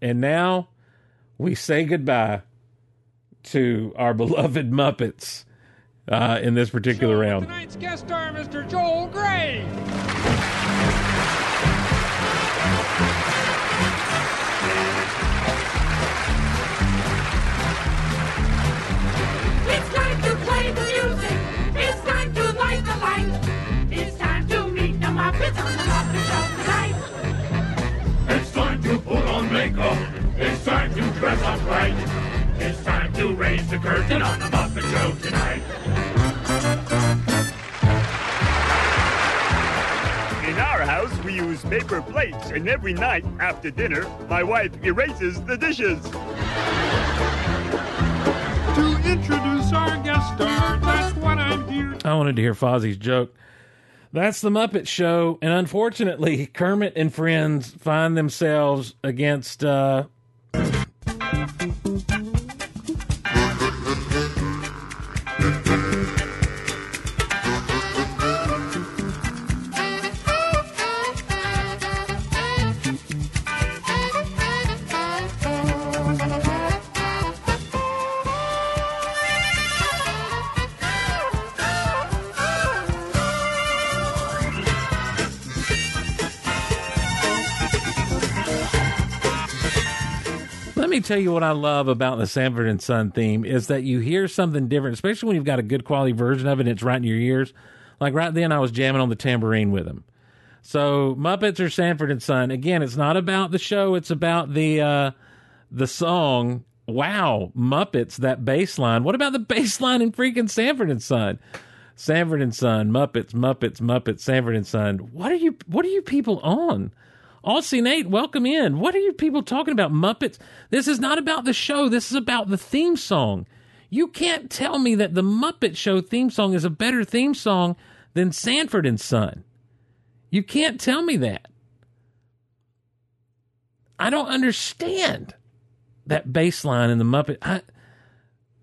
And now we say goodbye to our <laughs> beloved Muppets uh, in this particular round. Tonight's guest star, Mr. Joel Grey. Dress up right. It's time to raise the curtain on the Muppet Show tonight. In our house, we use paper plates, and every night after dinner, my wife erases the dishes. To introduce our guest star, that's what I'm here. I wanted to hear Fozzie's joke. That's the Muppet Show, and unfortunately, Kermit and friends find themselves against. Uh, tell you what I love about the Sanford and Son theme is that you hear something different, especially when you've got a good quality version of it and it's right in your ears. Like right then, I was jamming on the tambourine with him. So Muppets or Sanford and Son. Again, it's not about the show; it's about the uh, the song. Wow, Muppets! That bass line. What about the bass line in freaking Sanford and Son? Sanford and Son, Muppets, Muppets, Muppets, Sanford and Son. What are you? What are you people on? Aussie Nate, welcome in. What are you people talking about? Muppets. This is not about the show. This is about the theme song. You can't tell me that the Muppet Show theme song is a better theme song than Sanford and Son. You can't tell me that. I don't understand that bass line in the Muppet. I,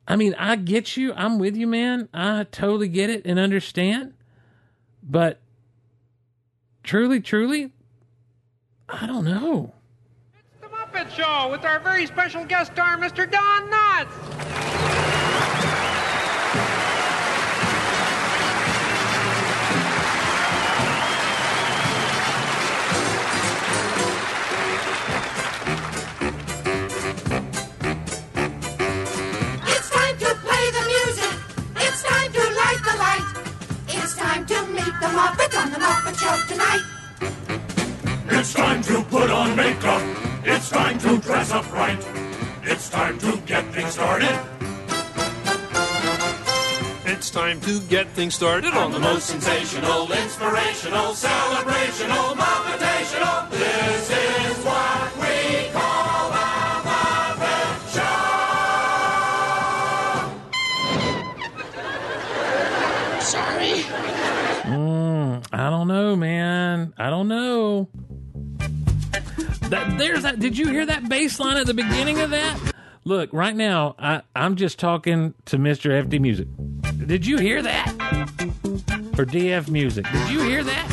I mean, I get you. I'm with you, man. I totally get it and understand. But truly, truly, I don't know. It's the Muppet Show with our very special guest star, Mr. Don Knotts. It's time to play the music. It's time to light the light. It's time to meet the Muppets on the Muppet Show tonight. It's time to put on makeup. It's time to dress up right. It's time to get things started. It's time to get things started On the most sensational, inspirational, celebrational, motivational. This is what we call a Muppet Show. Sorry. Mm, I don't know, man. I don't know. That, there's that. Did you hear that bass line at the beginning of that? Look, right now, I, I'm just talking to Mr. FD Music. Did you hear that? Or DF Music. Did you hear that?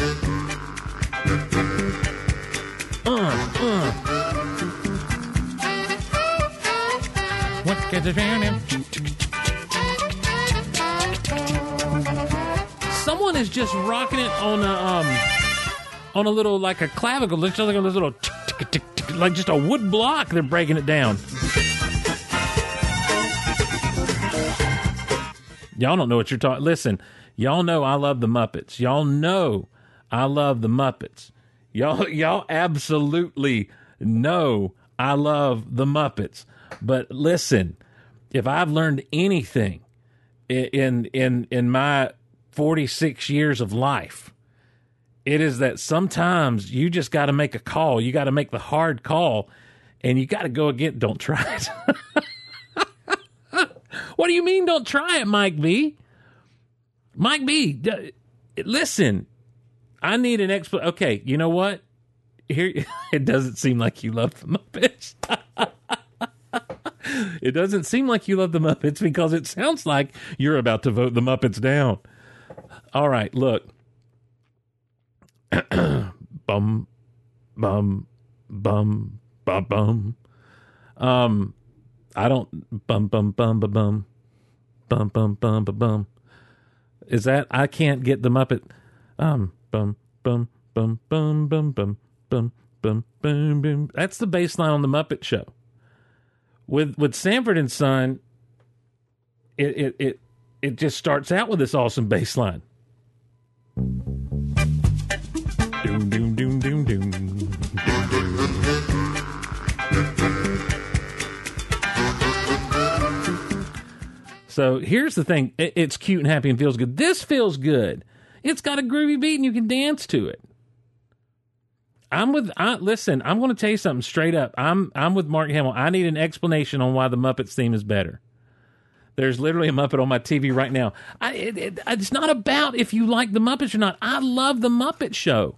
Uh, uh. What gets it Someone is just rocking it on a um on a little like a clavicle, looks like a little tick, like just a wood block. They're breaking it down. Y'all don't know what you're talking. Listen, y'all know I love the Muppets. Y'all know I love the Muppets. Y'all, <laughs> y'all absolutely know I love the Muppets. But listen, if I've learned anything in in in my 46 years of life, it is that sometimes you just got to make a call. You got to make the hard call, and you got to go again. Don't try it. <laughs> what do you mean? Don't try it, Mike B. Mike B. d- Listen, I need an explanation. Okay, you know what? Here, <laughs> it doesn't seem like you love the Muppets. <laughs> it doesn't seem like you love the Muppets because it sounds like you're about to vote the Muppets down. All right, look. Bum, bum, bum, bum, bum. Um, I don't bum, bum, bum, bum, bum, bum, bum, bum, bum, bum. Is that I can't get the Muppet? Um, bum, bum, bum, bum, bum, bum, bum, bum, bum, bum. That's the bass line on the Muppet Show. With with Sanford and Son, it it it it just starts out with this awesome bass line. So here's the thing It- it's cute and happy and feels good. This feels good. It's got a groovy beat and you can dance to it. I'm with. I, listen, I'm going to tell you something straight up. I'm I'm with Mark Hamill. I need an explanation on why the Muppets theme is better. There's literally a Muppet on my TV right now. I, it, it, it's not about if you like the Muppets or not. I love the Muppet Show,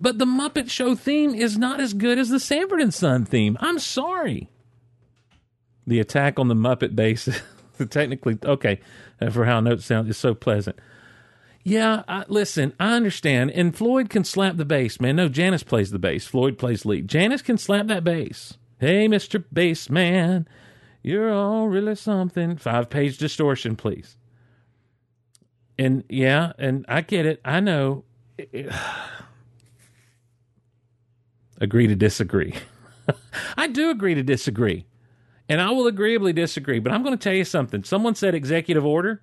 but the Muppet Show theme is not as good as the Sanford and Son theme. I'm sorry. The attack on the Muppet base, <laughs> <laughs> technically okay, uh, for how notes sound is so pleasant. Yeah, I, listen, I understand. And Floyd can slap the bass, man. No, Janice plays the bass. Floyd plays lead. Janice can slap that bass. Hey, Mr. Bass Man, you're all really something. Five page distortion, please. And yeah, and I get it. I know. <sighs> agree to disagree. <laughs> I do agree to disagree. And I will agreeably disagree, but I'm going to tell you something. Someone said executive order,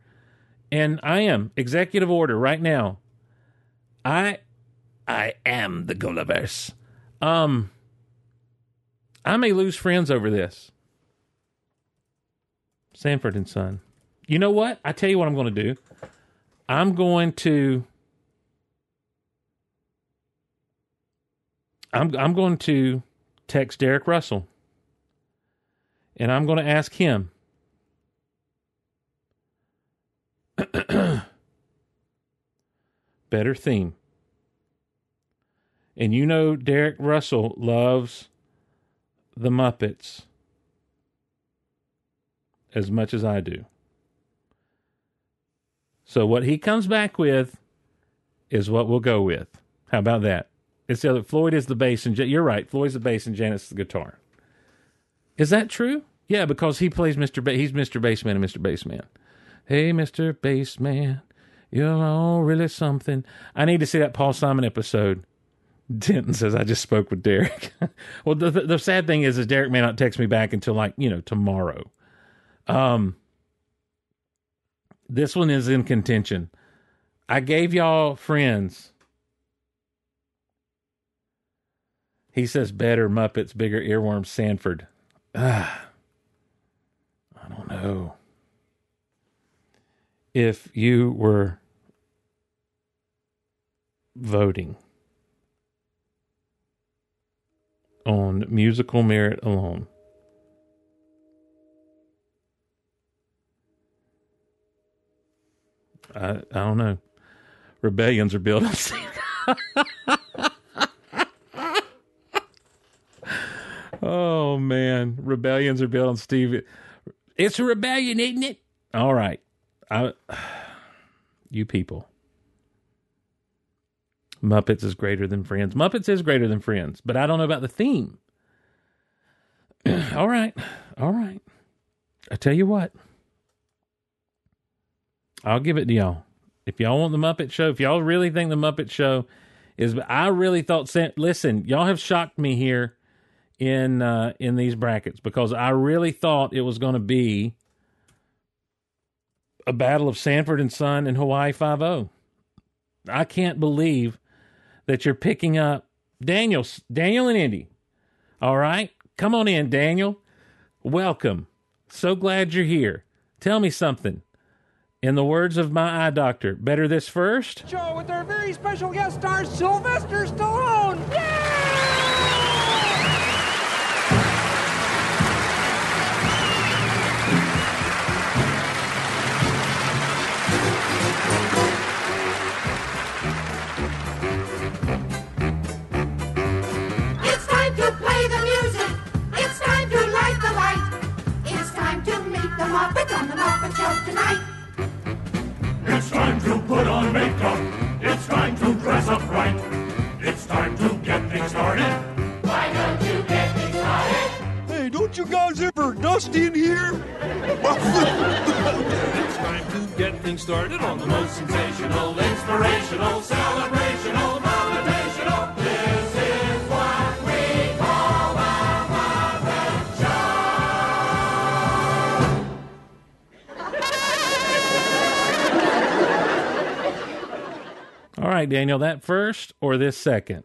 and I am executive order right now. I I am the Gulliver's. Um I may lose friends over this. Sanford and Son. You know what? I tell you what I'm going to do. I'm going to I'm I'm going to text Derek Russell. And I'm going to ask him <clears throat> better theme. And you know Derek Russell loves the Muppets as much as I do. So what he comes back with is what we'll go with. How about that? It's the other Floyd is the bass and you're right. Floyd's the bass and Janet's the guitar. Is that true? Yeah, because he plays Mr. Ba- he's Mr. Bassman and Mr. Bassman. Hey, Mr. Bassman, you're all really something. I need to see that Paul Simon episode. <laughs> Denton says, I just spoke with Derek. <laughs> well, the, the, sad thing is, is Derek may not text me back until like, you know, tomorrow. Um, this one is in contention. I gave y'all friends. He says better Muppets, bigger earworms, Sanford. Ah, I don't know. If you were voting on musical merit alone, I, I don't know. Rebellions are built on. <laughs> oh man, rebellions are built on Steve. It's a rebellion, isn't it? All right, I, <sighs> you people. Muppets is greater than Friends. Muppets is greater than Friends, but I don't know about the theme. <clears throat> all right, all right. I tell you what. I'll give it to y'all. If y'all want the Muppet Show, if y'all really think the Muppet Show is, I really thought. Listen, y'all have shocked me here in uh, in these brackets because I really thought it was going to be a battle of Sanford and Son and Hawaii Five O. I can't believe that you're picking up Daniel, Daniel and Indy. All right, come on in, Daniel. Welcome. So glad you're here. Tell me something. In the words of my eye doctor, better this first? Show with our very special guest star, Sylvester Stallone. It's Muppets on the Muppet Show tonight. It's time to put on makeup. It's time to dress up right. It's time to get things started. Why don't you get things started? Hey, don't you guys ever dust in here? it's time to get things started on the most sensational, inspirational, celebrational, right, Daniel, that first or this second?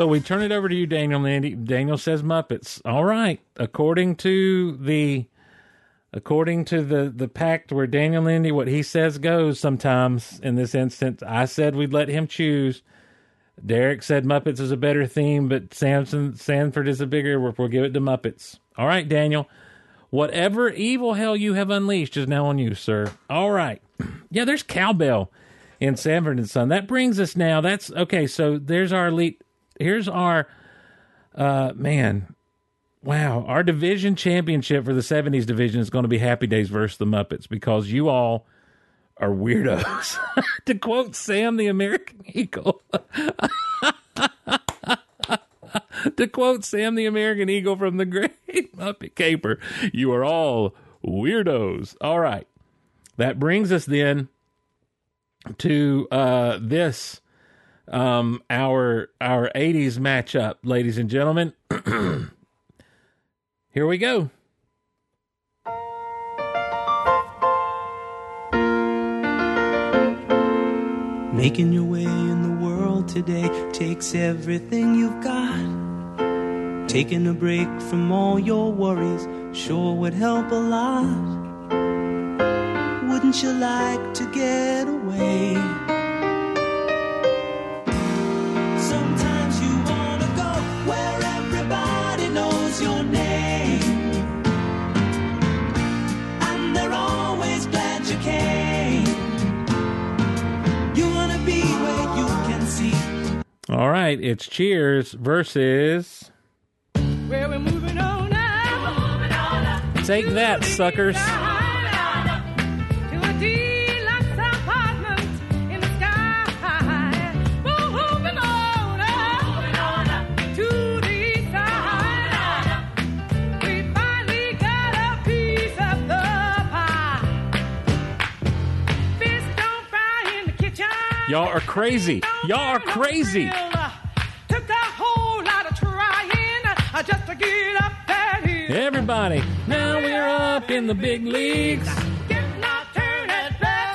So we turn it over to you, Daniel. Andy. Daniel says Muppets. All right. According to the according to the the pact where Daniel Andy, what he says goes sometimes in this instance. I said we'd let him choose. Derek said Muppets is a better theme, but Samson Sanford is a bigger. We'll, we'll give it to Muppets. All right, Daniel. Whatever evil hell you have unleashed is now on you, sir. All right. <clears throat> Yeah, there's cowbell in Sanford and Son. That brings us now. That's okay. So there's our elite. Here's our uh man. wow, our division championship for the 70s division is going to be Happy Days versus the Muppets because you all are weirdos. <laughs> to quote Sam the American <laughs> Eagle. <laughs> to quote Sam the American Eagle from the Great Muppet Caper, you are all weirdos. All right. That brings us then to uh, this um, our our 80s matchup, ladies and gentlemen. <clears throat> Here we go. Making your way in the world today takes everything you've got. Taking a break from all your worries sure would help a lot. Wouldn't you like to get away? Sometimes you wanna go where everybody knows your name. And they're always glad you came. You wanna be where you can see. All right, it's Cheers versus Where we're moving on now. Take That, suckers. Y'all are crazy. Y'all are crazy. Took a whole lot of trying just to get up that hill. Everybody, now we're up in the big leagues. Getting our turn at bat.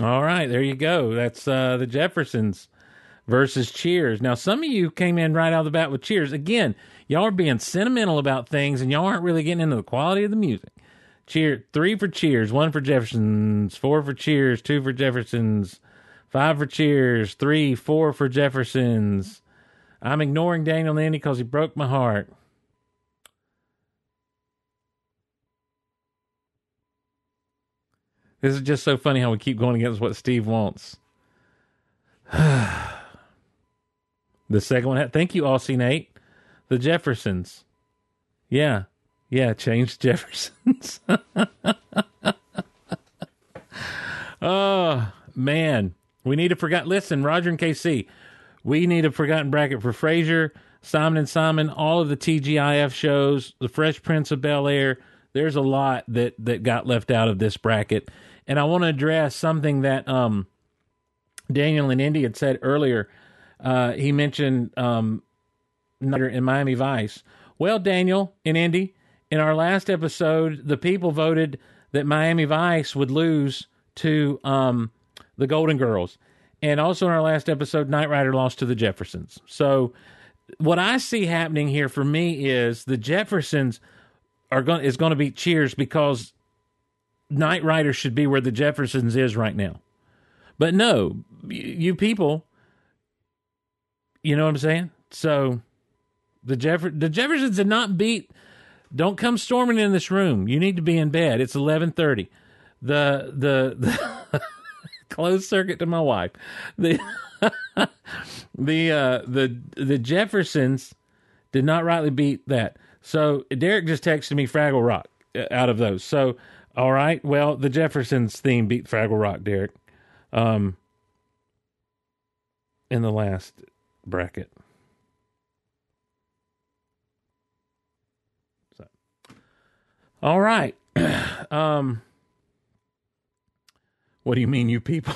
All right, there you go. That's uh, the Jeffersons versus Cheers. Now, some of you came in right out of the bat with Cheers. Again, y'all are being sentimental about things, and y'all aren't really getting into the quality of the music. Cheer three for Cheers, one for Jeffersons, four for Cheers, two for Jeffersons, five for Cheers, three, four for Jeffersons. I'm ignoring Daniel Landy because he broke my heart. This is just so funny how we keep going against what Steve wants. <sighs> the second one, thank you, Aussie Nate. The Jeffersons. Yeah. Yeah, change <laughs> Jeffersons. <laughs> oh, man. We need a forgotten. Listen, Roger and KC, we need a forgotten bracket for Frasier, Simon and Simon, all of the TGIF shows, The Fresh Prince of Bel Air. There's a lot that that got left out of this bracket, and I want to address something that um, Daniel and Indy had said earlier. Uh, he mentioned um, in Miami Vice. Well, Daniel and Indy, in our last episode, the people voted that Miami Vice would lose to um, the Golden Girls. And also in our last episode, Knight Rider lost to the Jeffersons. So what I see happening here for me is the Jeffersons are going is going to be Cheers because Knight Rider should be where the Jeffersons is right now. But no, y- you people, you know what I'm saying? So the Jeff the Jeffersons did not beat. Don't come storming in this room. You need to be in bed. It's 11:30. The the, the <laughs> closed circuit to my wife. The <laughs> the uh, the the Jeffersons did not rightly beat that. So Derek just texted me Fraggle Rock uh, out of those. So all right, well the Jeffersons theme beat Fraggle Rock, Derek, um, in the last bracket. So, all right, <clears throat> um, what do you mean, you people?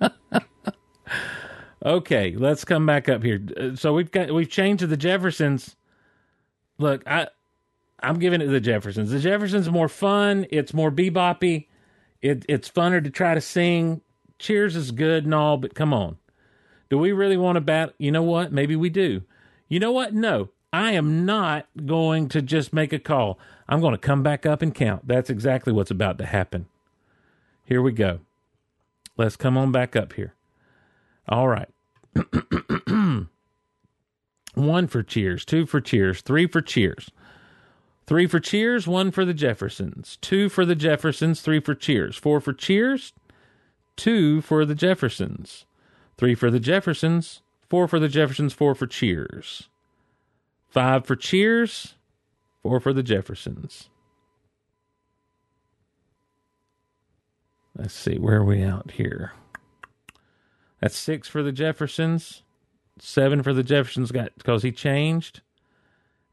<laughs> okay, let's come back up here. Uh, So we've got we've changed to the Jeffersons. Look, I I'm giving it to the Jeffersons. The Jeffersons more fun. It's more beboppy. It it's funner to try to sing. Cheers is good and all, but come on. Do we really want to bat? You know what? Maybe we do. You know what? No. I am not going to just make a call. I'm going to come back up and count. That's exactly what's about to happen. Here we go. Let's come on back up here. All right. <clears throat> one for cheers, two for cheers, three for cheers. Three for cheers, one for the Jeffersons. Two for the Jeffersons, three for cheers. Four for cheers, two for the Jeffersons. Three for the Jeffersons, four for the Jeffersons, four for cheers. Five for cheers, four for the Jeffersons. Let's see, where are we out here? That's six for the Jeffersons, seven for the Jeffersons got because he changed.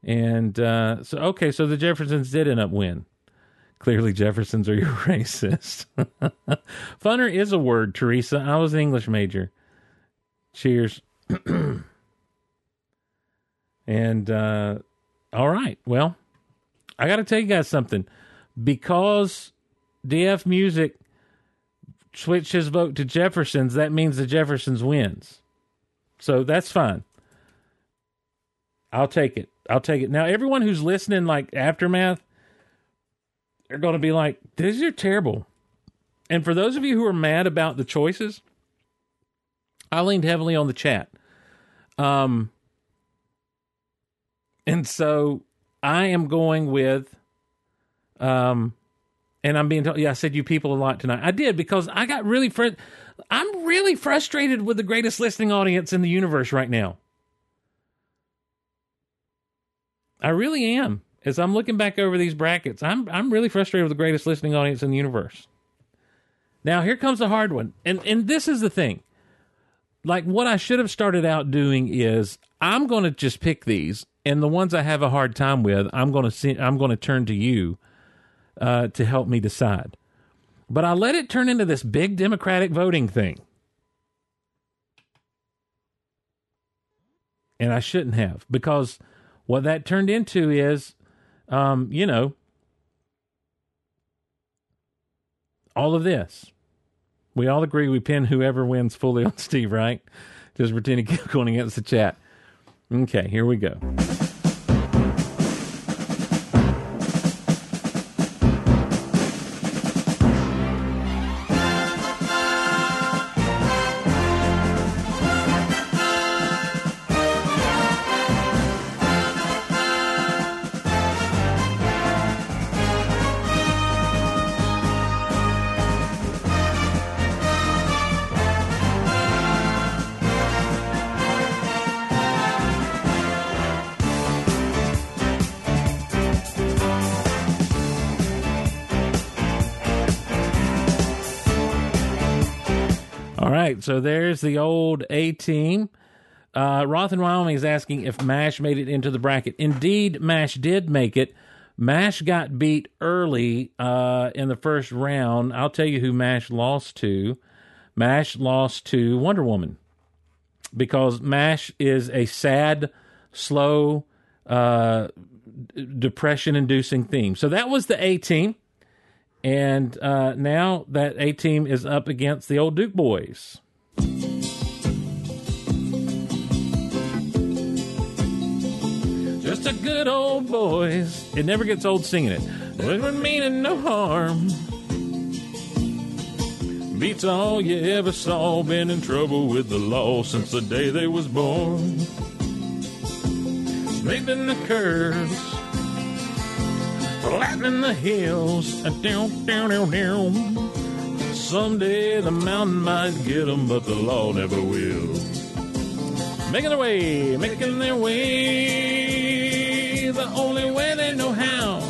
And uh, so, okay, so the Jeffersons did end up win. Clearly, Jeffersons are <laughs> your racist. <laughs> Funner is a word, Teresa. I was an English major. Cheers. <clears throat> and uh, all right, well, I got to tell you guys something. Because DF Music switched his vote to Jeffersons, that means the Jeffersons wins. So that's fine. I'll take it. I'll take it. Now, everyone who's listening, like Aftermath, they're going to be like, these are terrible. And for those of you who are mad about the choices, I leaned heavily on the chat. Um, and so I am going with, um, and I'm being told, yeah, I said you people a lot tonight. I did because I got really, fr- I'm really frustrated with the greatest listening audience in the universe right now. I really am. As I'm looking back over these brackets, I'm I'm really frustrated with the greatest listening audience in the universe. Now here comes the hard one, and and this is the thing. Like what I should have started out doing is I'm going to just pick these, and the ones I have a hard time with, I'm going to I'm going to turn to you uh, to help me decide. But I let it turn into this big Democratic voting thing. And I shouldn't have, because what that turned into is, um, you know, all of this. We all agree we pin whoever wins fully <laughs> on Steve, right? Just pretend to keep going against the chat. Okay, here we go. The old A team. Uh, Roth in Wyoming is asking if MASH made it into the bracket. Indeed, MASH did make it. MASH got beat early uh, in the first round. I'll tell you who MASH lost to. MASH lost to Wonder Woman because MASH is a sad, slow, uh, depression inducing theme. So that was the A team. And uh, now that A team is up against the old Duke boys. Just a good old boys. It never gets old singing it. Wasn't meaning no harm. Beats all you ever saw. Been in trouble with the law since the day they was born. Sweeping the curves flattening the hills. Down, down, down, down. Someday the mountain might get 'em, but the law never will. Making their way, making their way, the only way they know how.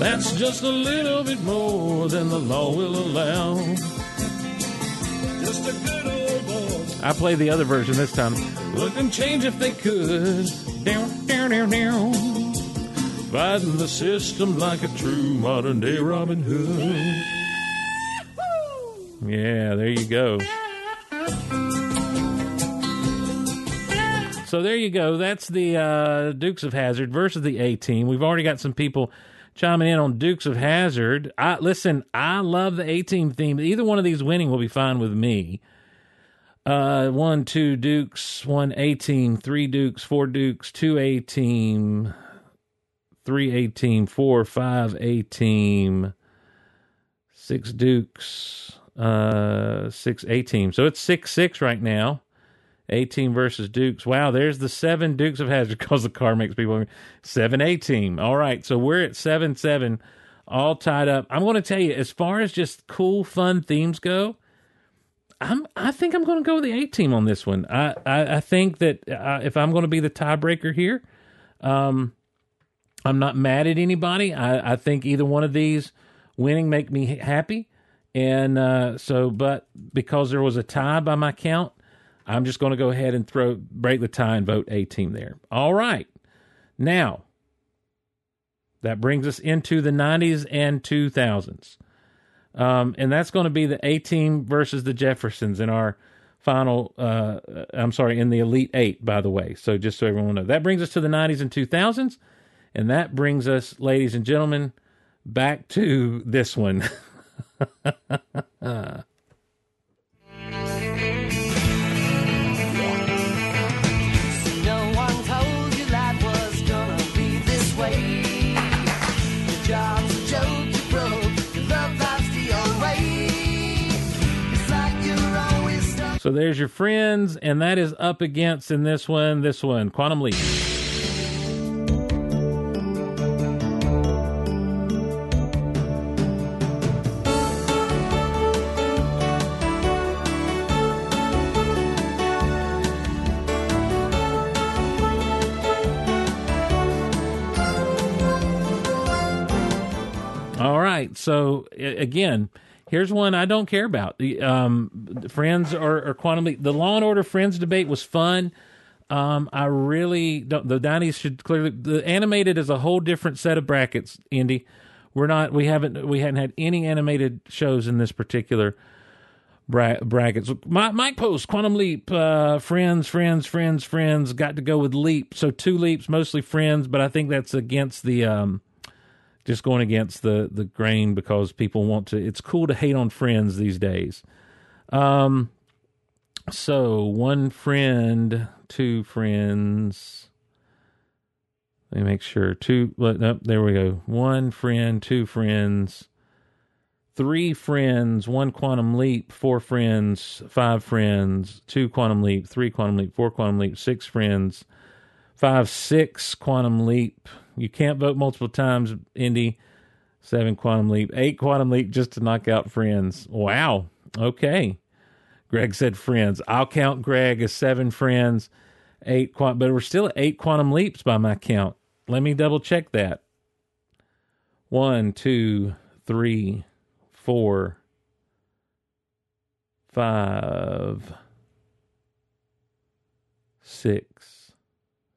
That's just a little bit more than the law will allow. Just a good old boy. I played the other version this time. Wouldn't change if they could. Down, down, down, down. Fighting the system like a true modern day Robin Hood. Yeah, there you go. So there you go. That's the uh, Dukes of Hazzard versus the A team. We've already got some people chiming in on Dukes of Hazzard. I listen. I love the A team theme. Either one of these winning will be fine with me. Uh, one, two Dukes, one A team, three Dukes, four Dukes, two A team, three A team, four, five A team, six Dukes, uh, six A team. So it's six six right now. A team versus Dukes. Wow, there's the seven Dukes of Hazzard <laughs> because the car makes people seven A team. All right, so we're at seven seven, all tied up. I'm going to tell you, as far as just cool, fun themes go, I'm I think I'm going to go with the A team on this one. I I, I think that uh, if I'm going to be the tiebreaker here, um, I'm not mad at anybody. I I think either one of these winning make me happy, and uh, so but because there was a tie by my count, I'm just going to go ahead and throw break the tie and vote A team there. All right, now that brings us into the 90s and 2000s. Um, and that's going to be the A team versus the Jeffersons in our final. Uh, I'm sorry, in the Elite Eight, by the way. So just so everyone knows, that brings us to the 90s and 2000s, and that brings us, ladies and gentlemen, back to this one. <laughs> so there's your friends, and that is up against in this one, this one, Quantum Leap. All right. So again, here's one I don't care about. The um, Friends or, or Quantum Leap. The Law and Order Friends debate was fun. Um, I really don't. The nineties should clearly. The animated is a whole different set of brackets. Indy, we're not. We haven't. We hadn't had any animated shows in this particular bra- brackets. My, Mike Post, Quantum Leap, uh, Friends, Friends, Friends, Friends. Got to go with Leap. So two leaps, mostly Friends, but I think that's against the. Um, just going against the the grain because people want to it's cool to hate on friends these days. Um so one friend two friends. Let me make sure. Two let nope, there we go. One friend two friends. Three friends one quantum leap four friends five friends. Two quantum leap three quantum leap four quantum leap six friends. Five six quantum leap you can't vote multiple times indy. Seven quantum leap. Eight quantum leap just to knock out friends. Wow. Okay. Greg said friends. I'll count greg as seven friends. Eight but we're still at eight quantum leaps by my count. Let me double check that. One two three four five six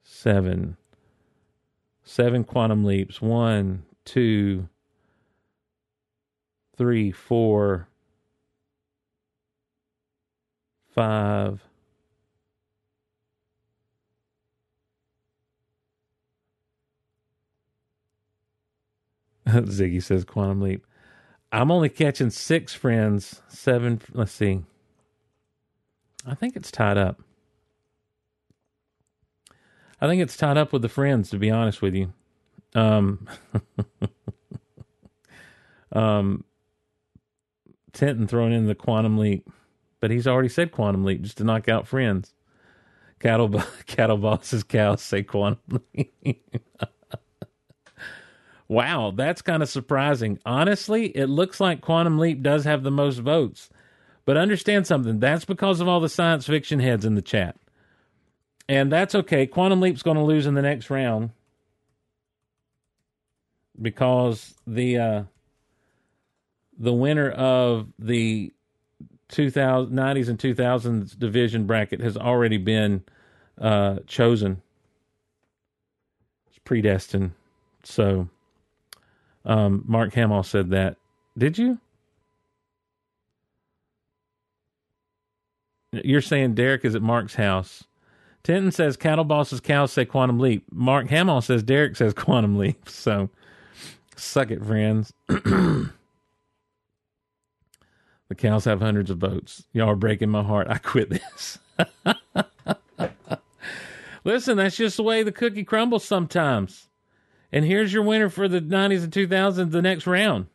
seven seven quantum leaps. One two three four five <laughs> ziggy says quantum leap. I'm only catching six friends seven let's see. I think it's tied up I think it's tied up with the friends, to be honest with you. Um, <laughs> um, Tenton throwing in the quantum leap, but he's already said quantum leap just to knock out friends. Cattle, <laughs> cattle bosses, cows say quantum leap. <laughs> wow, that's kind of surprising. Honestly, it looks like quantum leap does have the most votes, but understand something. That's because of all the science fiction heads in the chat and that's okay. Quantum Leap's going to lose in the next round because the uh, the winner of the 2000, 90s and 2000s division bracket has already been uh, chosen. It's predestined. So, um, Mark Hamill said that. Did you? You're saying Derek is at Mark's house. Tinton says cattle bosses cows say quantum leap. Mark Hamill says Derek says <laughs> quantum leap. So suck it, friends. the <clears throat> The cows have hundreds of votes. Y'all are breaking my heart. I quit this. <laughs> Listen, that's just the way the cookie crumbles sometimes. And here's your winner for the 90s and 2000s, the next round.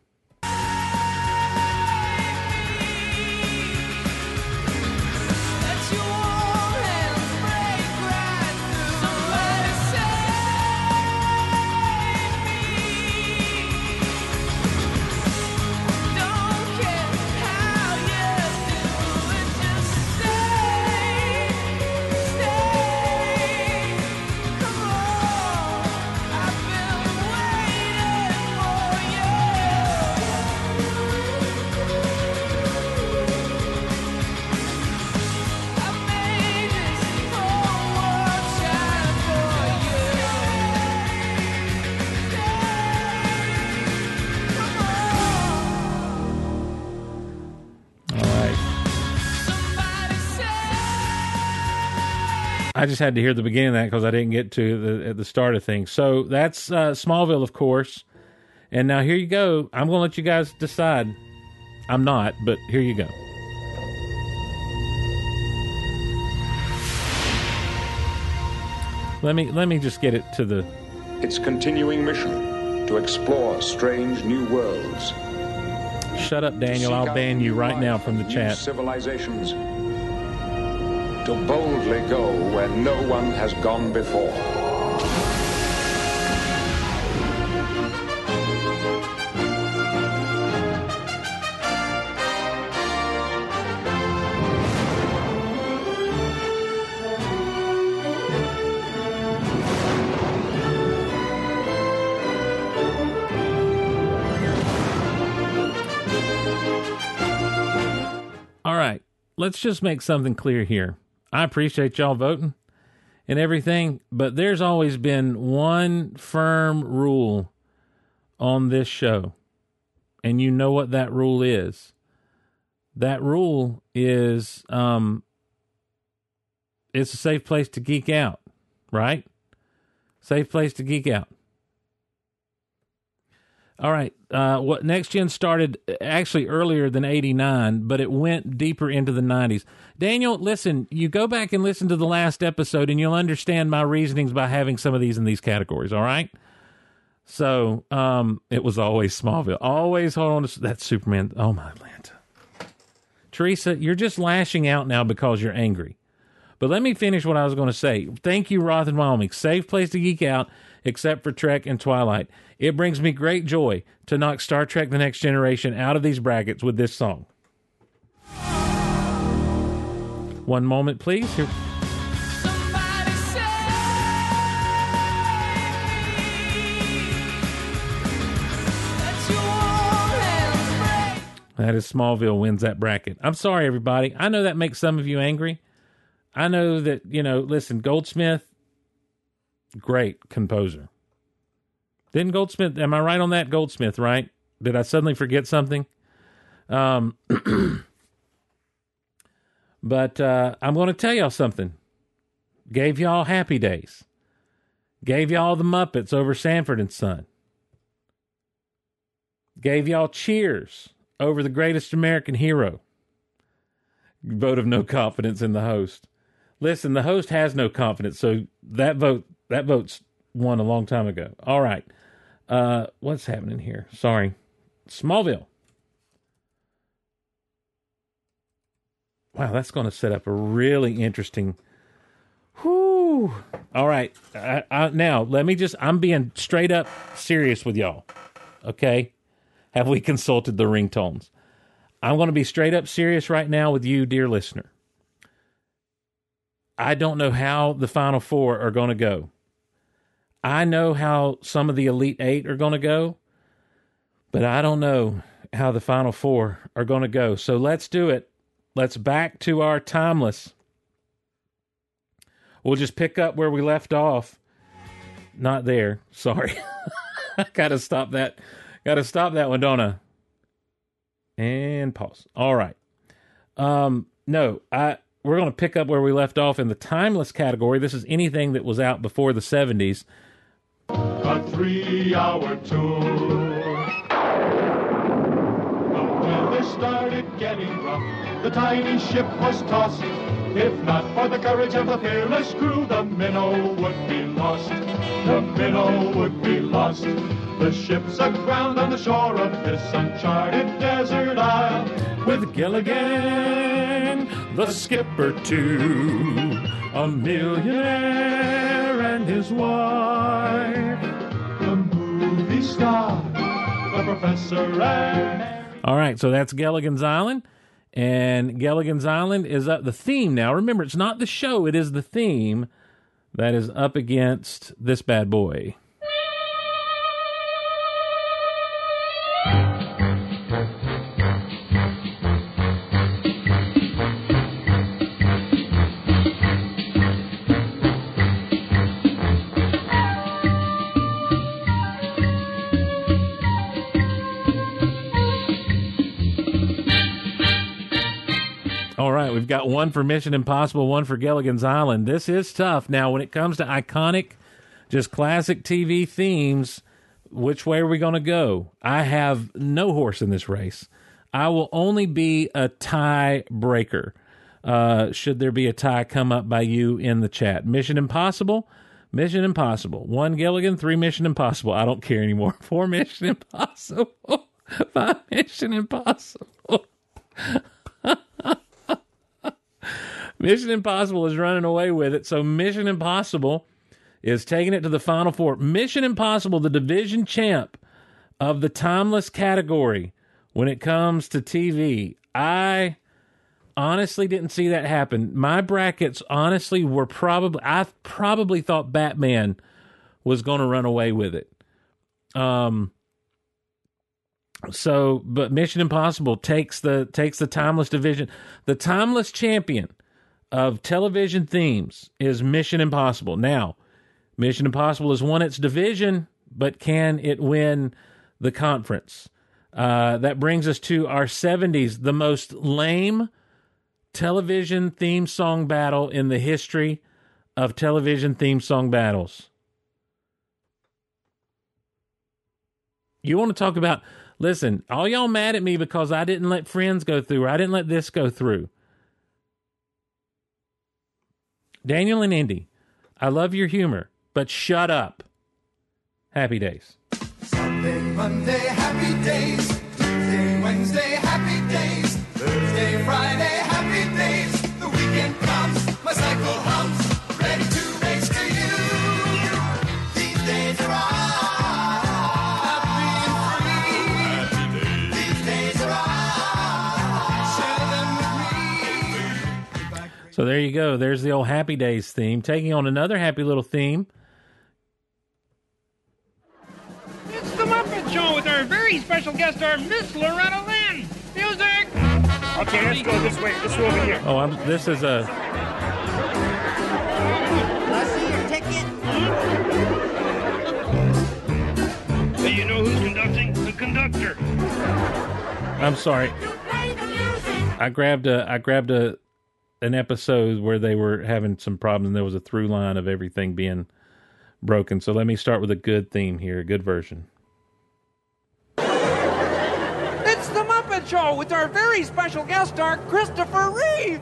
Just had to hear the beginning of that because I didn't get to the at the start of things. So that's uh, Smallville, of course. And now here you go. I'm going to let you guys decide. I'm not, but here you go. Let me let me just get it to the Its continuing mission to explore strange new worlds. Shut up, Daniel. I'll ban you right now from the chat. civilizations. To boldly go where no one has gone before. All right, let's just make something clear here. I appreciate y'all voting and everything, but there's always been one firm rule on this show. And you know what that rule is. That rule is um it's a safe place to geek out, right? Safe place to geek out. All right. Uh, what next gen started actually earlier than '89, but it went deeper into the '90s. Daniel, listen, you go back and listen to the last episode, and you'll understand my reasonings by having some of these in these categories. All right. So, um, it was always Smallville. Always hold on to that Superman. Oh my Atlanta. Teresa, you're just lashing out now because you're angry. But let me finish what I was going to say. Thank you, Roth and Wyoming. Safe place to geek out, except for Trek and Twilight. It brings me great joy to knock Star Trek The Next Generation out of these brackets with this song. One moment, please. Here. That is Smallville wins that bracket. I'm sorry, everybody. I know that makes some of you angry. I know that, you know, listen, Goldsmith, great composer. Didn't Goldsmith, am I right on that? Goldsmith, right? Did I suddenly forget something? Um, <clears throat> but uh, I'm going to tell y'all something. Gave y'all Happy Days. Gave y'all the Muppets over Sanford and Son. Gave y'all Cheers over the greatest American hero. Vote of no confidence in the host. Listen, the host has no confidence, so that vote that vote's won a long time ago. All right. Uh what's happening here? Sorry. Smallville. Wow, that's going to set up a really interesting Whew. All right. I, I, now, let me just, I'm being straight up serious with y'all. Okay. Have we consulted the ringtones? I'm going to be straight up serious right now with you, dear listener. I don't know how the final four are going to go. I know how some of the Elite Eight are going to go, but I don't know how the Final Four are going to go. So let's do it. Let's back to our timeless. We'll just pick up where we left off. Not there. Sorry. <laughs> I got to stop that. Got to stop that one, don't I? And pause. All right. Um, no, I we're going to pick up where we left off in the timeless category. This is anything that was out before the 70s three-hour tour. The weather started getting rough, the tiny ship was tossed. If not for the courage of the fearless crew, the minnow would be lost. The minnow would be lost. The ship's aground on the shore of this uncharted desert isle. With Gilligan, the skipper too, a millionaire and his wife. The professor and All right, so that's Gilligan's Island. And Gilligan's Island is up the theme now. Remember, it's not the show, it is the theme that is up against this bad boy. We've got one for Mission Impossible, one for Gilligan's Island. This is tough. Now, when it comes to iconic, just classic TV themes, which way are we going to go? I have no horse in this race. I will only be a tie breaker. Uh, should there be a tie come up by you in the chat? Mission Impossible, Mission Impossible. One Gilligan, three Mission Impossible. I don't care anymore. <laughs> Four Mission Impossible, <laughs> five Mission Impossible. <laughs> Mission Impossible is running away with it. So Mission Impossible is taking it to the final four. Mission Impossible, the division champ of the timeless category when it comes to TV. I honestly didn't see that happen. My brackets honestly were probably I probably thought Batman was going to run away with it. Um so but Mission Impossible takes the takes the timeless division. The timeless champion of television themes is Mission Impossible. Now, Mission Impossible has won its division, but can it win the conference? Uh, that brings us to our 70s, the most lame television theme song battle in the history of television theme song battles. You want to talk about, listen, all y'all mad at me because I didn't let Friends go through or I didn't let this go through. Daniel and Indy, I love your humor, but shut up. Happy days. Sunday, Monday, happy days. Tuesday, Wednesday, happy days. Thursday, Friday, So there you go. There's the old Happy Days theme, taking on another happy little theme. It's the Muppet Show with our very special guest star, Miss Loretta Lynn. Music! Okay, let's go this way. This way over here. Oh, I'm, this is a. I see your ticket. Hmm? Hey, you know who's conducting? The conductor. I'm sorry. I grabbed a. I grabbed a. An episode where they were having some problems, and there was a through line of everything being broken. So let me start with a good theme here, a good version. It's the Muppet Show with our very special guest star, Christopher Reeve.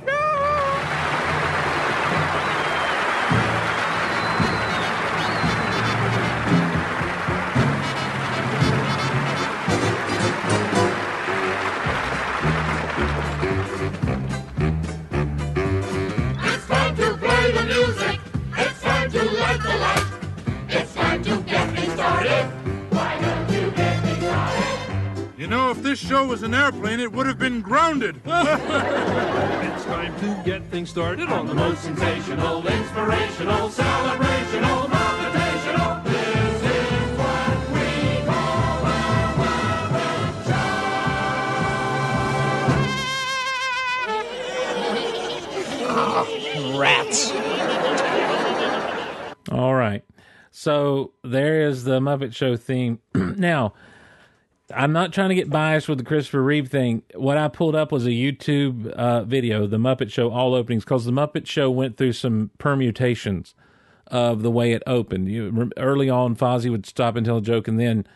Light the light. It's time to get me started. Why don't you get me started? You know, if this show was an airplane, it would have been grounded. <laughs> It's time to get things started on the most sensational, inspirational, celebrational, motivational. This is what we call a Muppet ah, Rats. All right. So there is the Muppet Show theme. <clears throat> now, I'm not trying to get biased with the Christopher Reeve thing. What I pulled up was a YouTube uh, video, the Muppet Show all openings, because the Muppet Show went through some permutations of the way it opened. You, early on, Fozzie would stop and tell a joke, and then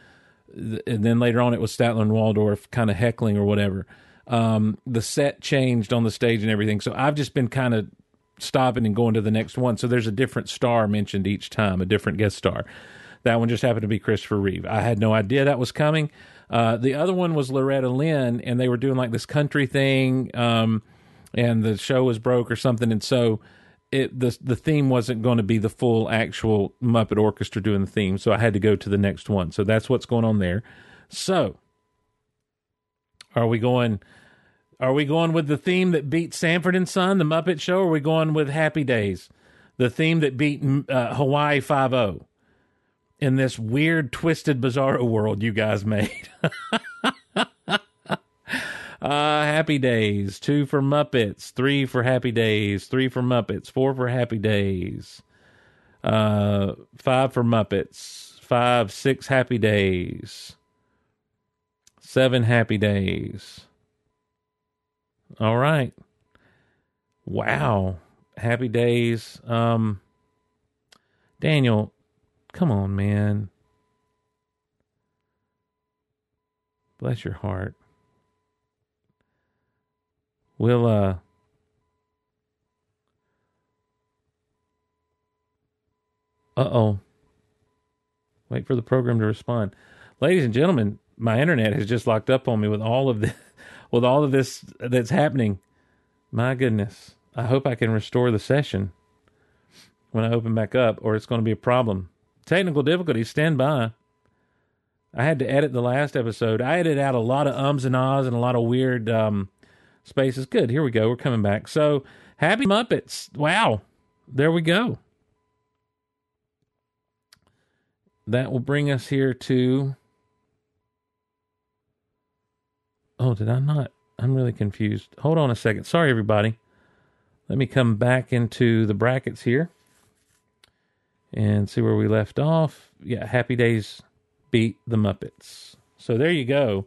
and then later on it was Statler and Waldorf kind of heckling or whatever. Um, the set changed on the stage and everything. So I've just been kind of stopping and going to the next one. So there's a different star mentioned each time, a different guest star. That one just happened to be Christopher Reeve. I had no idea that was coming. Uh, the other one was Loretta Lynn, and they were doing like this country thing, um, and the show was broke or something, and so it the the theme wasn't going to be the full actual Muppet Orchestra doing the theme, so I had to go to the next one. So that's what's going on there. So, are we going? Are we going with the theme that beat Sanford and Son, the Muppet Show, or are we going with Happy Days, the theme that beat uh, Hawaii Five O? In this weird, twisted, bizarro <laughs> world you guys made. <laughs> uh, Happy Days, two for Muppets, three for Happy Days, three for Muppets, four for Happy Days, uh, five for Muppets, five, six Happy Days, seven Happy Days. All right. Wow. Happy Days. Um, Daniel, come on, man. Bless your heart. We'll uh Uh-oh. Wait for the program to respond. Ladies and gentlemen, my internet has just locked up on me with all of this <laughs> with all of this that's happening. My goodness. I hope I can restore the session when I open back up or it's going to be a problem. Technical difficulties, stand by. I had to edit the last episode. I edited out a lot of ums and ahs and a lot of weird um, spaces. Good. Here we go. We're coming back. So, happy Muppets. Wow. There we go. That will bring us here to. Oh, did I not? I'm really confused. Hold on a second. Sorry, everybody. Let me come back into the brackets here and see where we left off. Yeah, Happy Days beat the Muppets. So there you go.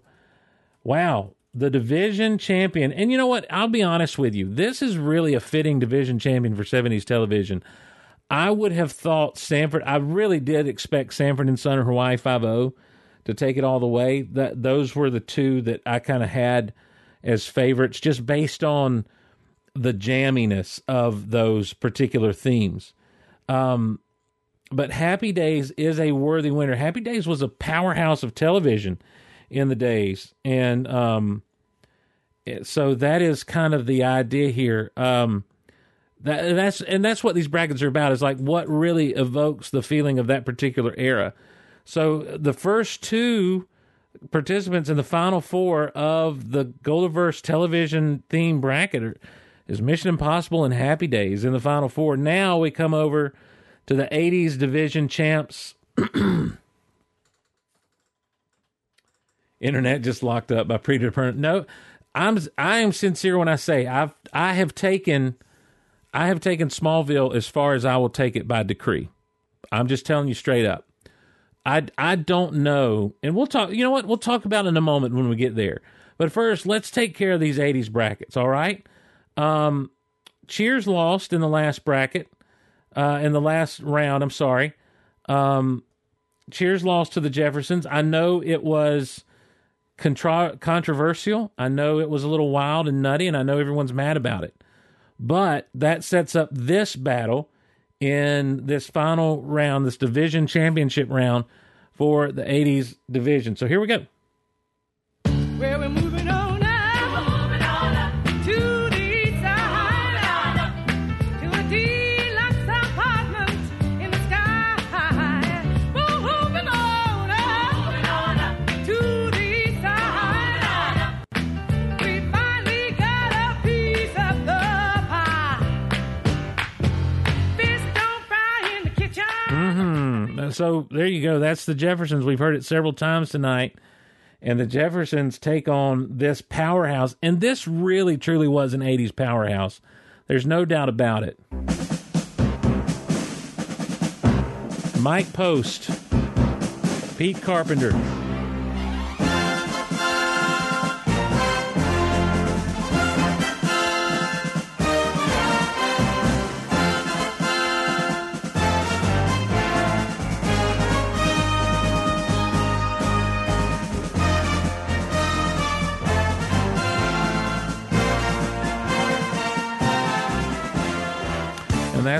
Wow, the division champion. And you know what? I'll be honest with you. This is really a fitting division champion for 70s television. I would have thought Sanford, I really did expect Sanford and Son or Hawaii 5 to take it all the way. That those were the two that I kind of had as favorites just based on the jamminess of those particular themes. Um, but Happy Days is a worthy winner. Happy Days was a powerhouse of television in the days, and um, so that is kind of the idea here. Um, that that's and that's what these brackets are about. Is like what really evokes the feeling of that particular era. So the first two participants in the final four of the Goldiverse television theme bracket are, is Mission Impossible and Happy Days in the final four. Now we come over to the 80s division champs. <clears throat> Internet just locked up by predetermined. No, I'm I am sincere when I say I've I have taken I have taken Smallville as far as I will take it by decree. I'm just telling you straight up. I I don't know, and we'll talk. You know what? We'll talk about in a moment when we get there. But first, let's take care of these '80s brackets. All right. Um, Cheers lost in the last bracket uh, in the last round. I'm sorry. Um, Cheers lost to the Jeffersons. I know it was contra- controversial. I know it was a little wild and nutty, and I know everyone's mad about it. But that sets up this battle in this final round, this division championship round for the 80s division. So here we go. So there you go. That's the Jeffersons. We've heard it several times tonight. And the Jeffersons take on this powerhouse. And this really, truly was an 80s powerhouse. There's no doubt about it. Mike Post, Pete Carpenter.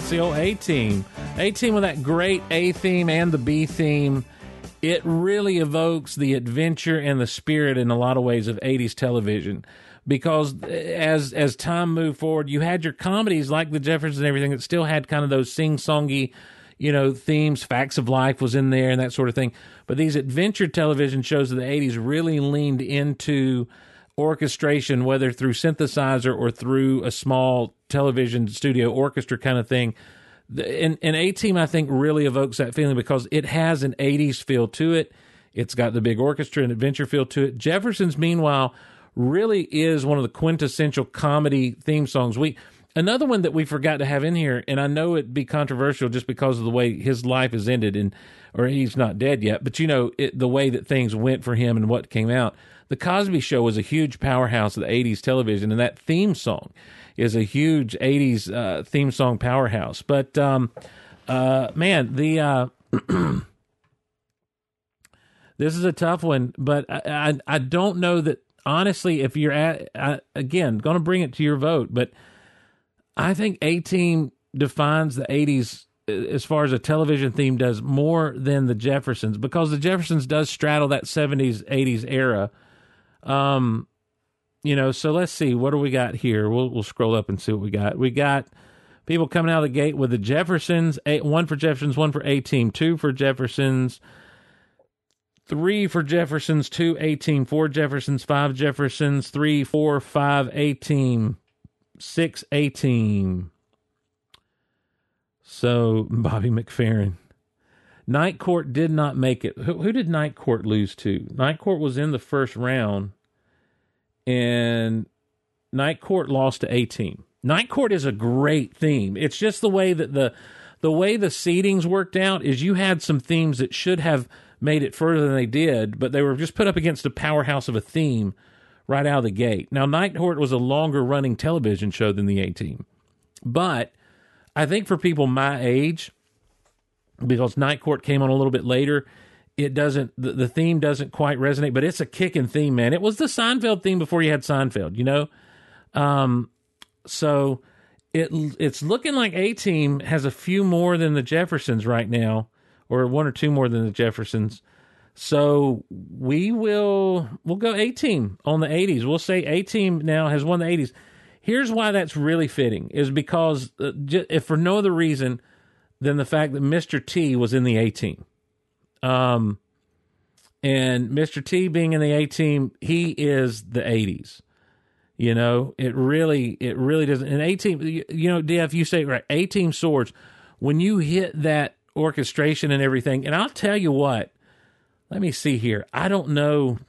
The old A Team. A Team with that great A theme and the B theme. It really evokes the adventure and the spirit in a lot of ways of 80s television. Because as as time moved forward, you had your comedies like The Jeffersons and everything that still had kind of those sing songy, you know, themes. Facts of Life was in there and that sort of thing. But these adventure television shows of the 80s really leaned into orchestration, whether through synthesizer or through a small television studio orchestra kind of thing. And, and A Team, I think, really evokes that feeling because it has an 80s feel to it. It's got the big orchestra and adventure feel to it. Jefferson's, meanwhile, really is one of the quintessential comedy theme songs. We another one that we forgot to have in here, and I know it'd be controversial just because of the way his life has ended, and or he's not dead yet, but you know it, the way that things went for him and what came out. The Cosby Show was a huge powerhouse of the '80s television, and that theme song is a huge '80s uh, theme song powerhouse. But um, uh, man, the uh, <clears throat> this is a tough one, but I, I, I don't know that honestly. If you're at I, again, going to bring it to your vote, but I think A Team defines the '80s as far as a television theme does more than the Jeffersons because the Jeffersons does straddle that '70s '80s era. Um, you know, so let's see what do we got here. We'll we'll scroll up and see what we got. We got people coming out of the gate with the Jeffersons, eight, one for Jeffersons, one for A Team, two for Jeffersons, three for Jeffersons, two A Team, four Jeffersons, five Jeffersons, three, four, five A Team, six A Team. So Bobby McFerrin. Night Court did not make it. Who, who did Night Court lose to? Night Court was in the first round, and Night Court lost to A Team. Night Court is a great theme. It's just the way that the the way the seedings worked out is you had some themes that should have made it further than they did, but they were just put up against a powerhouse of a theme right out of the gate. Now Night Court was a longer running television show than the A Team, but I think for people my age, because Night Court came on a little bit later, it doesn't the, the theme doesn't quite resonate, but it's a kicking theme, man. It was the Seinfeld theme before you had Seinfeld, you know. Um, so it it's looking like A Team has a few more than the Jeffersons right now, or one or two more than the Jeffersons. So we will we'll go A Team on the 80s. We'll say A Team now has won the 80s. Here's why that's really fitting is because uh, j- if for no other reason than the fact that Mr. T was in the A Team. Um and Mr. T being in the A Team, he is the 80s. You know, it really, it really doesn't. And A Team, you, know, DF, you say right, A Team Swords, when you hit that orchestration and everything, and I'll tell you what, let me see here. I don't know.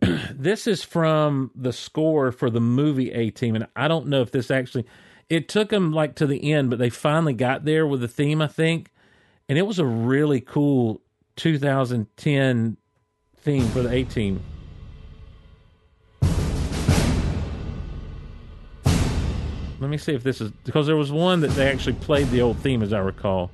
<clears throat> this is from the score for the movie A Team, and I don't know if this actually. It took them like to the end, but they finally got there with the theme, I think, and it was a really cool 2010 theme for the A Team. Let me see if this is because there was one that they actually played the old theme, as I recall.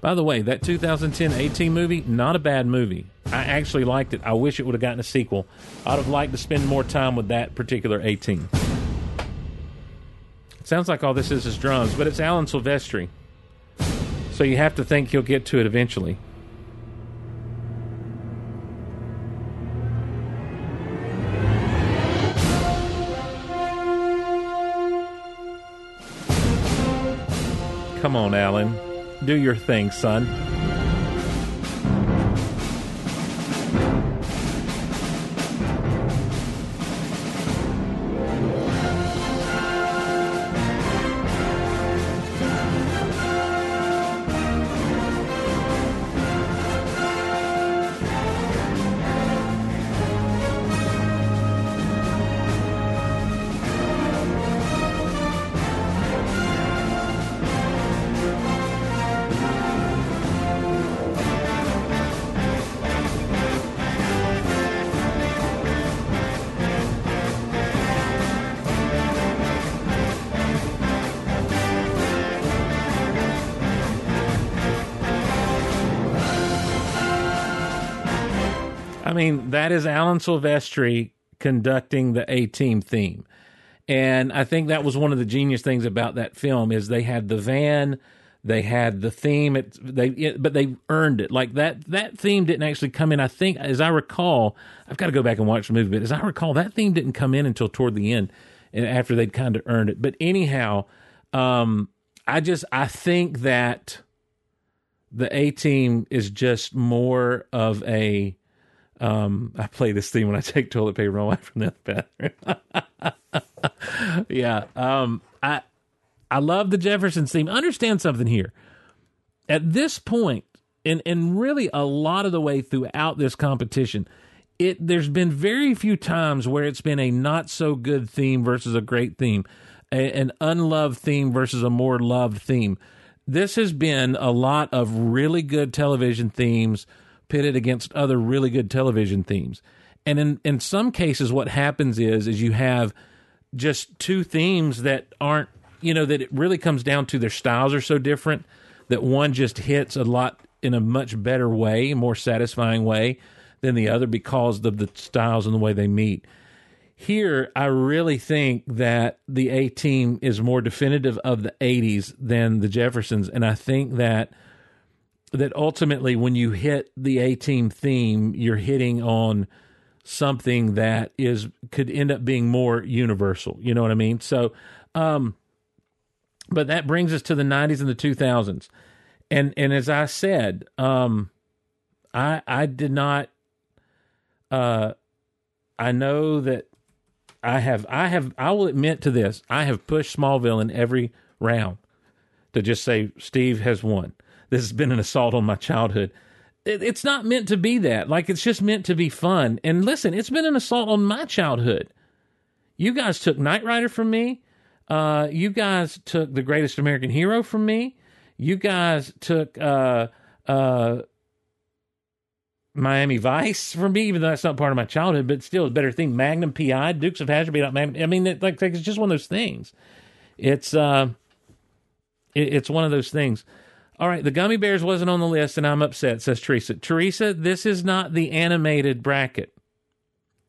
By the way, that 2010 A Team movie, not a bad movie. I actually liked it. I wish it would have gotten a sequel. I'd have liked to spend more time with that particular A Team. It sounds like all this is is drums, but it's Alan Silvestri. So you have to think he'll get to it eventually. Come on, Alan. Do your thing, son. That is Alan Silvestri conducting the A Team theme. And I think that was one of the genius things about that film is they had the van, they had the theme, it, they it, but they earned it. Like that that theme didn't actually come in. I think, as I recall, I've got to go back and watch the movie, but as I recall, that theme didn't come in until toward the end, and after they'd kind of earned it. But anyhow, um, I just I think that the A Team is just more of a um, I play this theme when I take toilet paper away from the bathroom. <laughs> yeah. Um, I I love the Jeffersons theme. Understand something here. At this point, and and really a lot of the way throughout this competition, it there's been very few times where it's been a not so good theme versus a great theme, a, an unloved theme versus a more loved theme. This has been a lot of really good television themes pitted against other really good television themes. And in, in some cases, what happens is is you have just two themes that aren't you know that it really comes down to their styles are so different that one just hits a lot in a much better way, more satisfying way than the other because of the styles and the way they meet. Here, I really think that the A team is more definitive of the 80s than the Jeffersons. And I think that that ultimately when you hit the A team theme, you're hitting on something that is could end up being more universal. You know what I mean? So um but that brings us to the 90s and the 2000s. And and as I said, um I I did not uh I know that I have I have I will admit to this. I have pushed Smallville in every round to just say Steve has won. This has been an assault on my childhood. It, it's not meant to be that. Like it's just meant to be fun. And listen, it's been an assault on my childhood. You guys took Knight Rider from me. Uh, you guys took the greatest American hero from me. You guys took uh, uh, Miami Vice from me, even though that's not part of my childhood, but still a better thing. Magnum PI, Dukes of Hazzard. I mean, it, like, it's just one of those things. It's uh, it, it's one of those things. All right, the gummy bears wasn't on the list, and I'm upset, says Teresa. Teresa, this is not the animated bracket.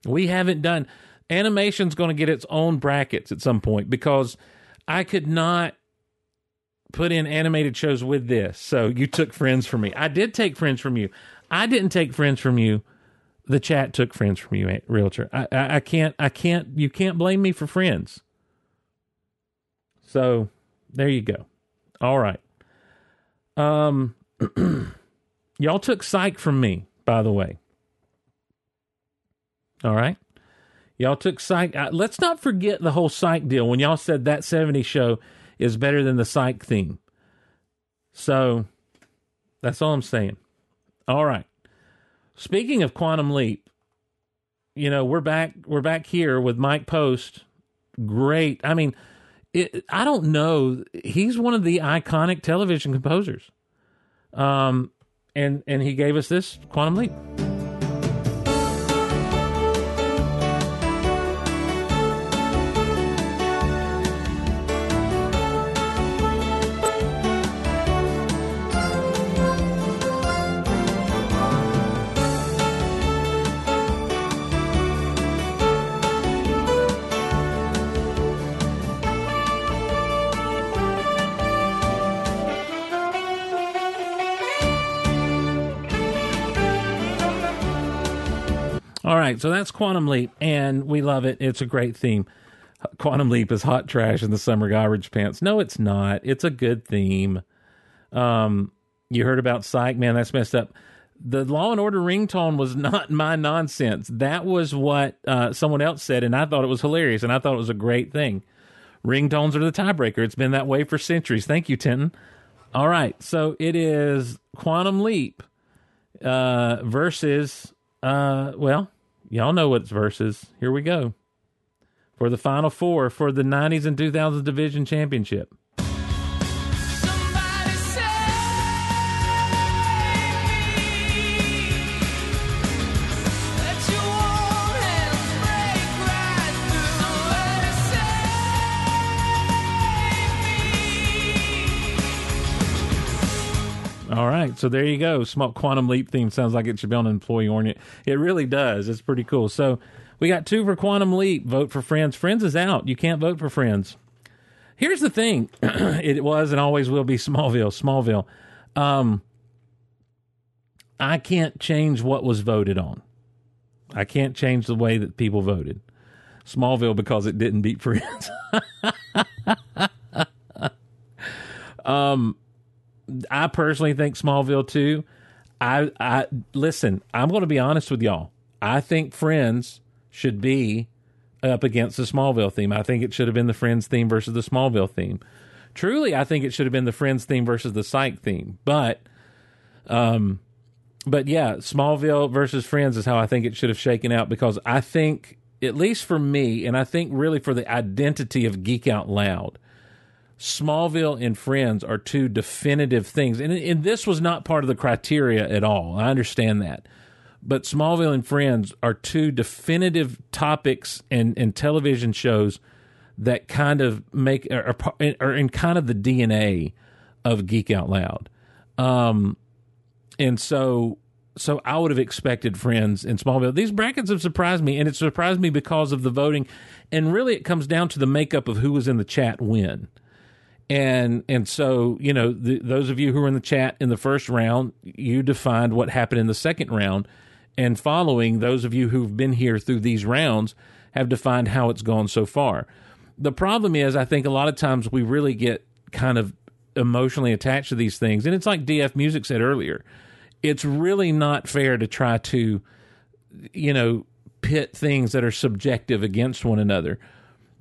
We haven't done animation's going to get its own brackets at some point because I could not put in animated shows with this. So you took friends from me. I did take friends from you. I didn't take friends from you. The chat took friends from you, realtor. I, I, I can't. I can't. You can't blame me for friends. So there you go. All right. Um, <clears throat> y'all took psych from me, by the way. All right. Y'all took psych. Uh, let's not forget the whole psych deal when y'all said that 70 show is better than the psych theme. So that's all I'm saying. All right. Speaking of Quantum Leap, you know, we're back we're back here with Mike Post. Great. I mean, it, I don't know. He's one of the iconic television composers. Um, and and he gave us this Quantum Leap. Right, so that's Quantum Leap, and we love it. It's a great theme. Quantum Leap is hot trash in the summer garbage pants. No, it's not. It's a good theme. Um, you heard about Psych, man. That's messed up. The Law and Order ringtone was not <laughs> my nonsense. That was what uh, someone else said, and I thought it was hilarious, and I thought it was a great thing. Ringtones are the tiebreaker. It's been that way for centuries. Thank you, Tinton. All right, so it is Quantum Leap uh, versus, uh, well, y'all know what's versus. Here we go for the final four for the 90s and 2000s division championship. All right, so there you go. Small quantum leap theme sounds like it should be on an employee ornament. It really does. It's pretty cool. So we got two for quantum leap. Vote for Friends. Friends is out. You can't vote for Friends. Here's the thing. <clears throat> it was and always will be Smallville. Smallville. Um, I can't change what was voted on. I can't change the way that people voted. Smallville because it didn't beat Friends. <laughs> um, I personally think Smallville too. I I listen. I'm going to be honest with y'all. I think Friends should be up against the Smallville theme. I think it should have been the Friends theme versus the Smallville theme. Truly, I think it should have been the Friends theme versus the Psych theme. But, um, but yeah, Smallville versus Friends is how I think it should have shaken out because I think, at least for me, and I think really for the identity of Geek Out Loud, Smallville and Friends are two definitive things. And, and this was not part of the criteria at all. I understand that. But Smallville and Friends are two definitive topics and, and television shows that kind of make are, are in kind of the DNA of Geek Out Loud. Um, and so so I would have expected Friends and Smallville. These brackets have surprised me, and it surprised me because of the voting. And really, it comes down to the makeup of who was in the chat when and and so you know the, those of you who were in the chat in the first round you defined what happened in the second round. And following those of you who've been here through these rounds have defined how it's gone so far. The problem is i think a lot of times we really get kind of emotionally attached to these things. And it's like df music said earlier it's really not fair to try to you know pit things that are subjective against one another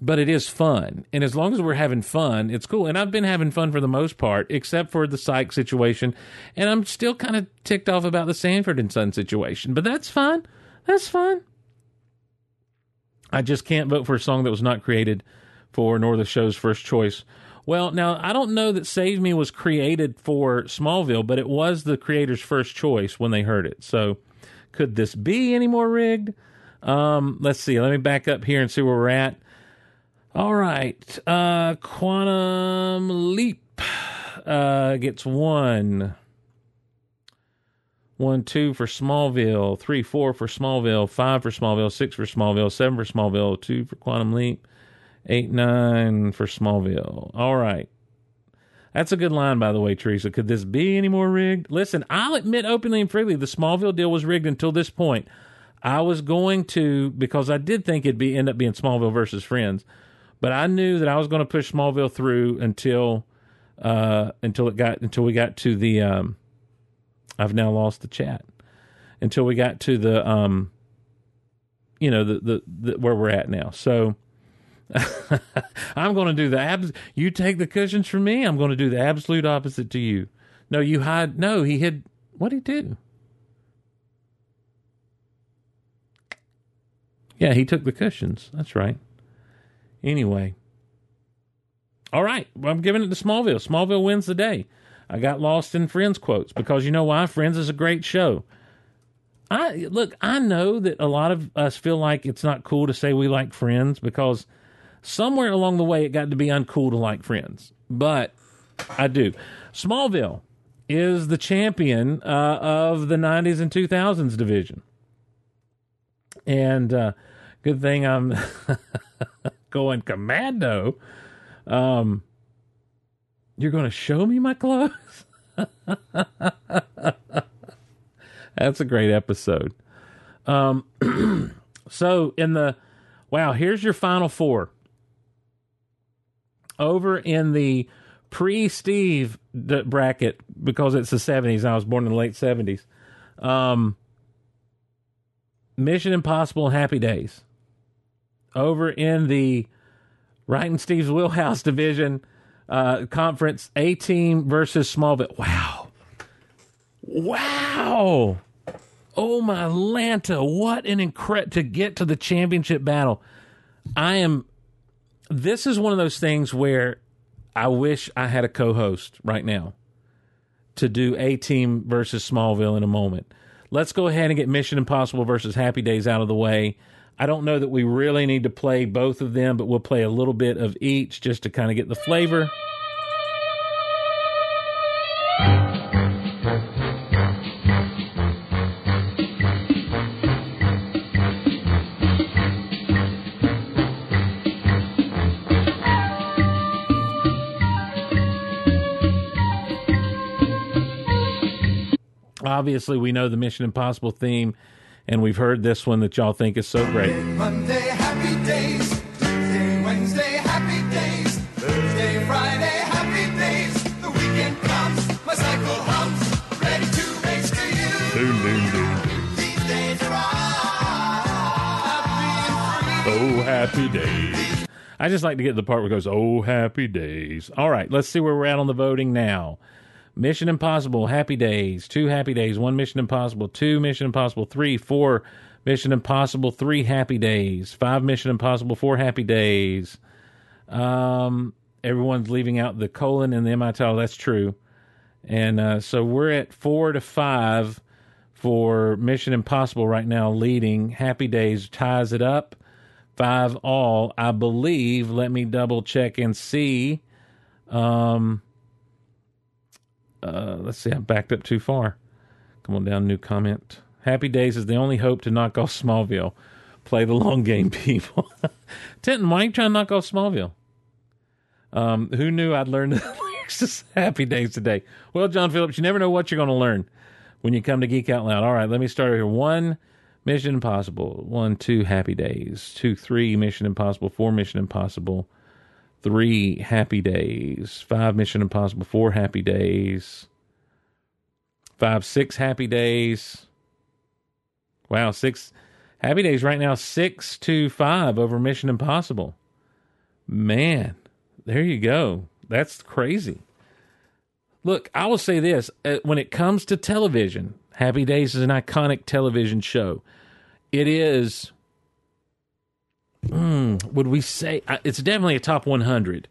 but it is fun. And as long as we're having fun, it's cool. And I've been having fun for the most part, except for the psych situation. And I'm still kind of ticked off about the Sanford and Son situation, but that's fine. That's fine. I just can't vote for a song that was not created for nor the show's first choice. Well, now I don't know that Save Me was created for Smallville, but it was the creator's first choice when they heard it. So could this be any more rigged? Um, let's see. Let me back up here and see where we're at. All right. Uh, Quantum Leap uh, gets one. One, two for Smallville. Three, four for Smallville. Five for Smallville. Six for Smallville. Seven for Smallville. Two for Quantum Leap. Eight, nine for Smallville. All right. That's a good line, by the way, Teresa. Could this be any more rigged? Listen, I'll admit openly and freely the Smallville deal was rigged until this point. I was going to because I did think it'd be end up being Smallville versus Friends, but I knew that I was going to push Smallville through until uh, until it got until we got to the. Um, I've now lost the chat until we got to the um, you know the the, the where we're at now. So. <laughs> I'm going to do the abs. You take the cushions from me. I'm going to do the absolute opposite to you. No, you hide. No, he hid. What did he do? Yeah, he took the cushions. That's right. Anyway. All right. Well, I'm giving it to Smallville. Smallville wins the day. I got lost in Friends quotes because you know why? Friends is a great show. I look, I know that a lot of us feel like it's not cool to say we like Friends because somewhere along the way it got to be uncool to like Friends. But I do. Smallville is the champion uh, of the 90s and 2000s division. And uh, good thing I'm <laughs> going commando. Um, you're going to show me my clothes? <laughs> That's a great episode. Um, <clears throat> so in the wow, here's your final four. Over in the pre Steve bracket because it's the 70s. I was born in the late 70s. Um, Mission Impossible Happy Days. Over in the Right in Steve's Wheelhouse division uh, conference, A Team versus Smallville. Wow. Wow. Oh my Lanta, what an incredible to get to the championship battle. I am this is one of those things where I wish I had a co-host right now to do A Team versus Smallville in a moment. Let's go ahead and get Mission Impossible versus Happy Days out of the way. I don't know that we really need to play both of them, but we'll play a little bit of each just to kind of get the flavor. Obviously, we know the Mission Impossible theme and we've heard this one that y'all think is so great. Monday, happy days. Tuesday, Wednesday, happy days. Thursday, Friday, happy days. The weekend comes, my cycle hums, ready to race to you. These days are Oh, happy days. I just like to get to the part where it goes, oh, happy days. All right, let's see where we're at on the voting now. Mission Impossible, Happy Days, two Happy Days, one Mission Impossible, two Mission Impossible, three, four Mission Impossible, three Happy Days, five Mission Impossible, four Happy Days. Um, everyone's leaving out the colon and the MI title. That's true. And uh, so we're at four to five for Mission Impossible right now, leading. Happy Days ties it up. Five all, I believe. Let me double check and see. Um, uh, let's see, I backed up too far. Come on down, new comment. Happy Days is the only hope to knock off Smallville. Play the long game, <laughs> people. Tinton, why are you trying to knock off Smallville? Um, who knew I'd learn the lyrics to Happy Days today? Well, John Phillips, you never know what you're going to learn when you come to Geek Out Loud. All right, let me start here. One, Mission Impossible. One, two, Happy Days. Two, three, Mission Impossible. Four, Mission Impossible. Three, Happy Days. Five, Mission Impossible. Four, Happy Days. Five, six, Happy Days. Wow, six Happy Days right now, six to five over Mission Impossible. Man, there you go. That's crazy. Look, I will say this: uh, when it comes to television, Happy Days is an iconic television show. It is. Mm, would we say it's definitely a top 100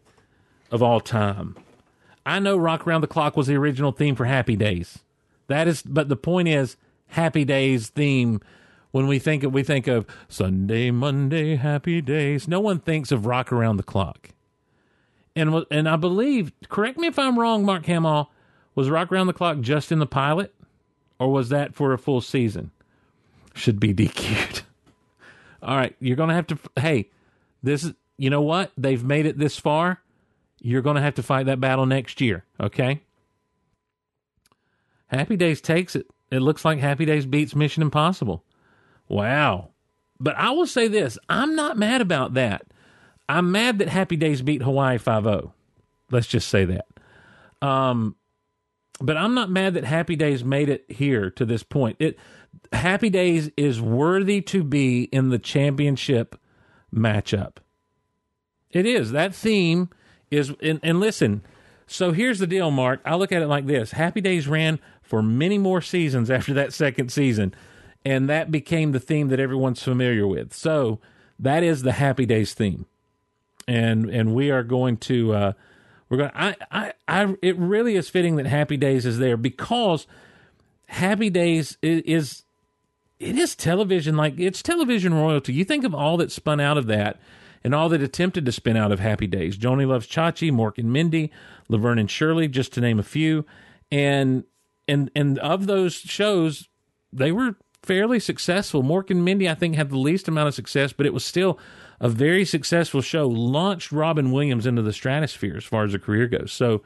of all time? I know "Rock Around the Clock" was the original theme for Happy Days. That is, but the point is, Happy Days theme. When we think of, we think of Sunday, Monday, Happy Days. No one thinks of "Rock Around the Clock." And and I believe, correct me if I'm wrong, Mark Hamill, was "Rock Around the Clock" just in the pilot, or was that for a full season? Should be <laughs> DQ'd. All right, you're gonna have to. Hey, this is. You know what? They've made it this far. You're gonna have to fight that battle next year. Okay. Happy Days takes it. It looks like Happy Days beats Mission Impossible. Wow. But I will say this I'm not mad about that. I'm mad that Happy Days beat Hawaii 5 0. Let's just say that. Um, but I'm not mad that Happy Days made it here to this point. It Happy Days is worthy to be in the championship matchup. It is. That theme is and, and listen, so here's the deal, Mark. I look at it like this. Happy Days ran for many more seasons <laughs> after that second season, and that became the theme that everyone's familiar with. So that is the Happy Days theme. And and we are going to uh we're going I I I it really is fitting that Happy Days is there because Happy Days is, is it is television like it's television royalty. You think of all that spun out of that and all that attempted to spin out of Happy Days. Joanie Loves Chachi, Mork and Mindy, Laverne and Shirley, just to name a few. And and and of those shows, they were fairly successful. Mork and Mindy, I think, had the least amount of success, but it was still a very successful show. Launched Robin Williams into the stratosphere as far as a career goes. So,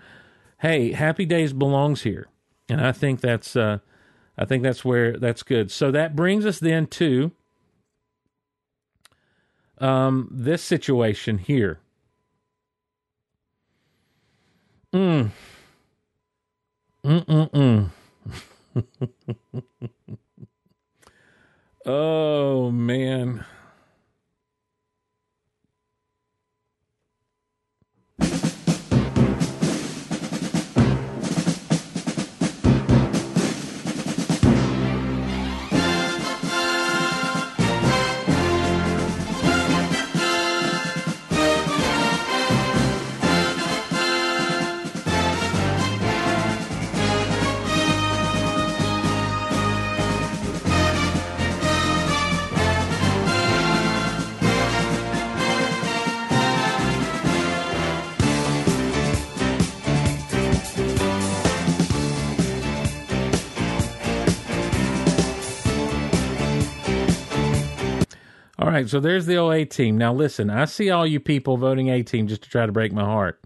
hey, Happy Days belongs here, and I think that's uh, I think that's where that's good. So that brings us then to um, this situation here. Mm. Mm-mm-mm. <laughs> oh, man. All right, so there's the old A team. Now, listen, I see all you people voting A team just to try to break my heart.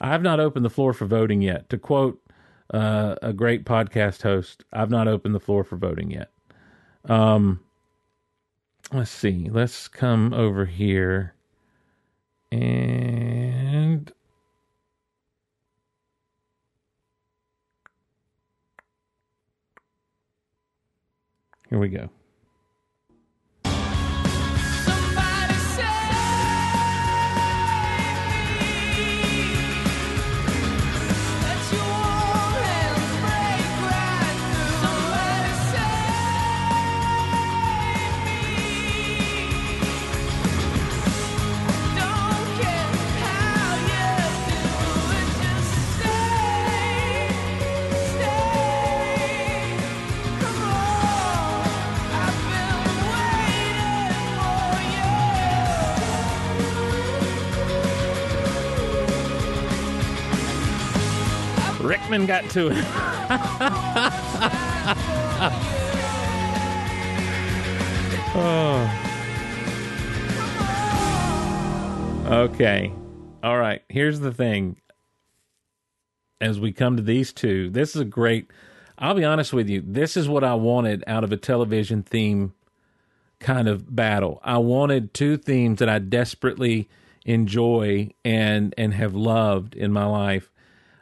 I have not opened the floor for voting yet. To quote uh, a great podcast host. I've not opened the floor for voting yet. Um, let's see. Let's come over here and here we go. Rickman got to it. <laughs> oh. Okay. All right. Here's the thing. As we come to these two, this is a great. I'll be honest with you. This is what I wanted out of a television theme kind of battle. I wanted two themes that I desperately enjoy and and have loved in my life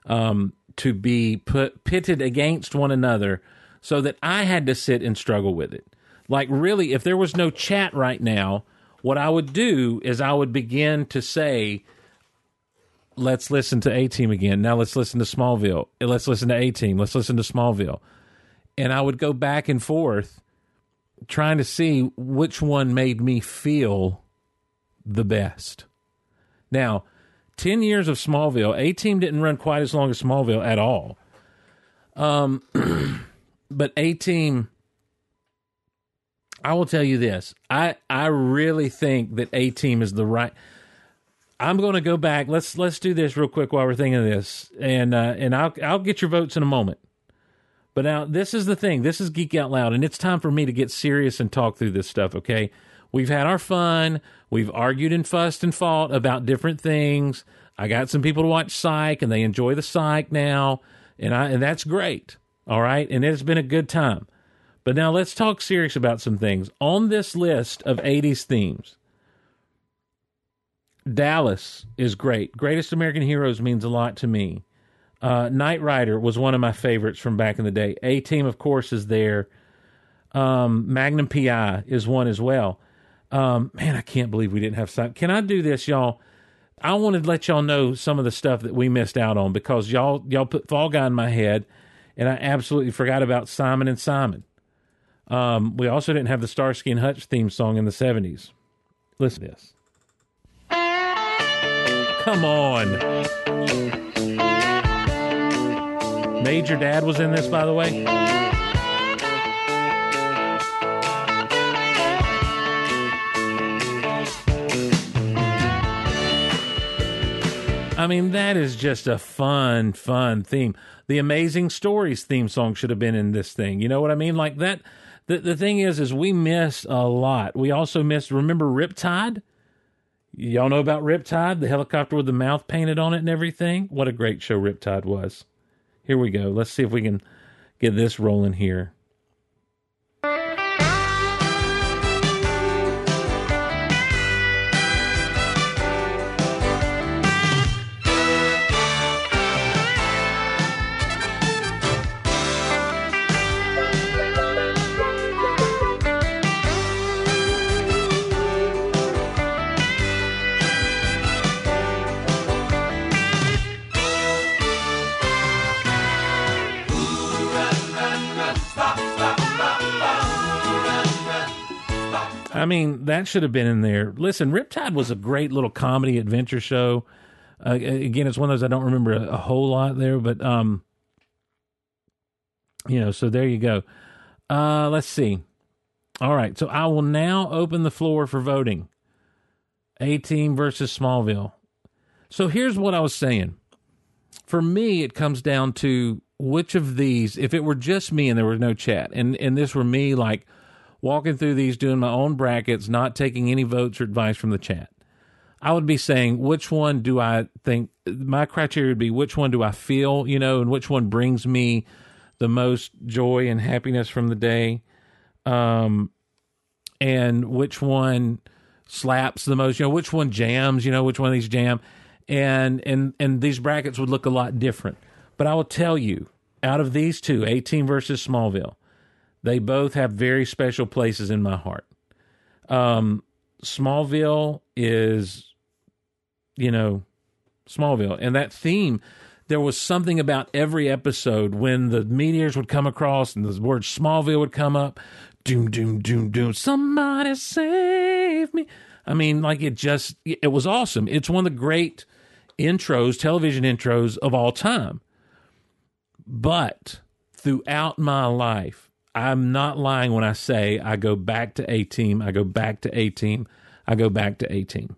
um, to be put pitted against one another, so that I had to sit and struggle with it. Like really, if there was no chat right now, what I would do is I would begin to say, "Let's listen to A Team again." Now let's listen to Smallville. Let's listen to A Team. Let's listen to Smallville, and I would go back and forth trying to see which one made me feel the best. Now, 10 years of Smallville, A Team didn't run quite as long as Smallville at all. Um, <clears throat> but A Team, I will tell you this. I, I really think that A Team is the right. I'm going to go back. Let's let's do this real quick while we're thinking of this, and uh, and I'll I'll get your votes in a moment. But now this is the thing. This is Geek Out Loud, and it's time for me to get serious and talk through this stuff. Okay, we've had our fun. We've argued and fussed and fought about different things. I got some people to watch Psych, and they enjoy the Psych now, and I and that's great. All right, and it's been a good time. But now let's talk serious about some things on this list of '80s themes. Dallas is great. Greatest American Heroes means a lot to me. Uh, Knight Rider was one of my favorites from back in the day. A Team, of course, is there. Um, Magnum PI is one as well. Um, man, I can't believe we didn't have some. Can I do this, y'all? I wanted to let y'all know some of the stuff that we missed out on because y'all y'all put Fall Guy in my head, and I absolutely forgot about Simon and Simon. Um, we also didn't have the Starsky and Hutch theme song in the seventies. Listen to this. Come on. Major Dad was in this, by the way. I mean, that is just a fun, fun theme. The Amazing Stories theme song should have been in this thing. You know what I mean? Like that. The, the thing is, is we missed a lot. We also missed, remember Riptide? Y'all know about Riptide, the helicopter with the mouth painted on it and everything? What a great show Riptide was. Here we go. Let's see if we can get this rolling here. Mean, that should have been in there. Listen, Riptide was a great little comedy adventure show. Uh, again, it's one of those I don't remember a, a whole lot there, but um, you know, so there you go. Uh, let's see. All right, so I will now open the floor for voting. A team versus Smallville. So here's what I was saying. For me, it comes down to which of these, if it were just me and there was no chat, and, and this were me like walking through these, doing my own brackets, not taking any votes or advice from the chat. I would be saying which one do I think my criteria would be which one do I feel, you know, and which one brings me the most joy and happiness from the day. Um and which one slaps the most, you know, which one jams, you know, which one of these jam. And and and these brackets would look a lot different. But I will tell you, out of these two, A Team versus Smallville, they both have very special places in my heart. Um, Smallville is, you know, Smallville. And that theme, there was something about every episode when the meteors would come across and the word Smallville would come up. Doom, doom, doom, doom. Somebody save me. I mean, like it just, it was awesome. It's one of the great intros, television intros of all time. But throughout my life, I'm not lying when I say I go back to A Team, I go back to A Team, I go back to A Team.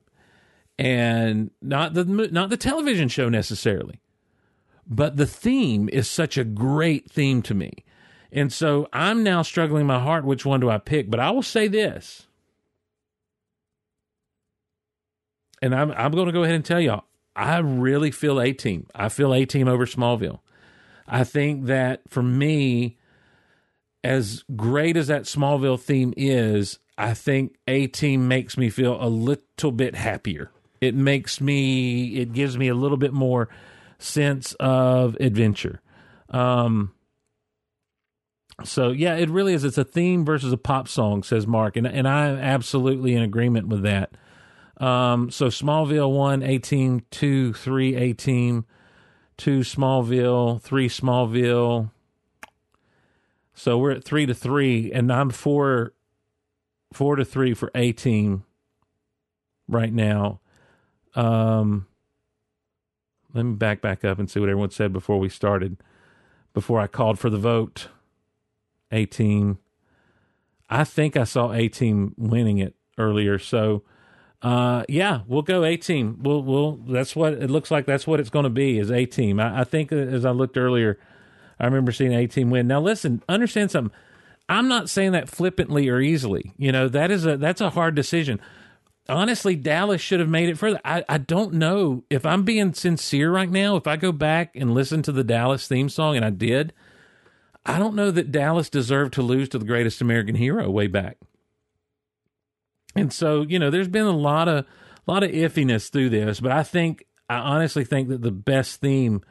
And not the not the television show necessarily, but the theme is such a great theme to me. And so I'm now struggling in my heart which one do I pick, but I will say this. And I'm I'm going to go ahead and tell y'all, I really feel A Team. I feel A Team over Smallville. I think that for me, as great as that Smallville theme is, I think A Team makes me feel a little bit happier. It makes me, it gives me a little bit more sense of adventure. Um, so yeah, it really is. It's a theme versus a pop song, says Mark, and and I'm absolutely in agreement with that. Um, so Smallville one, A Team two, three, A Team two, Smallville three, Smallville. So we're at three to three, and I'm four, four to three for A Team right now. Um, let me back back up and see what everyone said before we started, before I called for the vote. A Team. I think I saw A Team winning it earlier, so uh, yeah, we'll go A Team. We'll we'll that's what it looks like. That's what it's going to be is A Team. I, I think as I looked earlier, I remember seeing A Team win. Now listen, understand something. I'm not saying that flippantly or easily. You know that is a that's a hard decision. Honestly, Dallas should have made it further. I, I don't know if I'm being sincere right now. If I go back and listen to the Dallas theme song, and I did, I don't know that Dallas deserved to lose to the greatest American hero way back. And so, you know, there's been a lot of a lot of iffiness through this, but I think I honestly think that the best theme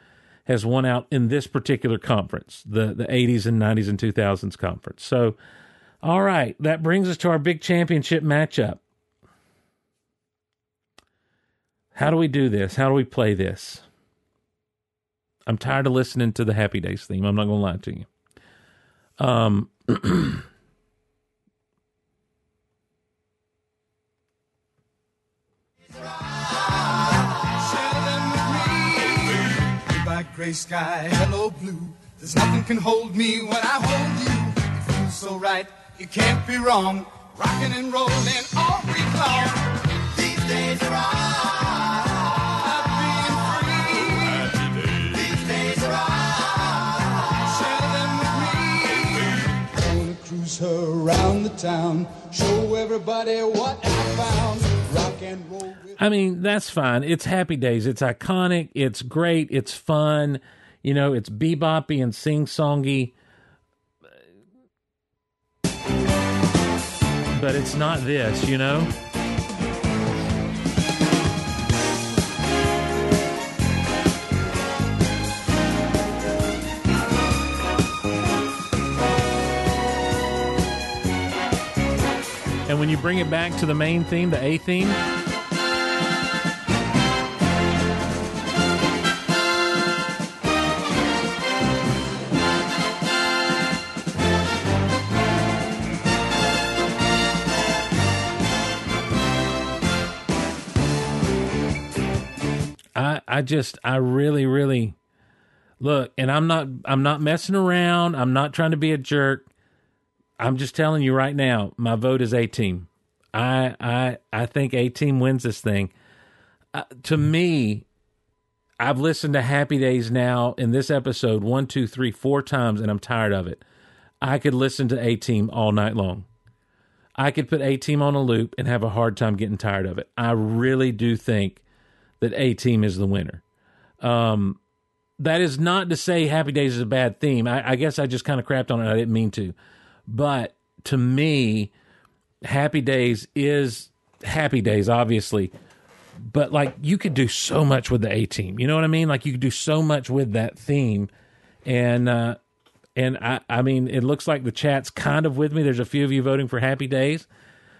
has won out in this particular conference, the the 80s and 90s and 2000s conference. So, all right, that brings us to our big championship matchup. How do we do this? How do we play this? I'm tired of listening to the Happy Days theme. I'm not going to lie to you. Um <clears throat> gray sky, hello, blue. There's nothing can hold me when I hold you. It feels so right, you can't be wrong. Rocking and rolling all week long. These days are all being free. These days are all share them with me. Go and cruise her around the town. Show everybody what I found. I mean, that's fine. It's Happy Days. It's iconic. It's great. It's fun. You know, it's beboppy and sing songy. But it's not this, you know? And when you bring it back to the main theme, the A theme, I I just I really really look, and I'm not I'm not messing around. I'm not trying to be a jerk. I'm just telling you right now, my vote is A team. I I I think A team wins this thing. Uh, to me, I've listened to Happy Days now in this episode one, two, three, four times, and I'm tired of it. I could listen to A Team all night long. I could put A Team on a loop and have a hard time getting tired of it. I really do think that A Team is the winner. Um, that is not to say Happy Days is a bad theme. I, I guess I just kind of crapped on it. I didn't mean to. But to me, Happy Days is Happy Days, obviously. But like you could do so much with the A team. You know what I mean? Like you could do so much with that theme. And uh and I I mean it looks like the chat's kind of with me. There's a few of you voting for Happy Days.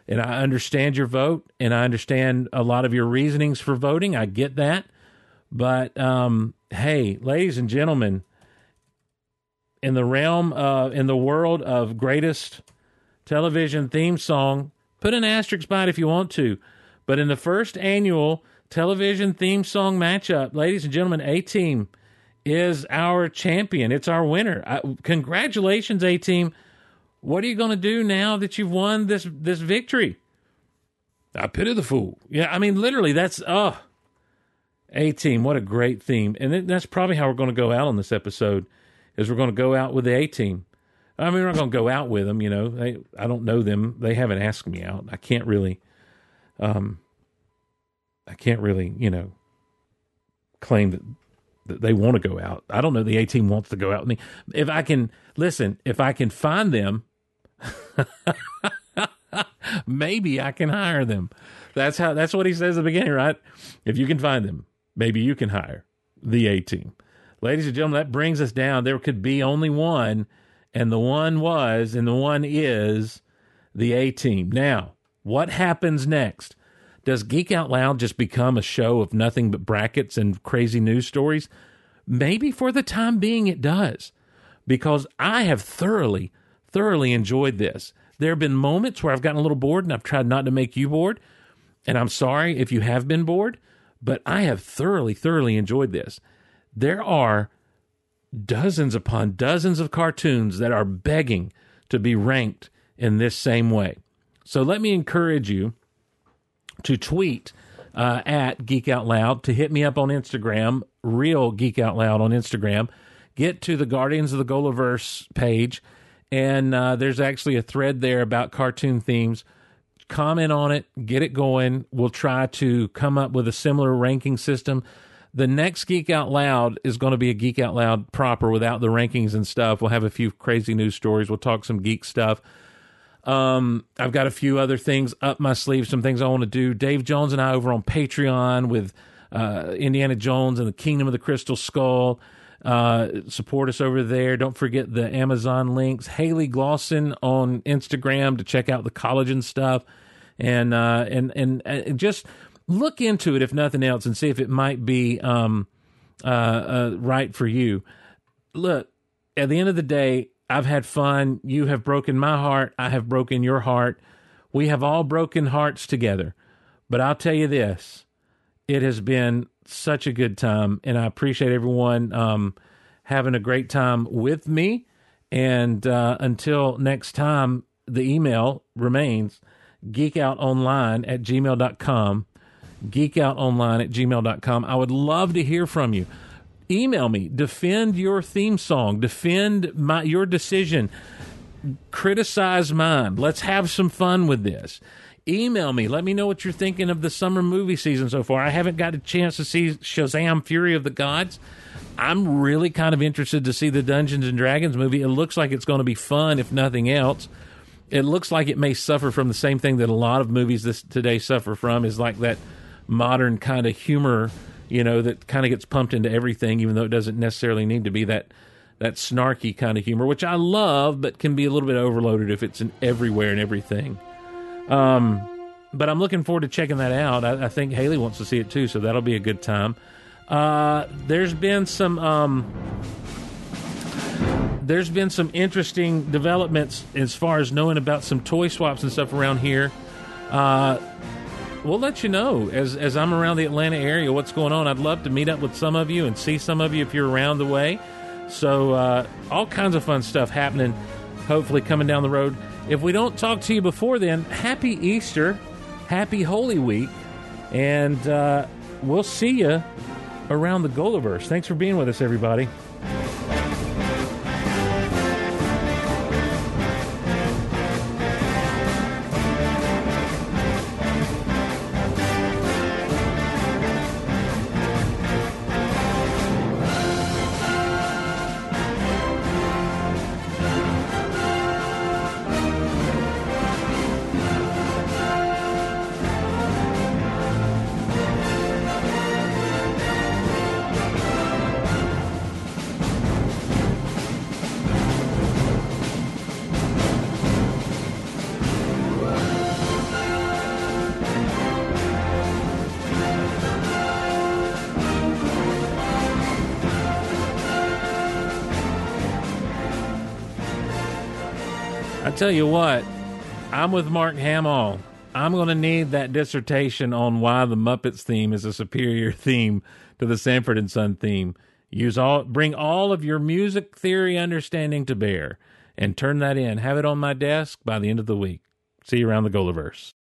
And I understand your vote and I understand a lot of your reasonings for voting. I get that. But um hey, ladies and gentlemen, in the realm of, in the world of greatest television theme song, put an asterisk by it if you want to. But in the first annual television theme song matchup, ladies and gentlemen, A Team is our champion. It's our winner. I, congratulations, A Team. What are you going to do now that you've won this this victory? I pity the fool. Yeah, I mean, literally, that's oh, A Team. What a great theme, and that's probably how we're going to go out on this episode. Is we're going to go out with the A Team. I mean, we're not going to go out with them. You know, they, I don't know them. They haven't asked me out. I can't really um, I can't really, you know, claim that, that they want to go out. I don't know. The A team wants to go out with me. If I can listen, if I can find them, <laughs> maybe I can hire them. That's how. That's what he says at the beginning, right? If you can find them, maybe you can hire the A team. Ladies and gentlemen, that brings us down. There could be only one, and the one was, and the one is the A team. Now, what happens next? Does Geek Out Loud just become a show of nothing but brackets and crazy news stories? Maybe for the time being it does, because I have thoroughly, thoroughly enjoyed this. There have been moments where I've gotten a little bored and I've tried not to make you bored. And I'm sorry if you have been bored, but I have thoroughly, thoroughly enjoyed this. There are dozens upon dozens of cartoons that are begging to be ranked in this same way. So let me encourage you to tweet uh, at Geek Out Loud, to hit me up on Instagram, real Geek Out Loud on Instagram. Get to the Guardians of the Golaverse page, and uh, there's actually a thread there about cartoon themes. Comment on it, get it going. We'll try to come up with a similar ranking system. The next Geek Out Loud is going to be a Geek Out Loud proper without the rankings and stuff. We'll have a few crazy news stories. We'll talk some geek stuff. Um, I've got a few other things up my sleeve, some things I want to do. Dave Jones and I over on Patreon with uh, Indiana Jones and the Kingdom of the Crystal Skull. Uh, support us over there. Don't forget the Amazon links. Hayley Glosson on Instagram to check out the collagen stuff, and uh, and and and just look into it if nothing else, and see if it might be um, uh, uh, right for you. Look, at the end of the day, I've had fun. You have broken my heart. I have broken your heart. We have all broken hearts together. But I'll tell you this it has been such a good time, and I appreciate everyone um, having a great time with me. And uh, until next time, the email remains geekoutonline at gmail.com. Geekoutonline at gmail.com. I would love to hear from you. Email me. Defend your theme song. Defend my your decision. Criticize mine. Let's have some fun with this. Email me. Let me know what you're thinking of the summer movie season so far. I haven't got a chance to see shazam fury of the gods. I'm really kind of interested to see the dungeons and dragons movie. It looks like it's going to be fun if nothing else. It looks like it may suffer from the same thing that a lot of movies this today suffer from is like that modern kind of humor you know, that kind of gets pumped into everything, even though it doesn't necessarily need to be that that snarky kind of humor, which I love, but can be a little bit overloaded if it's in everywhere and everything. Um, but I'm looking forward to checking that out. I, I, think Hayley wants to see it too, so that'll be a good time. Uh, there's been some um, there's been some interesting developments as far as knowing about some toy swaps and stuff around here. Uh, we'll let you know as as I'm around the Atlanta area what's going on. I'd love to meet up with some of you and see some of you if you're around the way. So uh, all kinds of fun stuff happening. Hopefully coming down the road. If we don't talk to you before then, happy Easter, happy Holy Week, and uh, we'll see you around the Golaverse. Thanks for being with us, everybody. Tell you what, I'm with Mark Hamill. I'm going to need that dissertation on why the Muppets theme is a superior <laughs> theme to the Sanford and Son theme. Use all, bring all of your music theory understanding to bear, and turn that in. Have it on my desk by the end of the week. See you around the Golaverse.